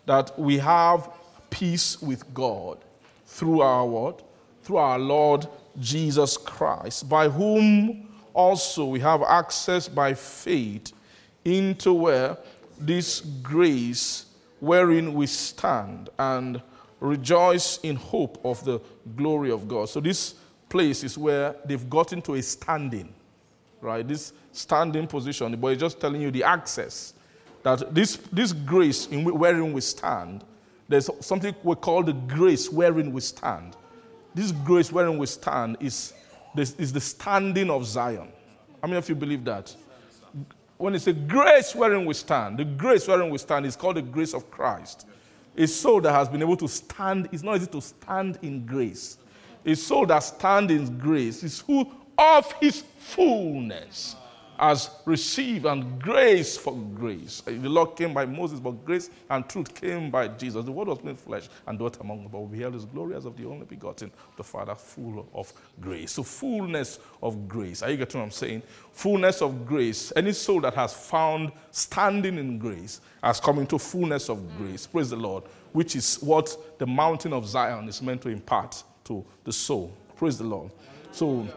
A: that we have peace with God through our what? Through our Lord Jesus Christ, by whom also we have access by faith into where this grace wherein we stand and rejoice in hope of the glory of God. So this place is where they've gotten to a standing, right? This standing position, but it's just telling you the access that this, this grace in wherein we stand, there's something we call the grace wherein we stand. This grace wherein we stand is, this, is the standing of Zion. How many of you believe that? When it's a grace wherein we stand, the grace wherein we stand is called the grace of Christ. A soul that has been able to stand, it's not easy to stand in grace. A soul that stands in grace is who of his fullness has received and grace for grace. Uh, the Lord came by Moses, but grace and truth came by Jesus. The word was made flesh and dwelt among us, but we beheld his glory as of the only begotten, the Father, full of grace. So, fullness of grace. Are you getting what I'm saying? Fullness of grace. Any soul that has found standing in grace has come into fullness of grace. Praise the Lord. Which is what the mountain of Zion is meant to impart to the soul. Praise the Lord. So,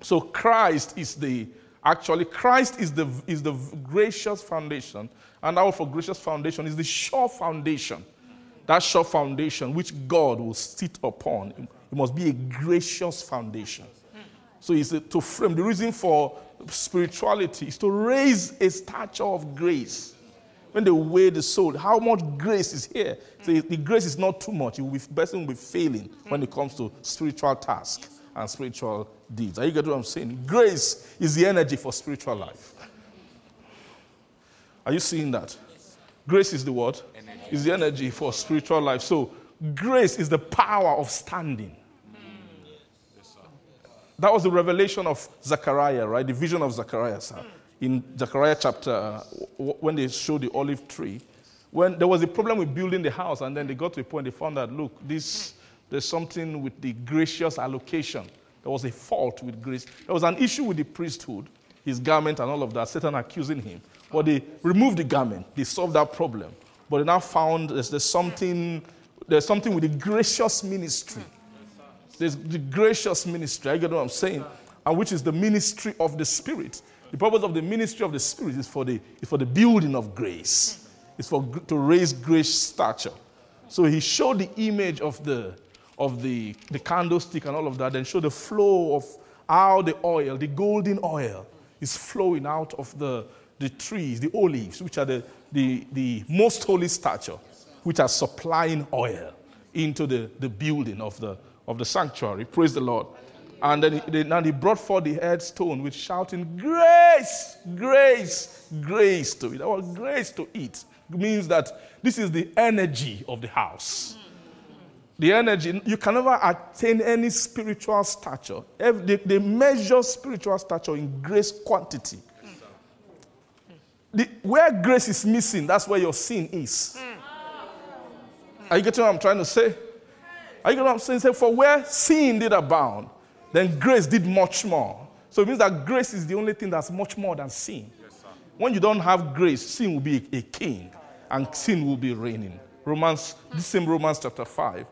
A: so Christ is the actually Christ is the is the gracious foundation, and our for gracious foundation is the sure foundation. That sure foundation which God will sit upon. It must be a gracious foundation. So it's to frame the reason for spirituality is to raise a stature of grace. When they weigh the soul, how much grace is here? So the grace is not too much. You will person will be failing when it comes to spiritual tasks and spiritual deeds. Are you getting what I'm saying? Grace is the energy for spiritual life. Are you seeing that? Grace is the what? Is the energy for spiritual life. So grace is the power of standing. That was the revelation of Zechariah, right? The vision of Zechariah, sir. In Zechariah chapter, when they showed the olive tree, when there was a problem with building the house, and then they got to a point they found that, look, this, there's something with the gracious allocation. There was a fault with grace. There was an issue with the priesthood, his garment, and all of that. Satan accusing him. But they removed the garment. They solved that problem. But they now found there's, there's something, there's something with the gracious ministry. There's the gracious ministry. I get what I'm saying. and which is the ministry of the Spirit. The purpose of the ministry of the Spirit is for the, is for the building of grace, it's for to raise grace stature. So he showed the image of the of the, the candlestick and all of that, then showed the flow of how the oil, the golden oil, is flowing out of the, the trees, the olives, which are the, the, the most holy stature, which are supplying oil into the, the building of the, of the sanctuary. Praise the Lord. And then he, then he brought forth the headstone with shouting, Grace, grace, grace to it. Our grace to it means that this is the energy of the house. The energy, you can never attain any spiritual stature. They, they measure spiritual stature in grace quantity. The, where grace is missing, that's where your sin is. Are you getting what I'm trying to say? Are you getting what I'm saying? Say, for where sin did abound, then grace did much more. So it means that grace is the only thing that's much more than sin. When you don't have grace, sin will be a king and sin will be reigning. Romans, this same Romans chapter 5,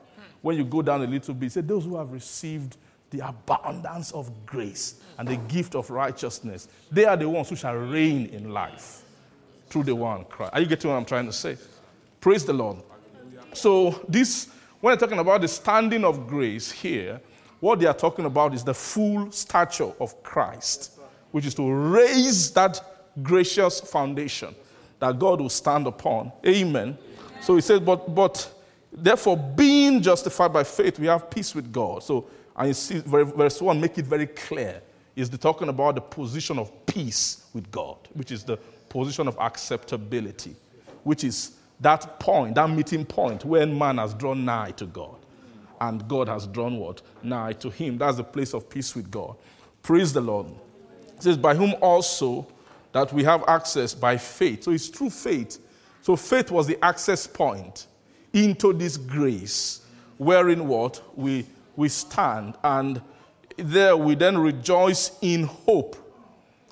A: when you go down a little bit, it says, Those who have received the abundance of grace and the gift of righteousness, they are the ones who shall reign in life through the one Christ. Are you getting what I'm trying to say? Praise the Lord. So, this, when they're talking about the standing of grace here, what they are talking about is the full stature of Christ, which is to raise that gracious foundation that God will stand upon. Amen. So he says, but, but therefore, being justified by faith, we have peace with God. So, and you see, verse 1 make it very clear. Is the talking about the position of peace with God, which is the position of acceptability, which is that point, that meeting point when man has drawn nigh to God and God has drawn what? Nigh to him. That's the place of peace with God. Praise the Lord. It says, by whom also that we have access by faith. So it's through faith. So faith was the access point into this grace, wherein what? We, we stand. And there we then rejoice in hope.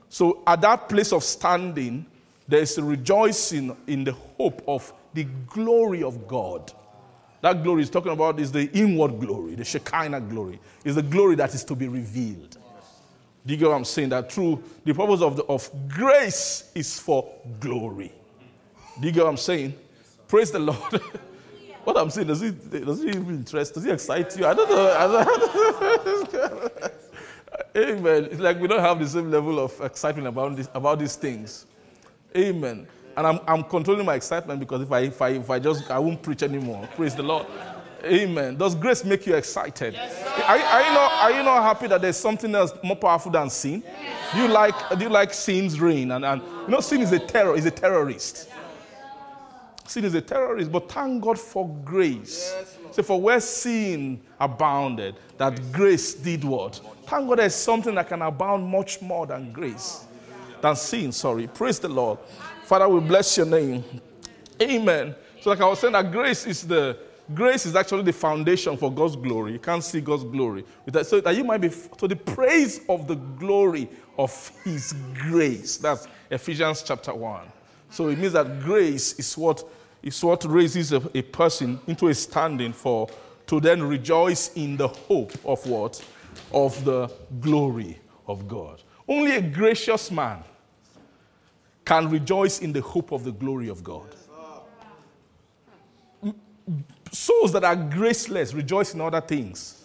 A: So at that place of standing, there is rejoicing in the hope of the glory of God. That glory is talking about is the inward glory, the Shekinah glory, is the glory that is to be revealed. Do you get what I'm saying? That through the purpose of, the, of grace is for glory. Do you get what I'm saying? Praise the Lord. what I'm saying, does it, does it even interest? Does it excite you? I don't know. I don't Amen. It's like we don't have the same level of excitement about, this, about these things. Amen. And I'm, I'm controlling my excitement because if I, if, I, if I just, I won't preach anymore. Praise the Lord. Amen. Does grace make you excited? are, you- are, you not, are you not happy that there's something else more powerful than sin? Do you like, do you like sin's reign? And, and you know, sin is a terror, is a terrorist. Sin is a terrorist, but thank God for grace. so for where sin abounded, that grace did what? Thank God there's something that can abound much more than grace, than sin, sorry. Praise the Lord. Father, we bless your name. Amen. So, like I was saying, that grace is the grace is actually the foundation for God's glory. You can't see God's glory. So that you might be to the praise of the glory of his grace. That's Ephesians chapter 1. So it means that grace is what is what raises a, a person into a standing for to then rejoice in the hope of what? Of the glory of God. Only a gracious man can rejoice in the hope of the glory of God. Souls that are graceless rejoice in other things.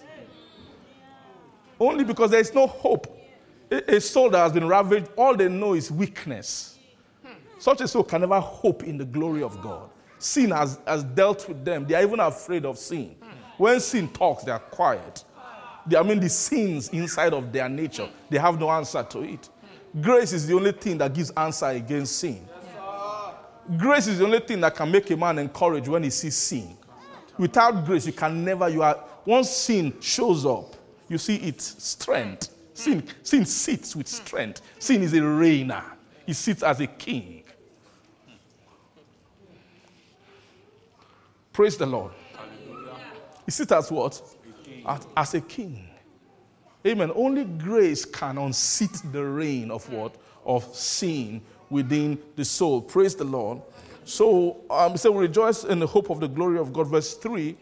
A: Only because there is no hope. A, a soul that has been ravaged, all they know is weakness. Such a soul can never hope in the glory of God. Sin has, has dealt with them. They are even afraid of sin. When sin talks, they are quiet. They, I mean, the sins inside of their nature, they have no answer to it. Grace is the only thing that gives answer against sin. Grace is the only thing that can make a man encourage when he sees sin. Without grace, you can never, you are, once sin shows up, you see its strength. Sin, sin sits with strength. Sin is a reigner, he sits as a king. Praise the Lord. He sits as what? As, as a king. Amen. Only grace can unseat the reign of what? Of sin within the soul. Praise the Lord. So, um, so we rejoice in the hope of the glory of God. Verse 3.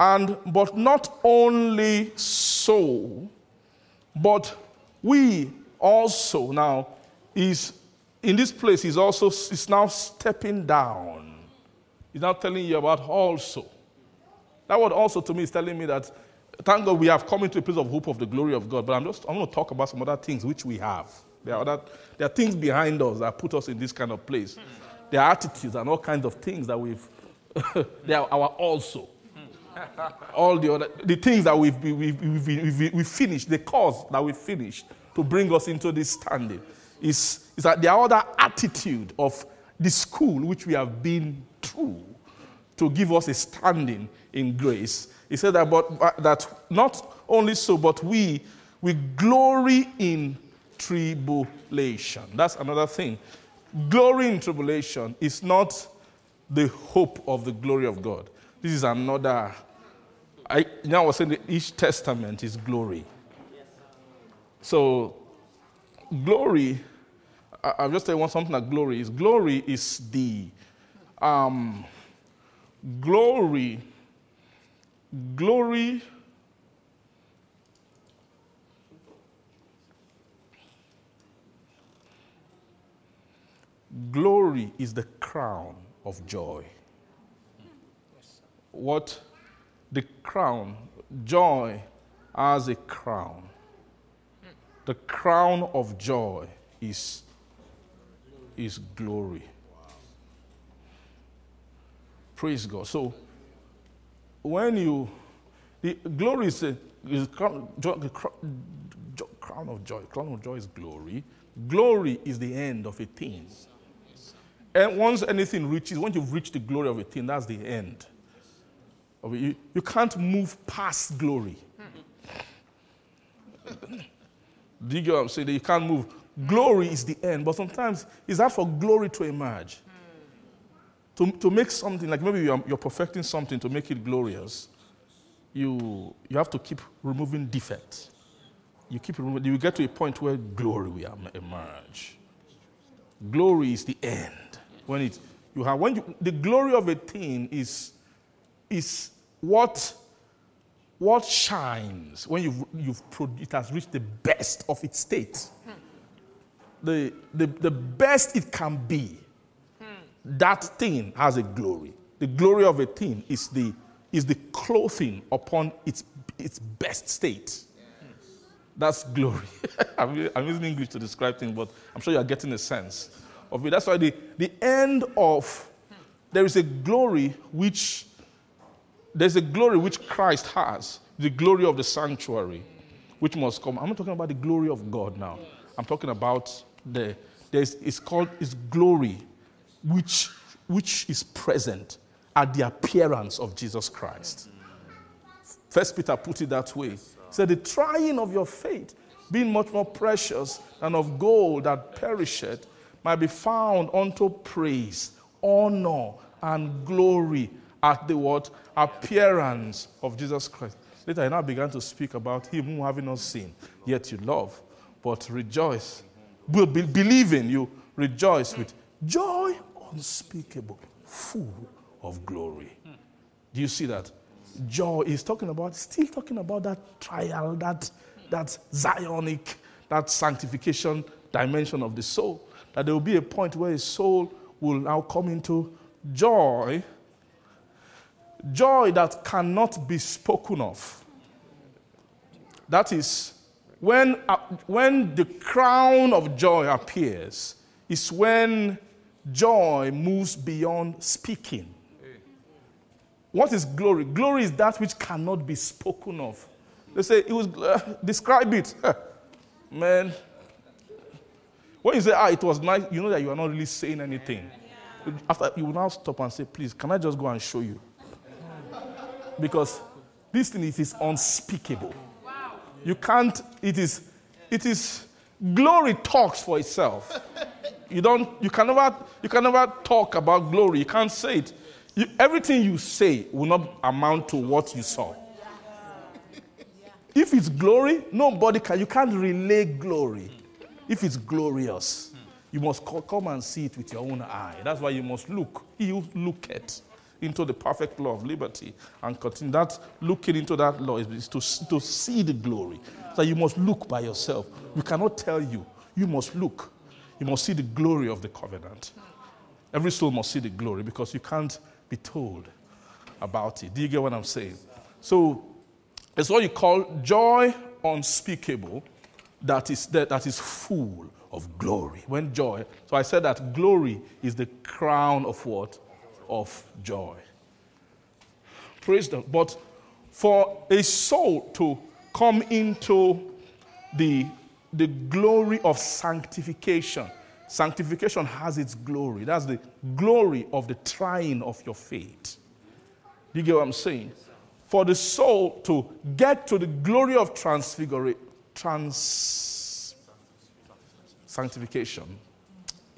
A: And, but not only so, but we also now is in this place he's also is now stepping down he's now telling you about also. That word also to me is telling me that thank god we have come into a place of hope of the glory of god but i'm just i'm going to talk about some other things which we have. There are other there are things behind us that put us in this kind of place. There are attitudes and all kinds of things that we've they are our also. All the other the things that we've, we've, we've, we've, we've finished the cause that we finished to bring us into this standing is, is that the other attitude of the school which we have been through to give us a standing in grace he said that but uh, that not only so but we we glory in tribulation that's another thing glory in tribulation is not the hope of the glory of god this is another I, know, I was saying that each testament is glory. So, glory, I, I'm just telling you something that glory is. Glory is the, um, glory, glory, glory is the crown of joy. What the crown, joy as a crown. The crown of joy is, is glory. Praise God. So, when you, the glory is, a, is crown, joy, crown, of joy. Crown of joy is glory. Glory is the end of a thing. And once anything reaches, once you've reached the glory of a thing, that's the end. You, you can't move past glory. Do you get what I'm saying? That you can't move. Glory is the end, but sometimes it's hard for glory to emerge. To, to make something, like maybe you're, you're perfecting something to make it glorious, you, you have to keep removing defects. You keep removing, you get to a point where glory will emerge. Glory is the end. When it, you have, when you, the glory of a thing is, is what, what shines when you've, you've it has reached the best of its state. The, the, the best it can be, that thing has a glory. The glory of a thing is the, is the clothing upon its, its best state. That's glory. I'm, I'm using English to describe things, but I'm sure you're getting a sense of it. That's why the, the end of, there is a glory which, there's a glory which Christ has, the glory of the sanctuary, which must come. I'm not talking about the glory of God now. I'm talking about the, there's, it's called, it's glory, which, which is present at the appearance of Jesus Christ. First Peter put it that way. He said, The trying of your faith, being much more precious than of gold that perisheth, might be found unto praise, honor, and glory at the what? Appearance of Jesus Christ. Later, he now began to speak about him who having not seen, yet you love, but rejoice. Be- be- believing you rejoice with joy unspeakable, full of glory. Do you see that? Joy is talking about, still talking about that trial, that, that Zionic, that sanctification dimension of the soul. That there will be a point where a soul will now come into joy, joy that cannot be spoken of. That is, when, uh, when the crown of joy appears, is when joy moves beyond speaking. What is glory? Glory is that which cannot be spoken of. They say it was uh, describe it, man. When you say ah, it was nice, you know that you are not really saying anything. After you will now stop and say, please, can I just go and show you? Because this thing it is unspeakable. You can't. It is. It is. Glory talks for itself. You don't. You can never. You can never talk about glory. You can't say it. You, everything you say will not amount to what you saw. If it's glory, nobody can. You can't relay glory. If it's glorious, you must co- come and see it with your own eye. That's why you must look. You look at. into the perfect law of liberty and continue. That looking into that law is, to, to see the glory. So you must look by yourself. We cannot tell you. You must look. You must see the glory of the covenant. Every soul must see the glory because you can't be told about it. Do you get what I'm saying? So it's what you call joy unspeakable that is, that, that is full of glory. When joy, so I said that glory is the crown of what? Of joy. Praise the But for a soul to come into the, the glory of sanctification, sanctification has its glory. That's the glory of the trying of your faith. Do you get what I'm saying? For the soul to get to the glory of transfiguration, trans sanctification,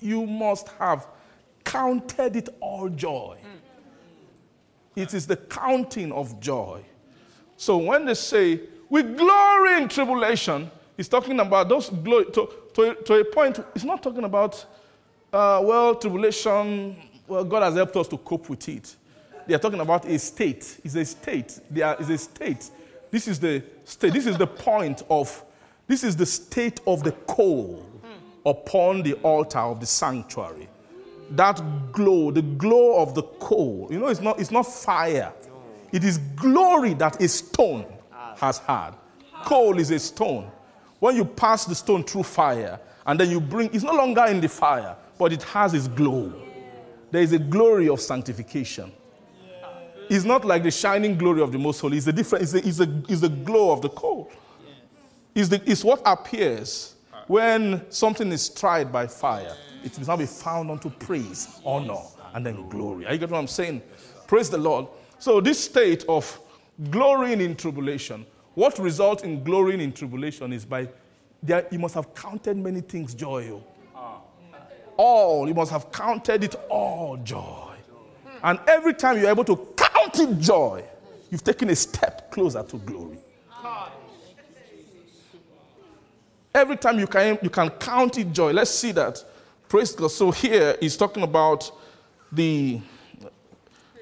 A: you must have counted it all joy. It is the counting of joy. So when they say, we glory in tribulation, he's talking about those glory to, to, to a point, he's not talking about, uh, well, tribulation, well, God has helped us to cope with it. They are talking about a state. It's a state. There is a state. This is the state. This is the point of, this is the state of the coal upon the altar of the sanctuary. That glow, the glow of the coal. You know, it's not, it's not fire. It is glory that a stone has had. Coal is a stone. When you pass the stone through fire and then you bring, it's no longer in the fire, but it has its glow. There is a glory of sanctification. It's not like the shining glory of the Most Holy. It's a different. It's a, it's a, it's a glow of the coal. It's, the, it's what appears when something is tried by fire. It will now be found unto praise, honor, and then glory. Are you get what I'm saying? Praise the Lord. So this state of glorying in tribulation, what results in glorying in tribulation is by there, you must have counted many things joy. oh. All, you must have counted it all joy. And every time you're able to count it joy, you've taken a step closer to glory. Every time you can, you can count it joy. Let's see that. Praise God. So here he's talking about the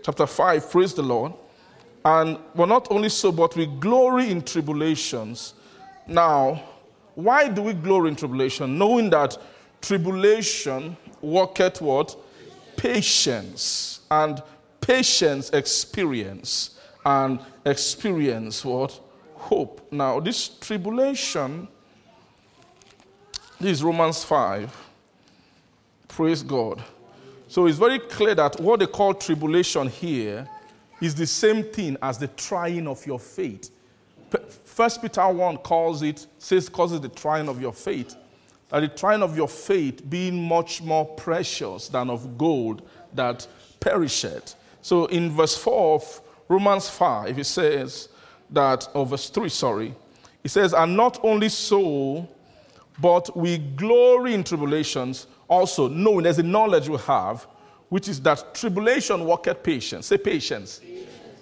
A: chapter 5, praise the Lord. And well, not only so, but we glory in tribulations. Now, why do we glory in tribulation? Knowing that tribulation worketh what? Patience. And patience experience. And experience what? Hope. Now, this tribulation, this is Romans 5. Praise God. So it's very clear that what they call tribulation here is the same thing as the trying of your faith. First Peter 1 calls it, says, causes the trying of your faith. That the trying of your faith being much more precious than of gold that perisheth. So in verse 4 of Romans 5, it says that, or verse 3, sorry, it says, And not only so, but we glory in tribulations, also knowing there's a knowledge we have, which is that tribulation worketh patience. Say patience.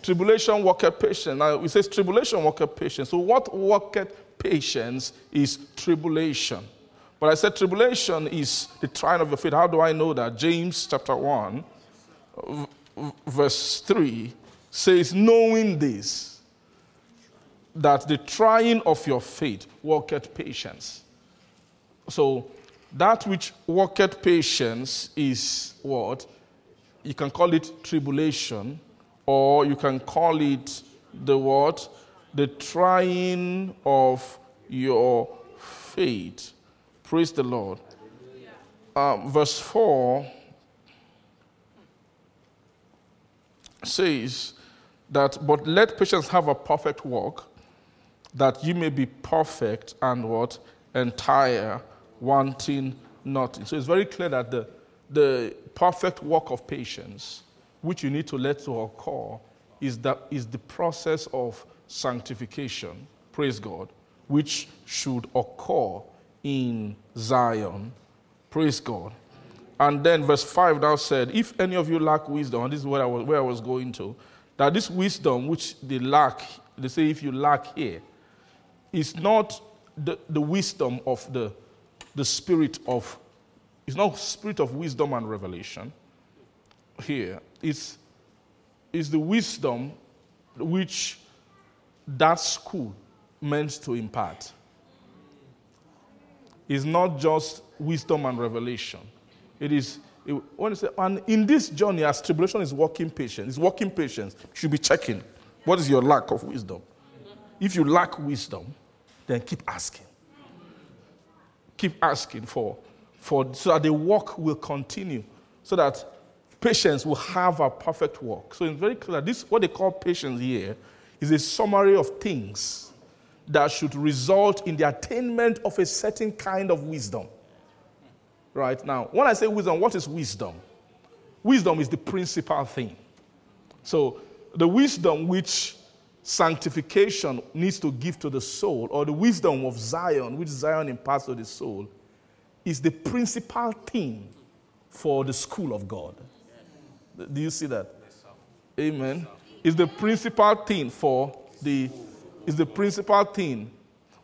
A: Tribulation worketh patience. Now it says tribulation worketh patience. So what worketh patience is tribulation. But I said tribulation is the trying of your faith. How do I know that? James chapter 1, v- verse 3 says, Knowing this, that the trying of your faith worketh patience. So that which worketh patience is what? You can call it tribulation, or you can call it the what? The trying of your faith. Praise the Lord. Um, verse 4 says that, but let patience have a perfect work, that you may be perfect and what? Entire, wanting nothing. So it's very clear that the, the perfect work of patience, which you need to let to occur, is, that, is the process of sanctification. Praise God. Which should occur in Zion. Praise God. And then verse 5 now said, If any of you lack wisdom, this is where I was, where I was going to, that this wisdom which they lack, they say if you lack here, is not the, the wisdom of the, the spirit of, it's not spirit of wisdom and revelation here. It's is the wisdom which that school meant to impart. It's not just wisdom and revelation. It is, it, when you say, and in this journey, as tribulation is working patience, it's working patience, you should be checking what is your lack of wisdom. If you lack wisdom, then keep asking. Keep asking for, for so that the work will continue, so that patience will have a perfect work. So it's very clear. This what they call patience here is a summary of things that should result in the attainment of a certain kind of wisdom. Right now, when I say wisdom, what is wisdom? Wisdom is the principal thing. So the wisdom which sanctification needs to give to the soul, or the wisdom of Zion, which Zion imparts to the soul, is the principal thing for the school of God. Do you see that? Amen. Is the principal thing for the is the principal thing.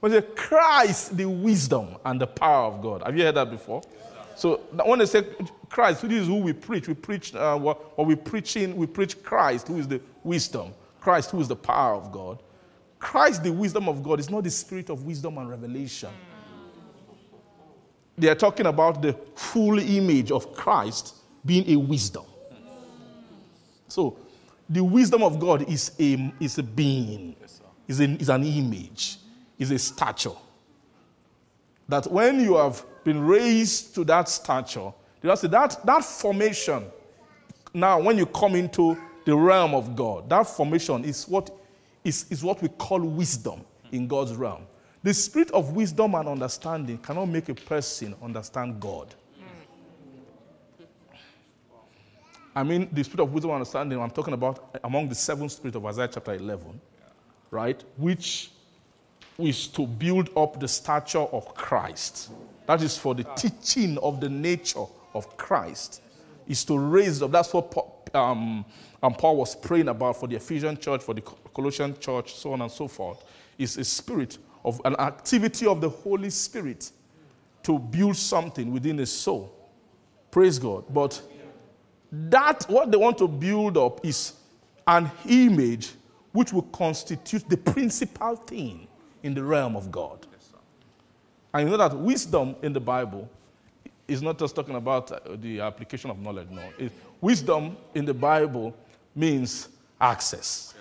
A: When they say Christ, the wisdom and the power of God. Have you heard that before? So when they say Christ, this is who we preach. We preach uh, what, what we preaching. We preach Christ, who is the wisdom. Christ, who is the power of God. Christ, the wisdom of God, is not the spirit of wisdom and revelation. They are talking about the full image of Christ being a wisdom. So, the wisdom of God is a, is a being, is, a, is an image, is a stature. That when you have been raised to that stature, say that, that formation, now when you come into the realm of God, that formation is what, is, is what we call wisdom in God's realm. The spirit of wisdom and understanding cannot make a person understand God. I mean, the spirit of wisdom and understanding, I'm talking about among the seven spirits of Isaiah chapter 11, right? Which is to build up the stature of Christ. That is for the teaching of the nature of Christ. Is to raise up. That's what Paul, um, um, Paul was praying about for the Ephesian church, for the Colossian church, so on and so forth. Is a spirit of an activity of the Holy Spirit to build something within a soul. Praise God. But that, what they want to build up is an image which will constitute the principal thing in the realm of God. And you know that wisdom in the Bible is not just talking about uh, the application of knowledge, no. It, wisdom in the Bible means access.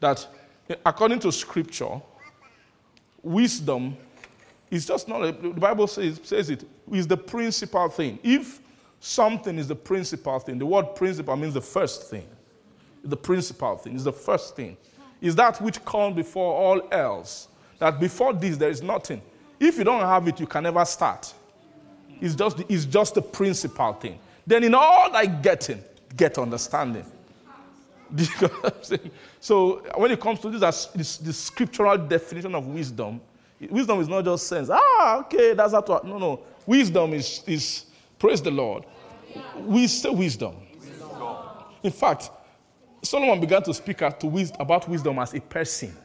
A: That according to scripture, wisdom is just not, the Bible says, says it is the principal thing. If something is the principal thing, the word principal means the first thing. The principal thing is the first thing. Is that which comes before all else. That before this, there is nothing. If you don't have it, you can never start. It's just, it's just the principal thing. Then in all thy getting, get understanding. so when it comes to this, this scriptural definition of wisdom, Wisdom is not just sense. Ah, okay, that's not what. No, no. Wisdom is, is praise the Lord. We say wisdom. In fact, Solomon began to speak to about wisdom as a person.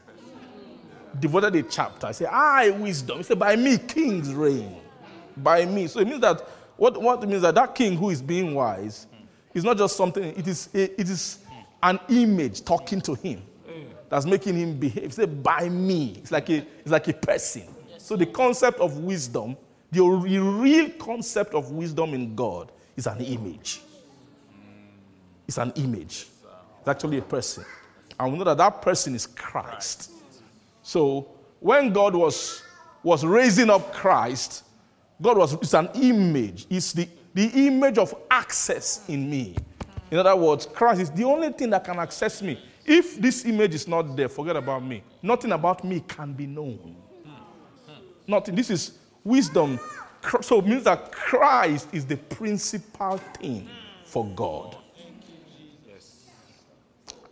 A: Devoted a chapter. I say, I wisdom. He said, by me kings reign. By me. So it means that what, what means that that king who is being wise is not just something, it is, it is an image talking to him that's making him behave. Say, by me. It's like a, it's like a person. So the concept of wisdom, the real concept of wisdom in God is an image. It's an image. It's actually a person. And we know that that person is Christ. So when God was, was raising up Christ, God was, it's an image. It's the, the image of access in me. In other words, Christ is the only thing that can access me. If this image is not there, forget about me. Nothing about me can be known. Nothing. This is wisdom. So it means that Christ is the principal thing for God.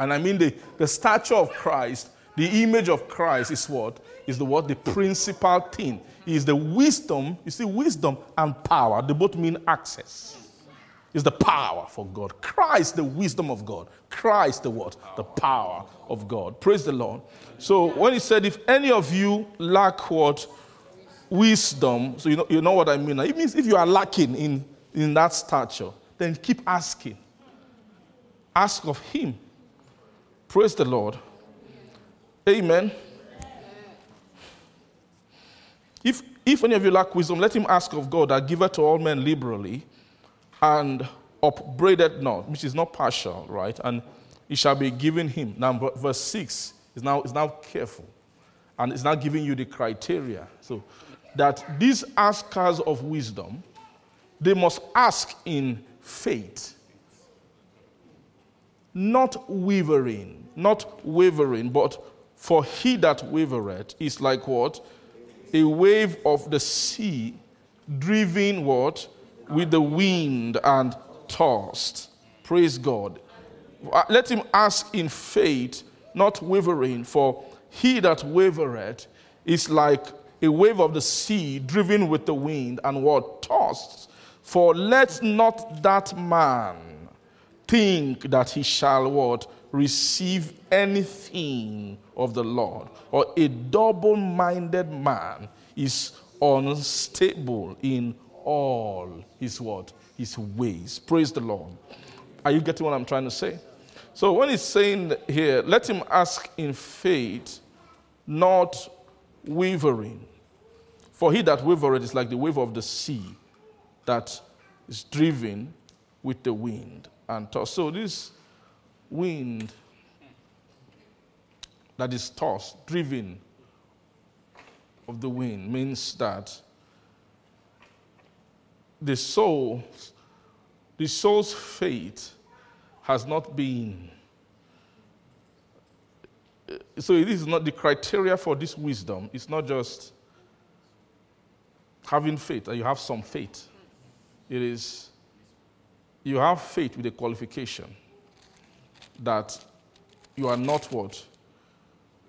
A: And I mean the, the stature of Christ, the image of Christ is what? Is the what? The principal thing. Is the wisdom. You see, wisdom and power, they both mean access is the power for God. Christ, the wisdom of God. Christ, the what? The power of God. Praise the Lord. So when he said, if any of you lack what? Wisdom. So you know, you know what I mean. It means if you are lacking in in that stature, then keep asking. Ask of Him. Praise the Lord. Amen. If, if any of you lack wisdom, let him ask of God that giveth to all men liberally and upbraideth not, which is not partial, right? And it shall be given him. Now, verse 6 is now, is now careful and it's now giving you the criteria. So that these askers of wisdom, they must ask in faith, not wavering, not wavering, but for he that wavereth is like what? A wave of the sea, driven what? With the wind and tossed. Praise God. Uh, Let him ask in faith, not wavering, for he that wavereth is like a wave of the sea driven with the wind and what tossed. For let not that man think that he shall what receive anything of the Lord. Or a double-minded man is unstable in all his what his ways. Praise the Lord. Are you getting what I'm trying to say? So when he's saying here, let him ask in faith, not wavering. For he that wavereth is like the wave of the sea that is driven with the wind and tossed. So this wind that is tossed, driven of the wind, means that the soul, the soul's faith has not been. So it is not the criteria for this wisdom. It's not just having faith, and you have some faith. It is you have faith with a qualification that you are not what?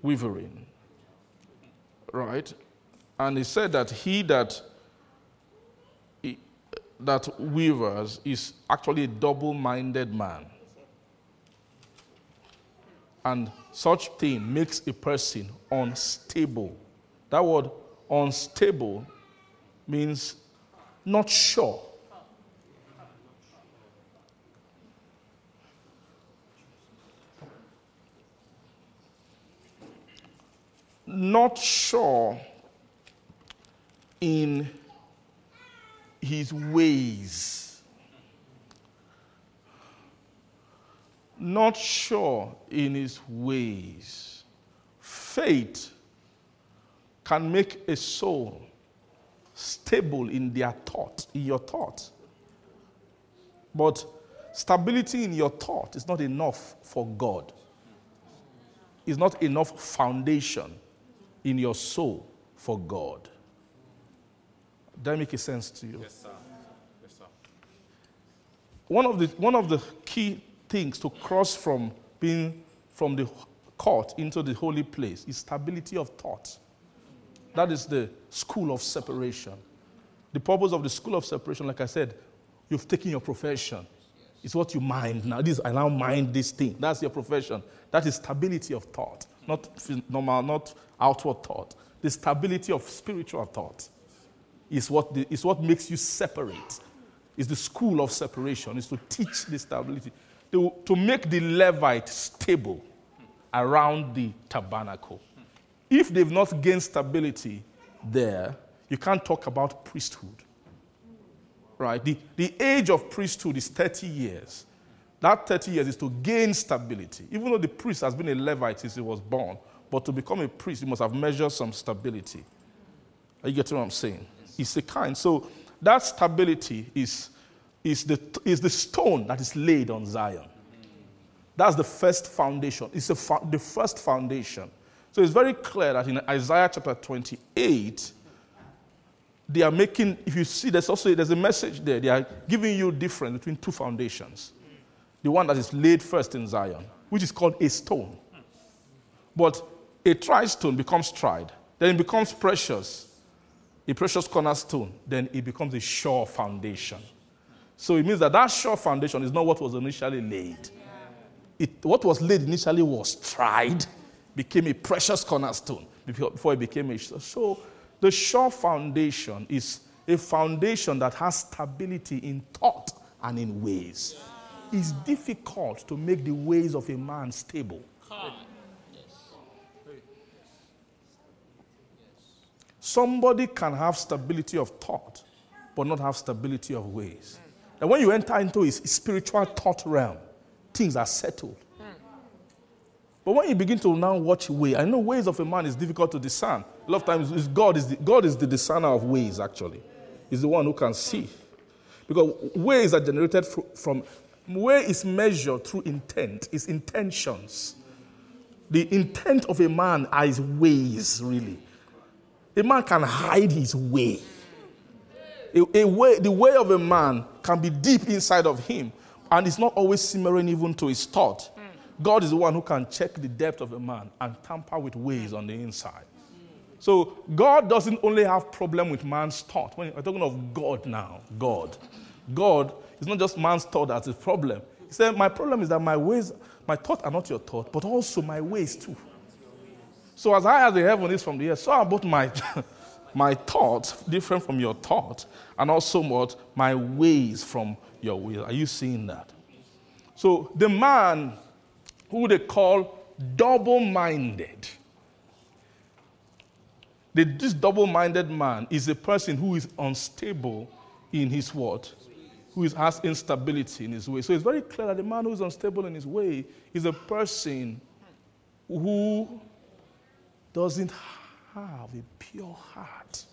A: Wavering. Right? And he said that he that that weavers is actually a double-minded man. And such thing makes a person unstable. That word unstable means not sure. Not sure in his ways. Not sure in his ways. Faith can make a soul stable in their thought, in your thought. But stability in your thought is not enough for God. It's not enough foundation in your soul for God. Does that make sense to you?
F: Yes, sir. Yes, sir.
A: One of the, one of the key things to cross from being from the court into the holy place is stability of thought. That is the school of separation. The purpose of the school of separation, like I said, you've taken your profession. It's what you mind now. This I now mind this thing. That's your profession. That is stability of thought, not normal, not outward thought. The stability of spiritual thought is what, the, is what makes you separate. Is the school of separation, is to teach the stability, to, to make the Levite stable around the tabernacle. If they've not gained stability there, you can't talk about priesthood. Right? The, the age of priesthood is 30 years. That 30 years is to gain stability. Even though the priest has been a Levite since he was born, but to become a priest, he must have measured some stability. Are you getting what I'm saying? It's a kind. So that stability is, is, the, is the stone that is laid on Zion. That's the first foundation. It's the, fo- the first foundation. So it's very clear that in Isaiah chapter 28, they are making, if you see, there's also there's a message there. They are giving you difference between two foundations. The one that is laid first in Zion, which is called a stone. But a tried stone becomes tried, then it becomes precious, a precious cornerstone, then it becomes a sure foundation. So it means that that sure foundation is not what was initially laid. It, what was laid initially was tried, became a precious cornerstone before it became a sure. so the sure foundation is a foundation that has stability in thought and in ways. It's difficult to make the ways of a man stable. Somebody can have stability of thought, but not have stability of ways. And when you enter into his spiritual thought realm, things are settled. But when you begin to now watch way, I know ways of a man is difficult to discern. A lot of times, God is the, God is the discerner of ways. Actually, He's the one who can see, because ways are generated fro- from way is measured through intent. It's intentions. The intent of a man are his ways. Really, a man can hide his way. A, a way, the way of a man can be deep inside of him, and it's not always simmering even to his thought. God is the one who can check the depth of a man and tamper with ways on the inside. So God doesn't only have problem with man's thought. When we're talking of God now, God, God is not just man's thought that's a problem. He said, "My problem is that my ways, my thoughts are not your thought, but also my ways too." So as high as the heaven is from the earth, so are both my my thoughts different from your thought, and also what my ways from your ways. Are you seeing that? So the man who they call double-minded. The, this double-minded man is a person who is unstable in his what? Who is, has instability in his way. So it's very clear that the man who is unstable in his way is a person who doesn't have a pure heart.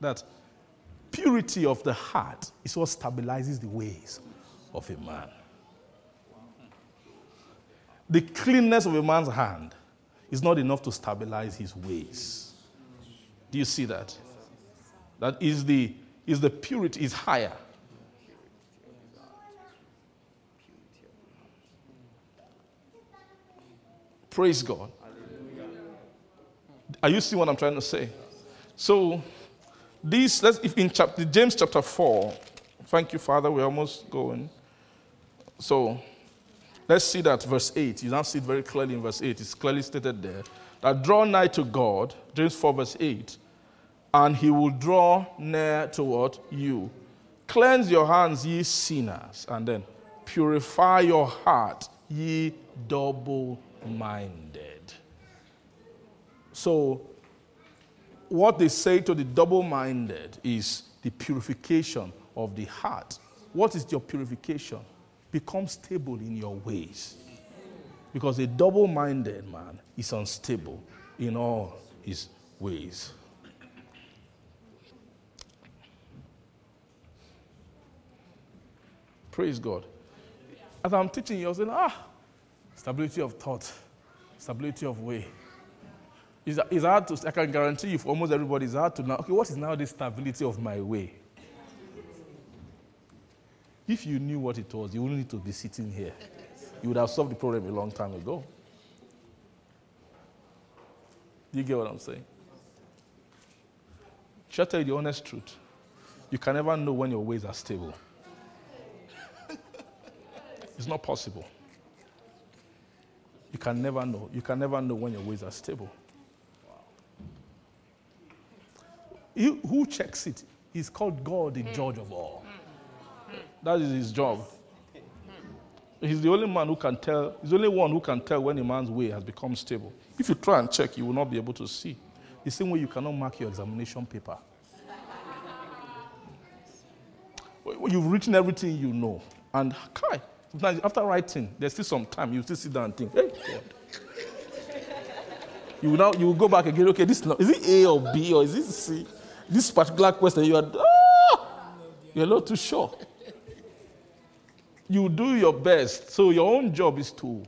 A: That purity of the heart is what stabilizes the ways of a man. The cleanness of a man's hand is not enough to stabilize his ways. Do you see that? That is the, is the purity is higher. Praise God. Are you seeing what I'm trying to say? So, this, let's, if in chapter, James chapter 4, thank you, Father, we're almost going. So, let's see that verse 8. You now see it very clearly in verse 8. It's clearly stated there that draw nigh to God, James 4, verse 8, and he will draw near toward? You. Cleanse your hands, ye sinners, and then purify your heart, ye double minded. So, what they say to the double minded is the purification of the heart. What is your purification? Become stable in your ways. Because a double minded man is unstable in all his ways. Praise God. As I'm teaching you, I was saying, ah, stability of thought, stability of way. It's, it's hard to, I can guarantee you for almost everybody, it's hard to now, okay, what is now the stability of my way? If you knew what it was, you wouldn't need to be sitting here. You would have solved the problem a long time ago. Do you get what I'm saying? Shall I tell you the honest truth? You can never know when your ways are stable. it's not possible. You can never know. You can never know when your ways are stable. He, who checks it? He's called God, the judge of all. That is his job. He's the only man who can tell, he's the only one who can tell when a man's way has become stable. If you try and check, you will not be able to see. The same way you cannot mark your examination paper. You've written everything you know. And Kai, after writing, there's still some time, you still sit down and think, hey, God. You will now you will go back again, okay, this is, not, is it A or B or is it C? This particular question, you are ah, you're not too sure. You do your best. So your own job is to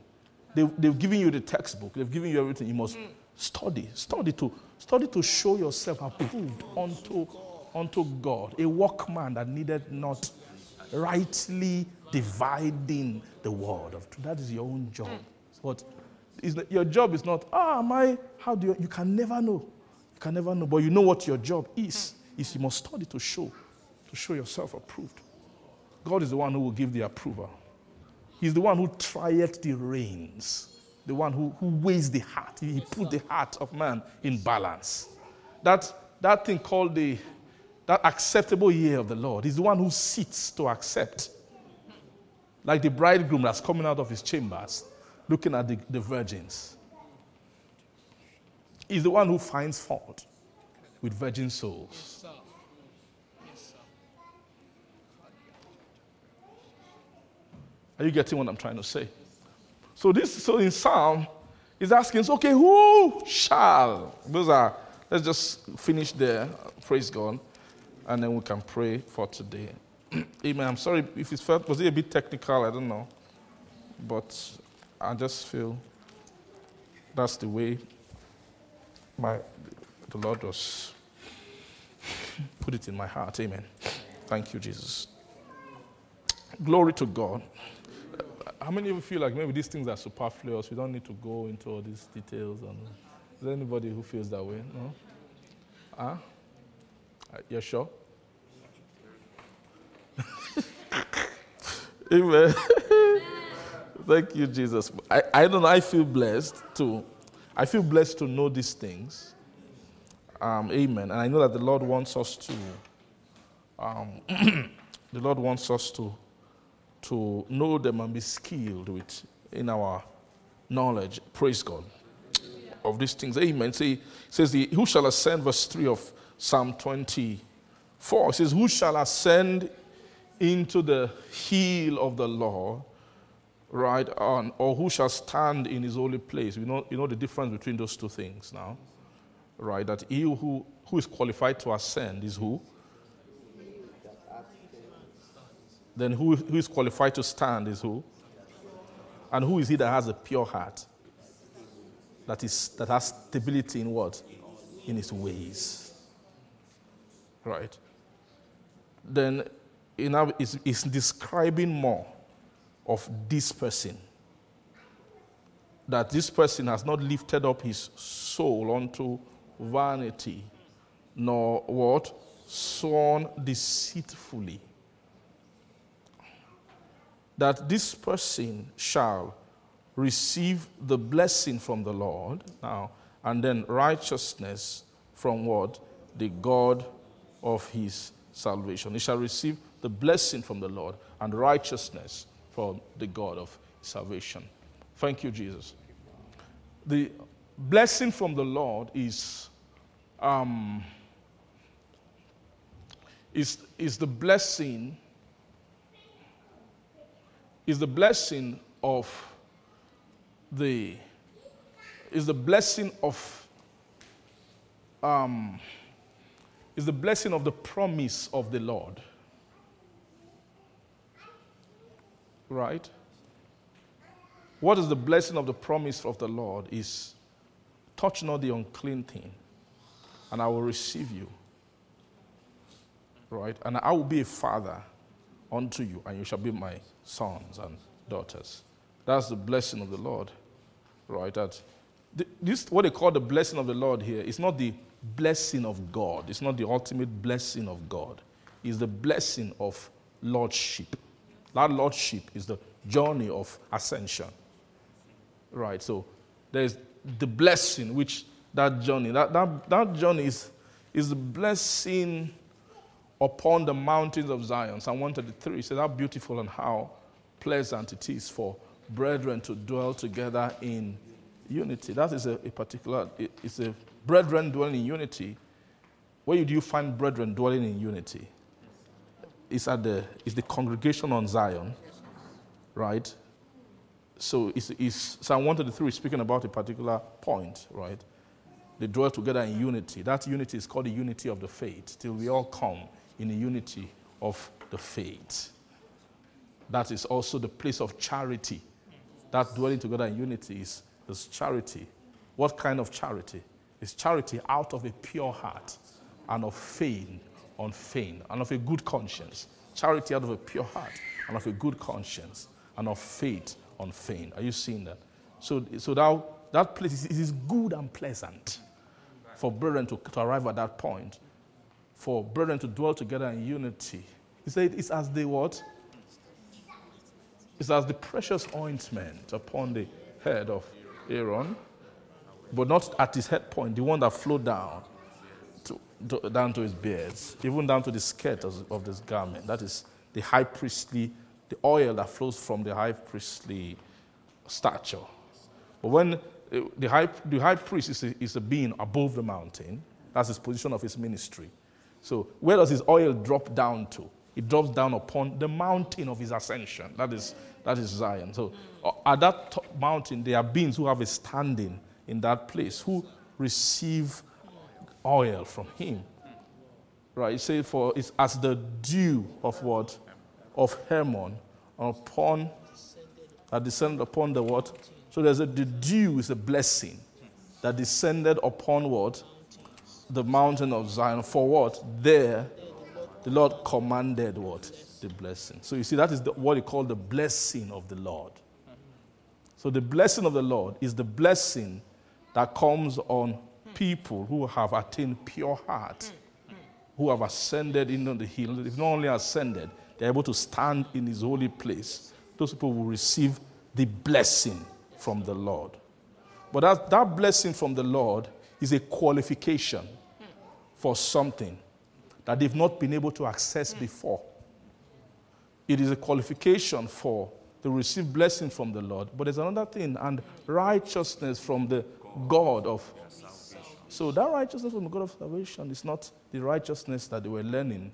A: they, they've given you the textbook, they've given you everything. You must study, study to study to show yourself approved unto, unto God. A workman that needed not rightly dividing the word of truth. That is your own job. But is your job is not, ah, am I, how do you, you can never know. You can never know. But you know what your job is. Is you must study to show, to show yourself approved. God is the one who will give the approval. He's the one who trieth the reins, the one who, who weighs the heart. He put the heart of man in balance. That that thing called the that acceptable year of the Lord. He's the one who sits to accept. Like the bridegroom that's coming out of his chambers, looking at the, the virgins. He's the one who finds fault with virgin souls. Are you getting what I'm trying to say? So this so in Psalm, he's asking, so, okay, who shall? Those are let's just finish there. Praise God. And then we can pray for today. Amen. I'm sorry if it felt was it a bit technical, I don't know. But I just feel that's the way my the Lord was put it in my heart. Amen. Thank you, Jesus. Glory to God. How many of you feel like maybe these things are superfluous? We don't need to go into all these details. And is there anybody who feels that way? No. Huh? Uh, You're sure? Amen. Thank you, Jesus. I, I don't know. I feel blessed to. I feel blessed to know these things. Um, amen. And I know that the Lord wants us to. Um, the Lord wants us to to know them and be skilled with in our knowledge. Praise God. Of these things. Amen. See, says the who shall ascend, verse 3 of Psalm 24. It says, Who shall ascend into the hill of the Lord? Right on, or who shall stand in his holy place? You know, you know the difference between those two things now. Right? That he who, who is qualified to ascend is who? then who, who is qualified to stand is who? And who is he that has a pure heart? That, is, that has stability in what? In his ways. Right? Then you know, it's, it's describing more of this person. That this person has not lifted up his soul unto vanity, nor what? Sworn deceitfully that this person shall receive the blessing from the Lord now, and then righteousness from what? The God of his salvation. He shall receive the blessing from the Lord and righteousness from the God of salvation. Thank you, Jesus. The blessing from the Lord is, um, is, is the blessing is the blessing of the is the blessing of um, is the blessing of the promise of the Lord. Right? What is the blessing of the promise of the Lord? Is touch not the unclean thing, and I will receive you. Right? And I will be a father unto you, and you shall be my sons and daughters. That's the blessing of the Lord, right? That this what they call the blessing of the Lord here is not the blessing of God. It's not the ultimate blessing of God. It's the blessing of lordship. That lordship is the journey of ascension. Right. So there's the blessing which that journey, that, that, that journey is, is the blessing upon the mountains of Zion. Psalm 133 says, How beautiful and how pleasant it is for brethren to dwell together in unity. That is a, a particular, it, it's a brethren dwelling in unity. Where do you find brethren dwelling in unity? It's at the, the congregation on Zion, right? So it's, it's, Psalm 133 is speaking about a particular point, right? They dwell together in unity. That unity is called the unity of the faith, till we all come in the unity of the faith. That is also the place of charity. That dwelling together in unity is, is charity. What kind of charity? It's charity out of a pure heart and of faith faith and of a good conscience. Charity out of a pure heart and of a good conscience and of faith faith. Are you seeing that? So, so that, that place is, is good and pleasant for brethren to, to arrive at that point for brethren to dwell together in unity. He said, It's as the what? It's as the precious ointment upon the head of Aaron, but not at his head point, the one that flowed down. Down to his beards, even down to the skirt of, this garment. That is the high priestly, the oil that flows from the high priestly stature. But when uh, the high, the high priest is a, is a being above the mountain, that's his position of his ministry. So where does his oil drop down to? It drops down upon the mountain of his ascension. That is, that is Zion. So uh, at that mountain, there are beings who have a standing in that place, who receive oil from him. Right? It says, for it's as the dew of what? Of Hermon upon that descended upon the what? So there's a the dew is a blessing that descended upon what? The mountain of Zion. For what? There the Lord commanded what? The blessing. So you see, that is the, what he called the blessing of the Lord. So the blessing of the Lord is the blessing that comes on people who have attained pure heart, hmm, hmm. who have ascended into the hill. If not only ascended, they're able to stand in his holy place. Those people will receive the blessing from the Lord. But that, that blessing from the Lord is a qualification for something that they've not been able to access hmm. before. It is a qualification for to receive blessing from the Lord. But there's another thing, and righteousness from the God of. So that righteousness from the God of salvation is not the righteousness that they were learning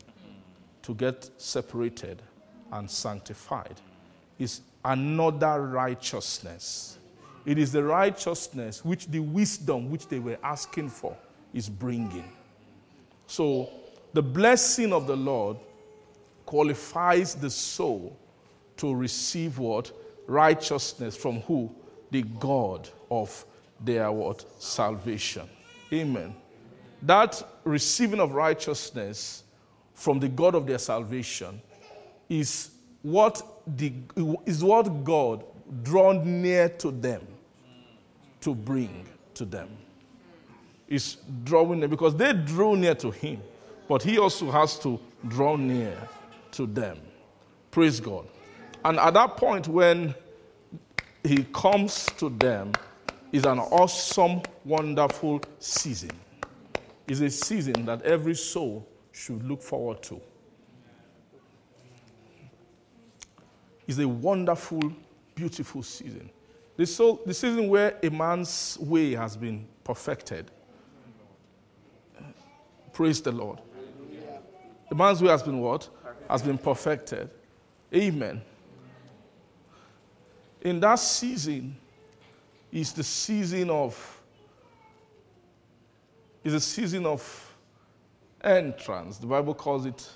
A: to get separated and sanctified. It's another righteousness. It is the righteousness which the wisdom which they were asking for is bringing. So the blessing of the Lord qualifies the soul to receive what? Righteousness from who? The God of their what? Salvation. Amen. That receiving of righteousness from the God of their salvation is what the is what God drawn near to them to bring to them. Is drawing them because they drew near to him, but he also has to draw near to them. Praise God. And at that point, when he comes to them, is an awesome, wonderful season. It's a season that every soul should look forward to. It's a wonderful, beautiful season. The, soul, the season where a man's way has been perfected. Praise the Lord. The man's way has been what? Has been perfected. Amen. In that season is the season of is a season of entrance. The Bible calls it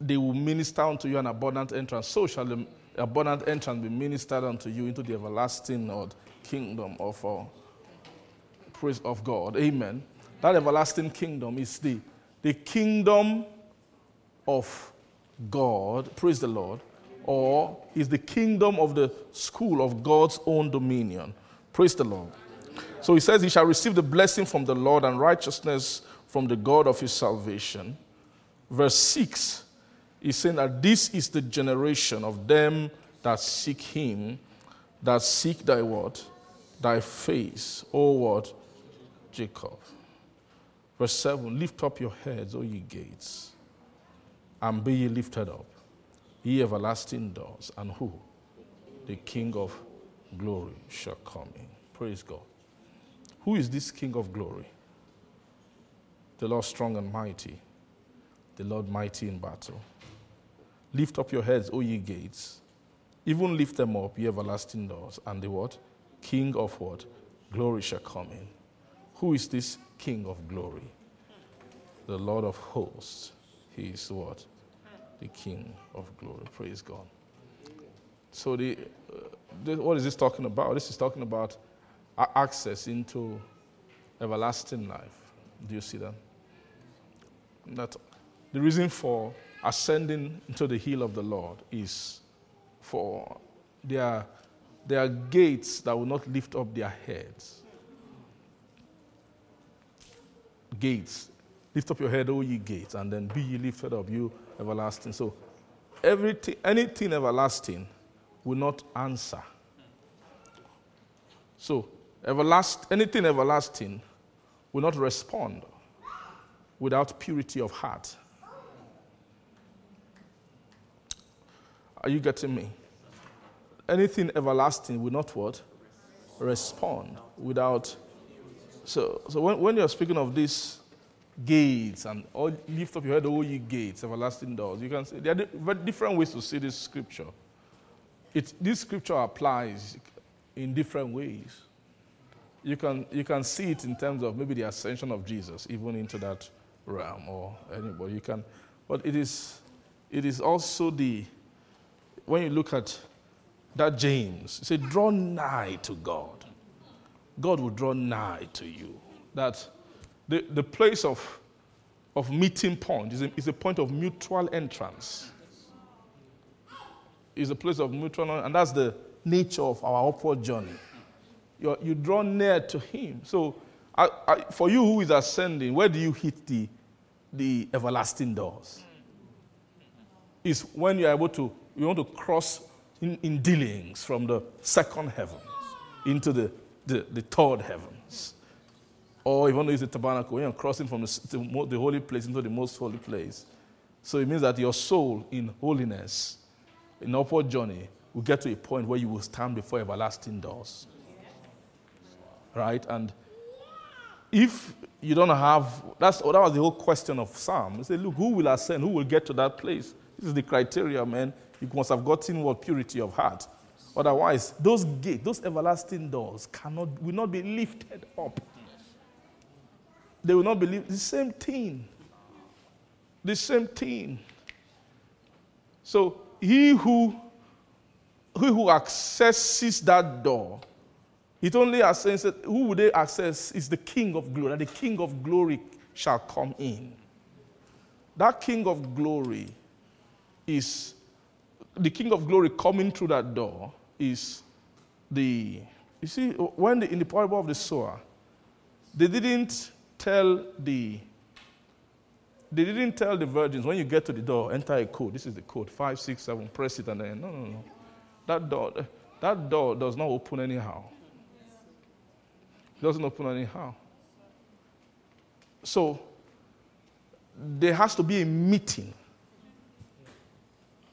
A: they will minister unto you an abundant entrance. So shall the abundant entrance be ministered unto you into the everlasting Lord, kingdom of our praise of God. Amen. That everlasting kingdom is the, the kingdom of God, praise the Lord, or is the kingdom of the school of God's own dominion. Praise the Lord. So he says, He shall receive the blessing from the Lord and righteousness from the God of his salvation. Verse 6 he's saying that this is the generation of them that seek him, that seek thy what? Thy face, O what? Jacob. Verse 7 Lift up your heads, O ye gates, and be ye lifted up, ye everlasting doors, and who? The King of glory shall come in. Praise God. Who is this King of glory? The Lord strong and mighty, the Lord mighty in battle. Lift up your heads, O ye gates. Even lift them up, ye everlasting doors, and the what? King of what? Glory shall come in. Who is this King of glory? The Lord of hosts. He is what? The King of glory. Praise God. So, the, uh, the, what is this talking about? This is talking about access into everlasting life. Do you see that? That the reason for ascending into the hill of the Lord is for there, there are gates that will not lift up their heads. Gates. Lift up your head, O ye gates, and then be ye lifted up, you everlasting. So everything, anything everlasting will not answer. So everlast, anything everlasting will not respond without purity of heart. Are you getting me? Anything everlasting will not what? Respond without. So, so when, when you're speaking of these gates and all, lift up your head, all ye gates, everlasting doors, you can see there are different ways to see this scripture. It, this scripture applies in different ways. You can, you can see it in terms of maybe the ascension of Jesus, even into that realm, or anybody. You can, but it is, it is also the, when you look at that James, say, draw nigh to God. God will draw nigh to you. That the, the place of, of meeting point is a, is a point of mutual entrance. Is a place of mutual, and that's the nature of our upward journey. You're, you draw near to Him. So, I, I, for you who is ascending, where do you hit the, the everlasting doors? Is when you're able to, you want to cross in, in dealings from the second heaven into the, the, the third heavens. Or even though it's a tabernacle, you're crossing from the, the, the holy place into the most holy place. So it means that your soul in holiness, in upward journey, will get to a point where you will stand before everlasting doors. Right? And if you don't have, that's, that was the whole question of Psalm. He said, look, who will ascend? Who will get to that place? This is the criteria, man. You must have gotten what purity of heart. Otherwise, those gates, those everlasting doors cannot, will not be lifted up. They will not believe the same thing. The same thing. So he who he who accesses that door, it only accesses who would they access is the King of glory, and the King of glory shall come in. That King of glory is the King of glory coming through that door is the you see when the, in the parable of the sower, they didn't tell the they didn't tell the virgins when you get to the door, enter a code. This is the code five, six, seven. Press it and then no, no, no. That door, that door does not open anyhow. It doesn't open anyhow. So there has to be a meeting.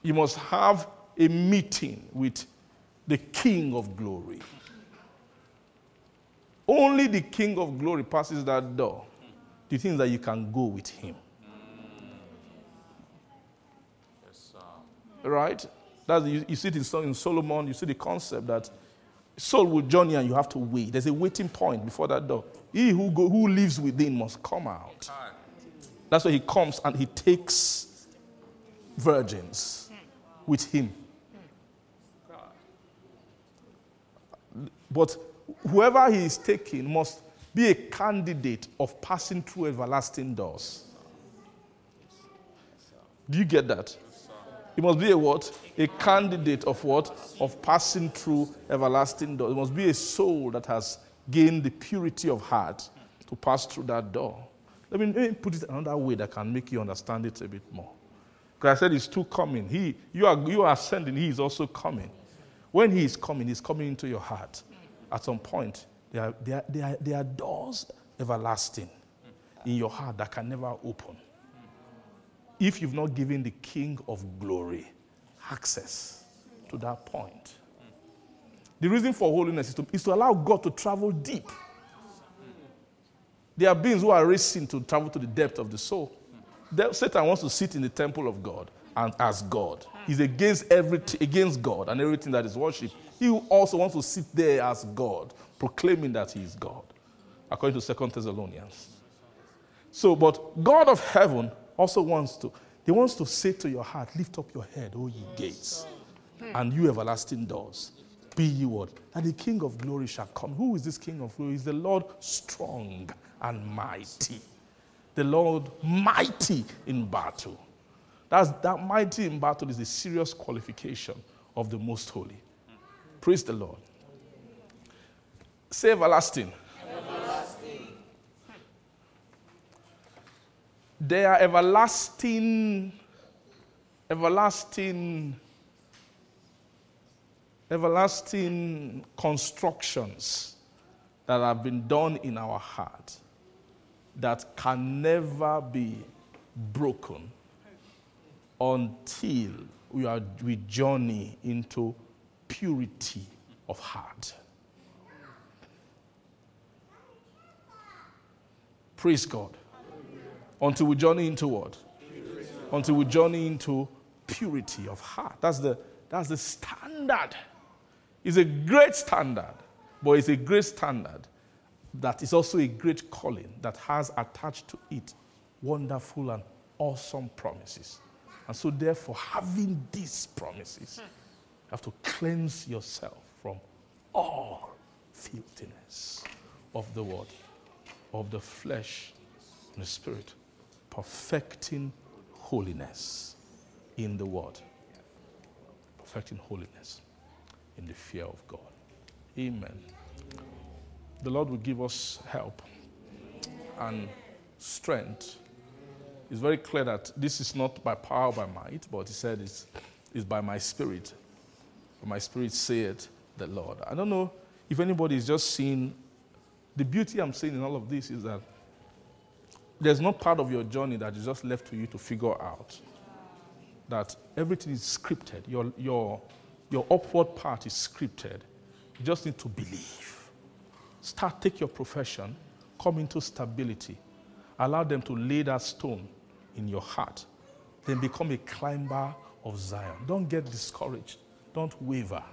A: You must have a meeting with the King of glory. Only the King of glory passes that door. The things that you can go with him. Right? That's, you, you see it in, in Solomon, you see the concept that soul will journey and you have to wait. There's a waiting point before that door. He who, go, who lives within must come out. That's why he comes and he takes virgins with him. Hmm. But whoever he is taking must be a candidate of passing through everlasting doors. Do you get that? He must be a what? A candidate of what? Of passing through everlasting doors. It must be a soul that has gained the purity of heart to pass through that door. Let me, let me put it another way that can make you understand it a bit more. Because I said it's two coming. He, you are you are ascending, he is also coming. When he is coming, he's coming into your heart. At some point, there are, there, are, there, are, doors everlasting in your heart that can never open if you've not given the King of glory access to that point. The reason for holiness is to, is to allow God to travel deep. There are beings who are racing to travel to the depth of the soul. Satan wants to sit in the temple of God and as God. He's against everything, against God and everything that is worship. He also wants to sit there as God, proclaiming that he is God, according to Second Thessalonians. So, but God of heaven also wants to, he wants to say to your heart, lift up your head, O ye gates, and you everlasting doors. Be ye what? And the King of glory shall come. Who is this King of glory? Is the Lord strong and mighty. The Lord mighty in battle. That's, that mighty in battle is a serious qualification of the most holy. Praise the Lord. Say everlasting. They are everlasting, everlasting, everlasting constructions that have been done in our heart that can never be broken until we, are, we journey into purity of heart. Praise God. Until we journey into what? Until we journey into purity of heart. That's the, that's the standard. It's a great standard, but it's a great standard that is also a great calling that has attached to it wonderful and awesome promises. And so, therefore, having these promises, you have to cleanse yourself from all filthiness of the world, of the flesh, and the spirit, perfecting holiness in the word, perfecting holiness in the fear of God. Amen. The Lord will give us help and strength. It's very clear that this is not by power, by might, but He said it's, it's by my spirit. My spirit saith the Lord. I don't know if anybody is just seeing the beauty I'm seeing in all of this is that there's no part of your journey that is just left to you to figure out. That everything is scripted. Your, your, your upward part is scripted. You just need to believe. Start, take your profession, come into stability. Allow them to lay that stone in your heart. Then become a climber of Zion. Don't get discouraged. Don't waver.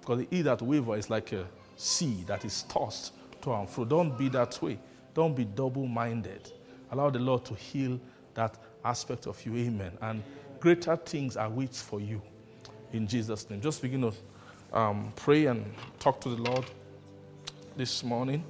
A: Because the e that waver is like a sea that is tossed to and fro. Don't be that way. Don't be double minded. Allow the Lord to heal that aspect of you. Amen. And greater things are waits for you in Jesus' name. Just begin to um, pray and talk to the Lord this morning.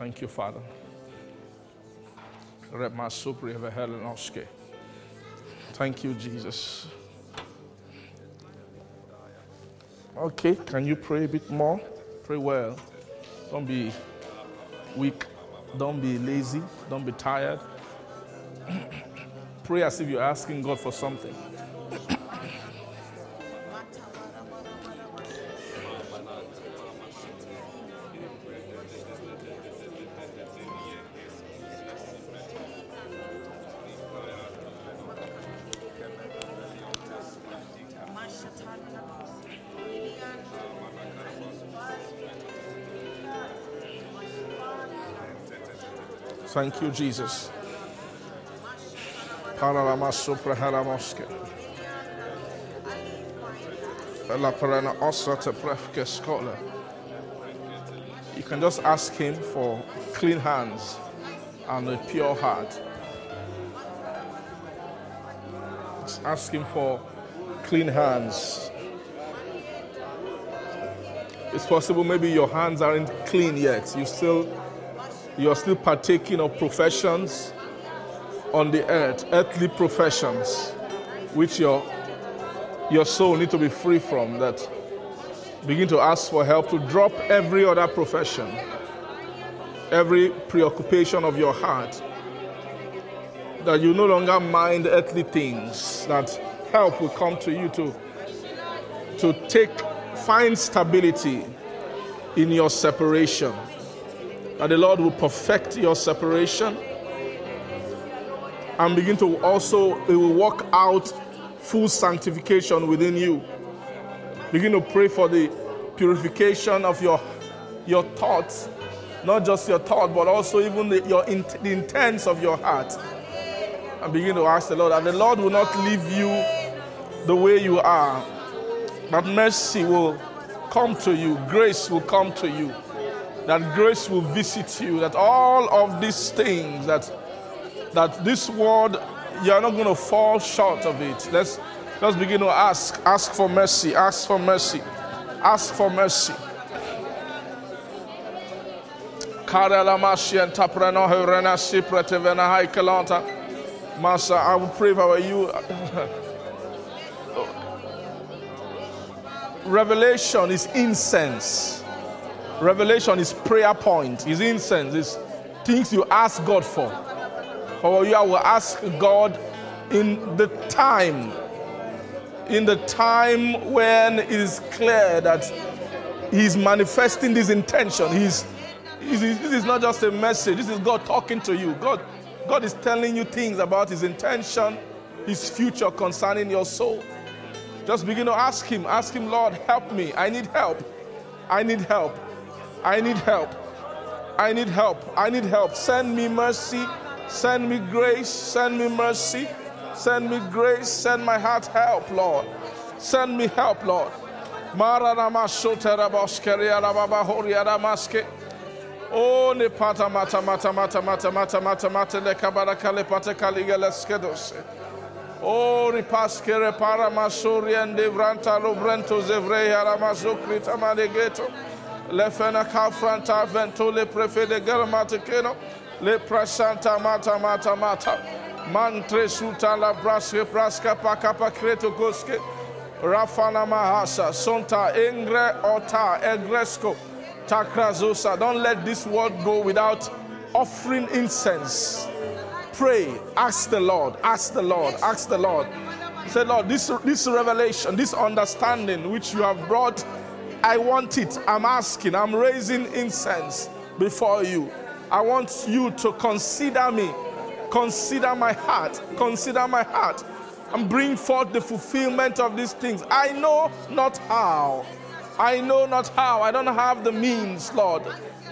A: Thank you, Father. Thank you, Jesus. Okay, can you pray a bit more? Pray well. Don't be weak. Don't be lazy. Don't be tired. pray as if you're asking God for something. Thank you, Jesus. You can just ask him for clean hands and a pure heart. Just ask him for clean hands. It's possible maybe your hands aren't clean yet. You still you're still partaking of professions on the earth, earthly professions, which your your soul need to be free from. That begin to ask for help to drop every other profession, every preoccupation of your heart. That you no longer mind earthly things. That help will come to you to to take find stability in your separation that the Lord will perfect your separation and begin to also, it will work out full sanctification within you. Begin to pray for the purification of your, your thoughts, not just your thought, but also even the, your in, the intents of your heart. And begin to ask the Lord that the Lord will not leave you the way you are, but mercy will come to you, grace will come to you that grace will visit you, that all of these things, that, that this world, you're not going to fall short of it. Let's, let's begin to ask. Ask for mercy. Ask for mercy. Ask for mercy. Master, I will pray for you. Revelation is incense. Revelation is prayer point, is incense, is things you ask God for. For you, will ask God in the time, in the time when it is clear that He's manifesting this intention. He's, he's, this is not just a message, this is God talking to you. God, God is telling you things about His intention, His future concerning your soul. Just begin to ask Him. Ask Him, Lord, help me. I need help. I need help. I need help. I need help. I need help. Send me mercy. Send me grace. Send me mercy. Send me grace. Send my heart help, Lord. Send me help, Lord. mara Oh, ne pata mata mata mata mata mata mata mata le kabara kale pata kaliga le skedose. Oh, ripaske repara masuri and devranta lo brento zevrei aramazo krita manegeto. Le fena kafranta vento le prefe de garamata keno. Le prasanta mata mata mata. Mantre suta la braske praska pakapa kreto goske. Rafana mahasa sonta engre ota egresco takrazosa. Don't let this word go without offering incense pray, ask the Lord, ask the Lord, ask the Lord. Say, Lord, this, this revelation, this understanding which you have brought, I want it. I'm asking, I'm raising incense before you. I want you to consider me, consider my heart, consider my heart, and bring forth the fulfillment of these things. I know not how. I know not how. I don't have the means, Lord,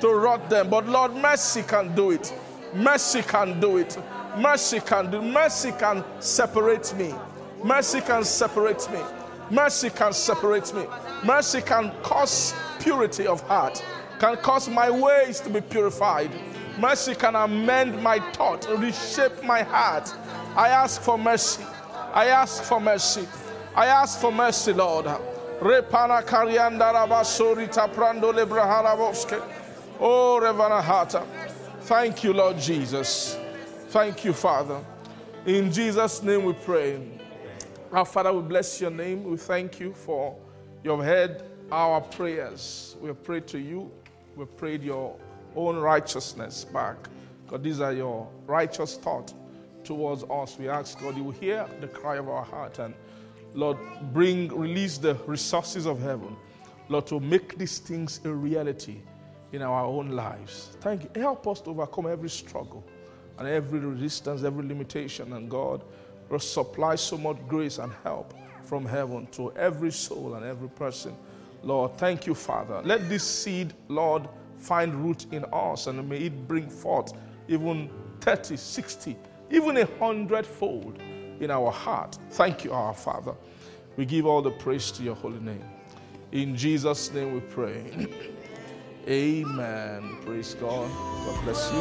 A: to wrought them. But Lord, mercy can do it. Mercy can do it. Mercy can do. Mercy can separate me. Mercy can separate me. Mercy can separate me. Mercy can cause purity of heart. Can cause my ways to be purified. Mercy can amend my thought, reshape my heart. I ask for mercy. I ask for mercy. I ask for mercy, Lord. Repana karianda rabasori taprando lebrahara boske. Oh, Revana Hata. Thank you, Lord Jesus. Thank you, Father. In Jesus' name we pray. Our Father, we bless your name. We thank you for you have heard our prayers. We have prayed to you. We prayed your own righteousness back. God, these are your righteous thoughts towards us. We ask God, you will hear the cry of our heart and Lord, bring, release the resources of heaven, Lord, to make these things a reality in our own lives. Thank you. Help us to overcome every struggle and every resistance, every limitation. And God will supply so much grace and help from heaven to every soul and every person. Lord, thank you, Father. Let this seed, Lord, find root in us and may it bring forth even 30, 60, even a hundredfold in our heart. Thank you, our Father. We give all the praise to your holy name. In Jesus' name we pray. Amen. Praise God. God bless you.